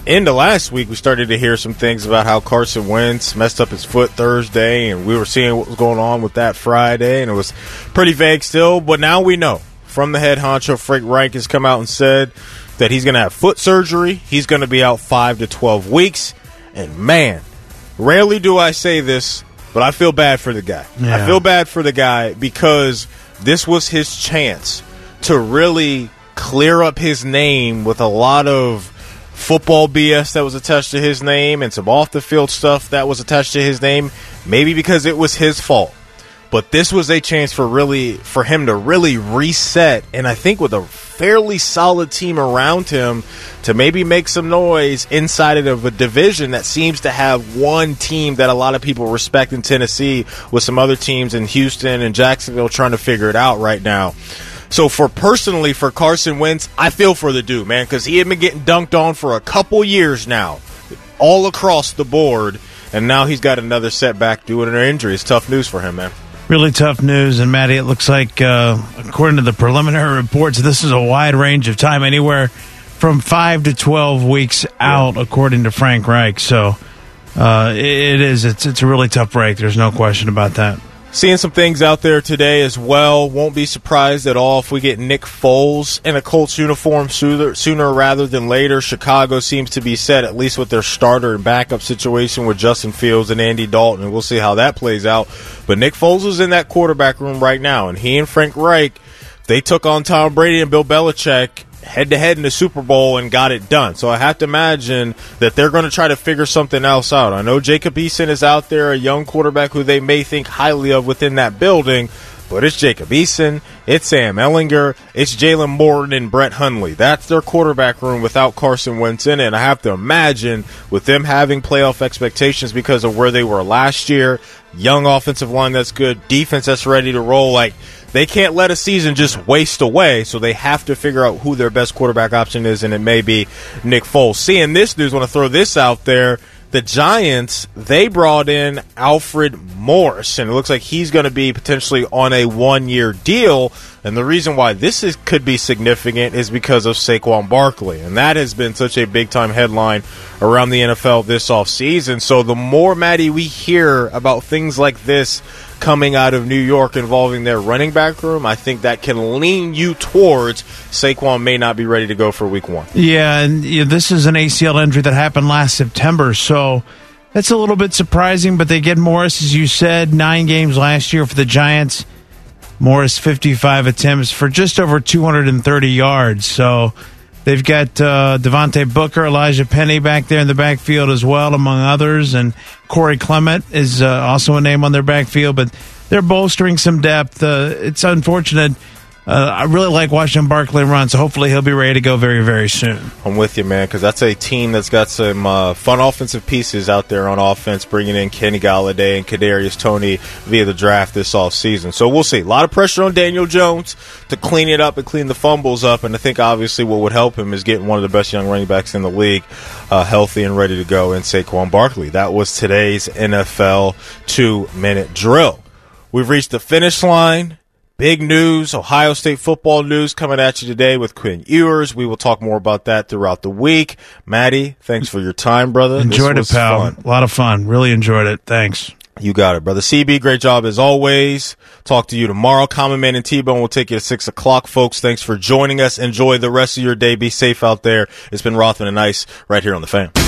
Into last week, we started to hear some things about how Carson Wentz messed up his foot Thursday, and we were seeing what was going on with that Friday, and it was pretty vague still. But now we know from the head honcho, Frank Reich has come out and said that he's going to have foot surgery. He's going to be out five to 12 weeks. And man, rarely do I say this but I feel bad for the guy. Yeah. I feel bad for the guy because this was his chance to really clear up his name with a lot of football BS that was attached to his name and some off the field stuff that was attached to his name. Maybe because it was his fault. But this was a chance for really for him to really reset and I think with a fairly solid team around him to maybe make some noise inside of a division that seems to have one team that a lot of people respect in Tennessee with some other teams in Houston and Jacksonville trying to figure it out right now. So for personally for Carson Wentz, I feel for the dude, man, because he had been getting dunked on for a couple years now, all across the board, and now he's got another setback due to an injury. It's tough news for him, man. Really tough news, and Maddie, it looks like, uh, according to the preliminary reports, this is a wide range of time, anywhere from five to twelve weeks out, according to Frank Reich. So uh, it is. It's it's a really tough break. There's no question about that. Seeing some things out there today as well. Won't be surprised at all if we get Nick Foles in a Colts uniform sooner, sooner rather than later. Chicago seems to be set, at least with their starter and backup situation with Justin Fields and Andy Dalton, we'll see how that plays out. But Nick Foles is in that quarterback room right now, and he and Frank Reich, they took on Tom Brady and Bill Belichick head to head in the Super Bowl and got it done. So I have to imagine that they're going to try to figure something else out. I know Jacob Eason is out there, a young quarterback who they may think highly of within that building. But it's Jacob Eason, it's Sam Ehlinger, it's Jalen Morton and Brett Hundley. That's their quarterback room without Carson Wentz in it. And I have to imagine with them having playoff expectations because of where they were last year, young offensive line that's good, defense that's ready to roll, like they can't let a season just waste away, so they have to figure out who their best quarterback option is, and it may be Nick Foles. Seeing this news, want to throw this out there. The Giants, they brought in Alfred Morris, and it looks like he's going to be potentially on a one year deal. And the reason why this is, could be significant is because of Saquon Barkley. And that has been such a big time headline around the NFL this offseason. So the more, Maddie, we hear about things like this coming out of New York involving their running back room, I think that can lean you towards Saquon may not be ready to go for week one. Yeah, and this is an ACL injury that happened last September, so that's a little bit surprising. But they get Morris, as you said, nine games last year for the Giants. Morris, 55 attempts for just over 230 yards. So they've got uh, Devontae Booker, Elijhaa Penny back there in the backfield as well, among others. And Corey Clement is uh, also a name on their backfield, but they're bolstering some depth. Uh, it's unfortunate. Uh, I really like watching Barkley run, so hopefully he'll be ready to go very, very soon. I'm with you, man, because that's a team that's got some uh, fun offensive pieces out there on offense, bringing in Kenny Golladay and Kadarius Toney via the draft this offseason. So we'll see. A lot of pressure on Daniel Jones to clean it up and clean the fumbles up, and I think obviously what would help him is getting one of the best young running backs in the league uh, healthy and ready to go in Saquon Barkley. That was today's NFL two-minute drill. We've reached the finish line. Big news, Ohio State football news coming at you today with Quinn Ewers. We will talk more about that throughout the week. Maddie, thanks for your time, brother. Enjoyed it, pal. fun. A lot of fun. Really enjoyed it. Thanks. You got it, brother. CB, great job as always. Talk to you tomorrow. Common Man and T-Bone will take you at 6 o'clock, folks. Thanks for joining us. Enjoy the rest of your day. Be safe out there. It's been Rothman and Ice right here on the fan.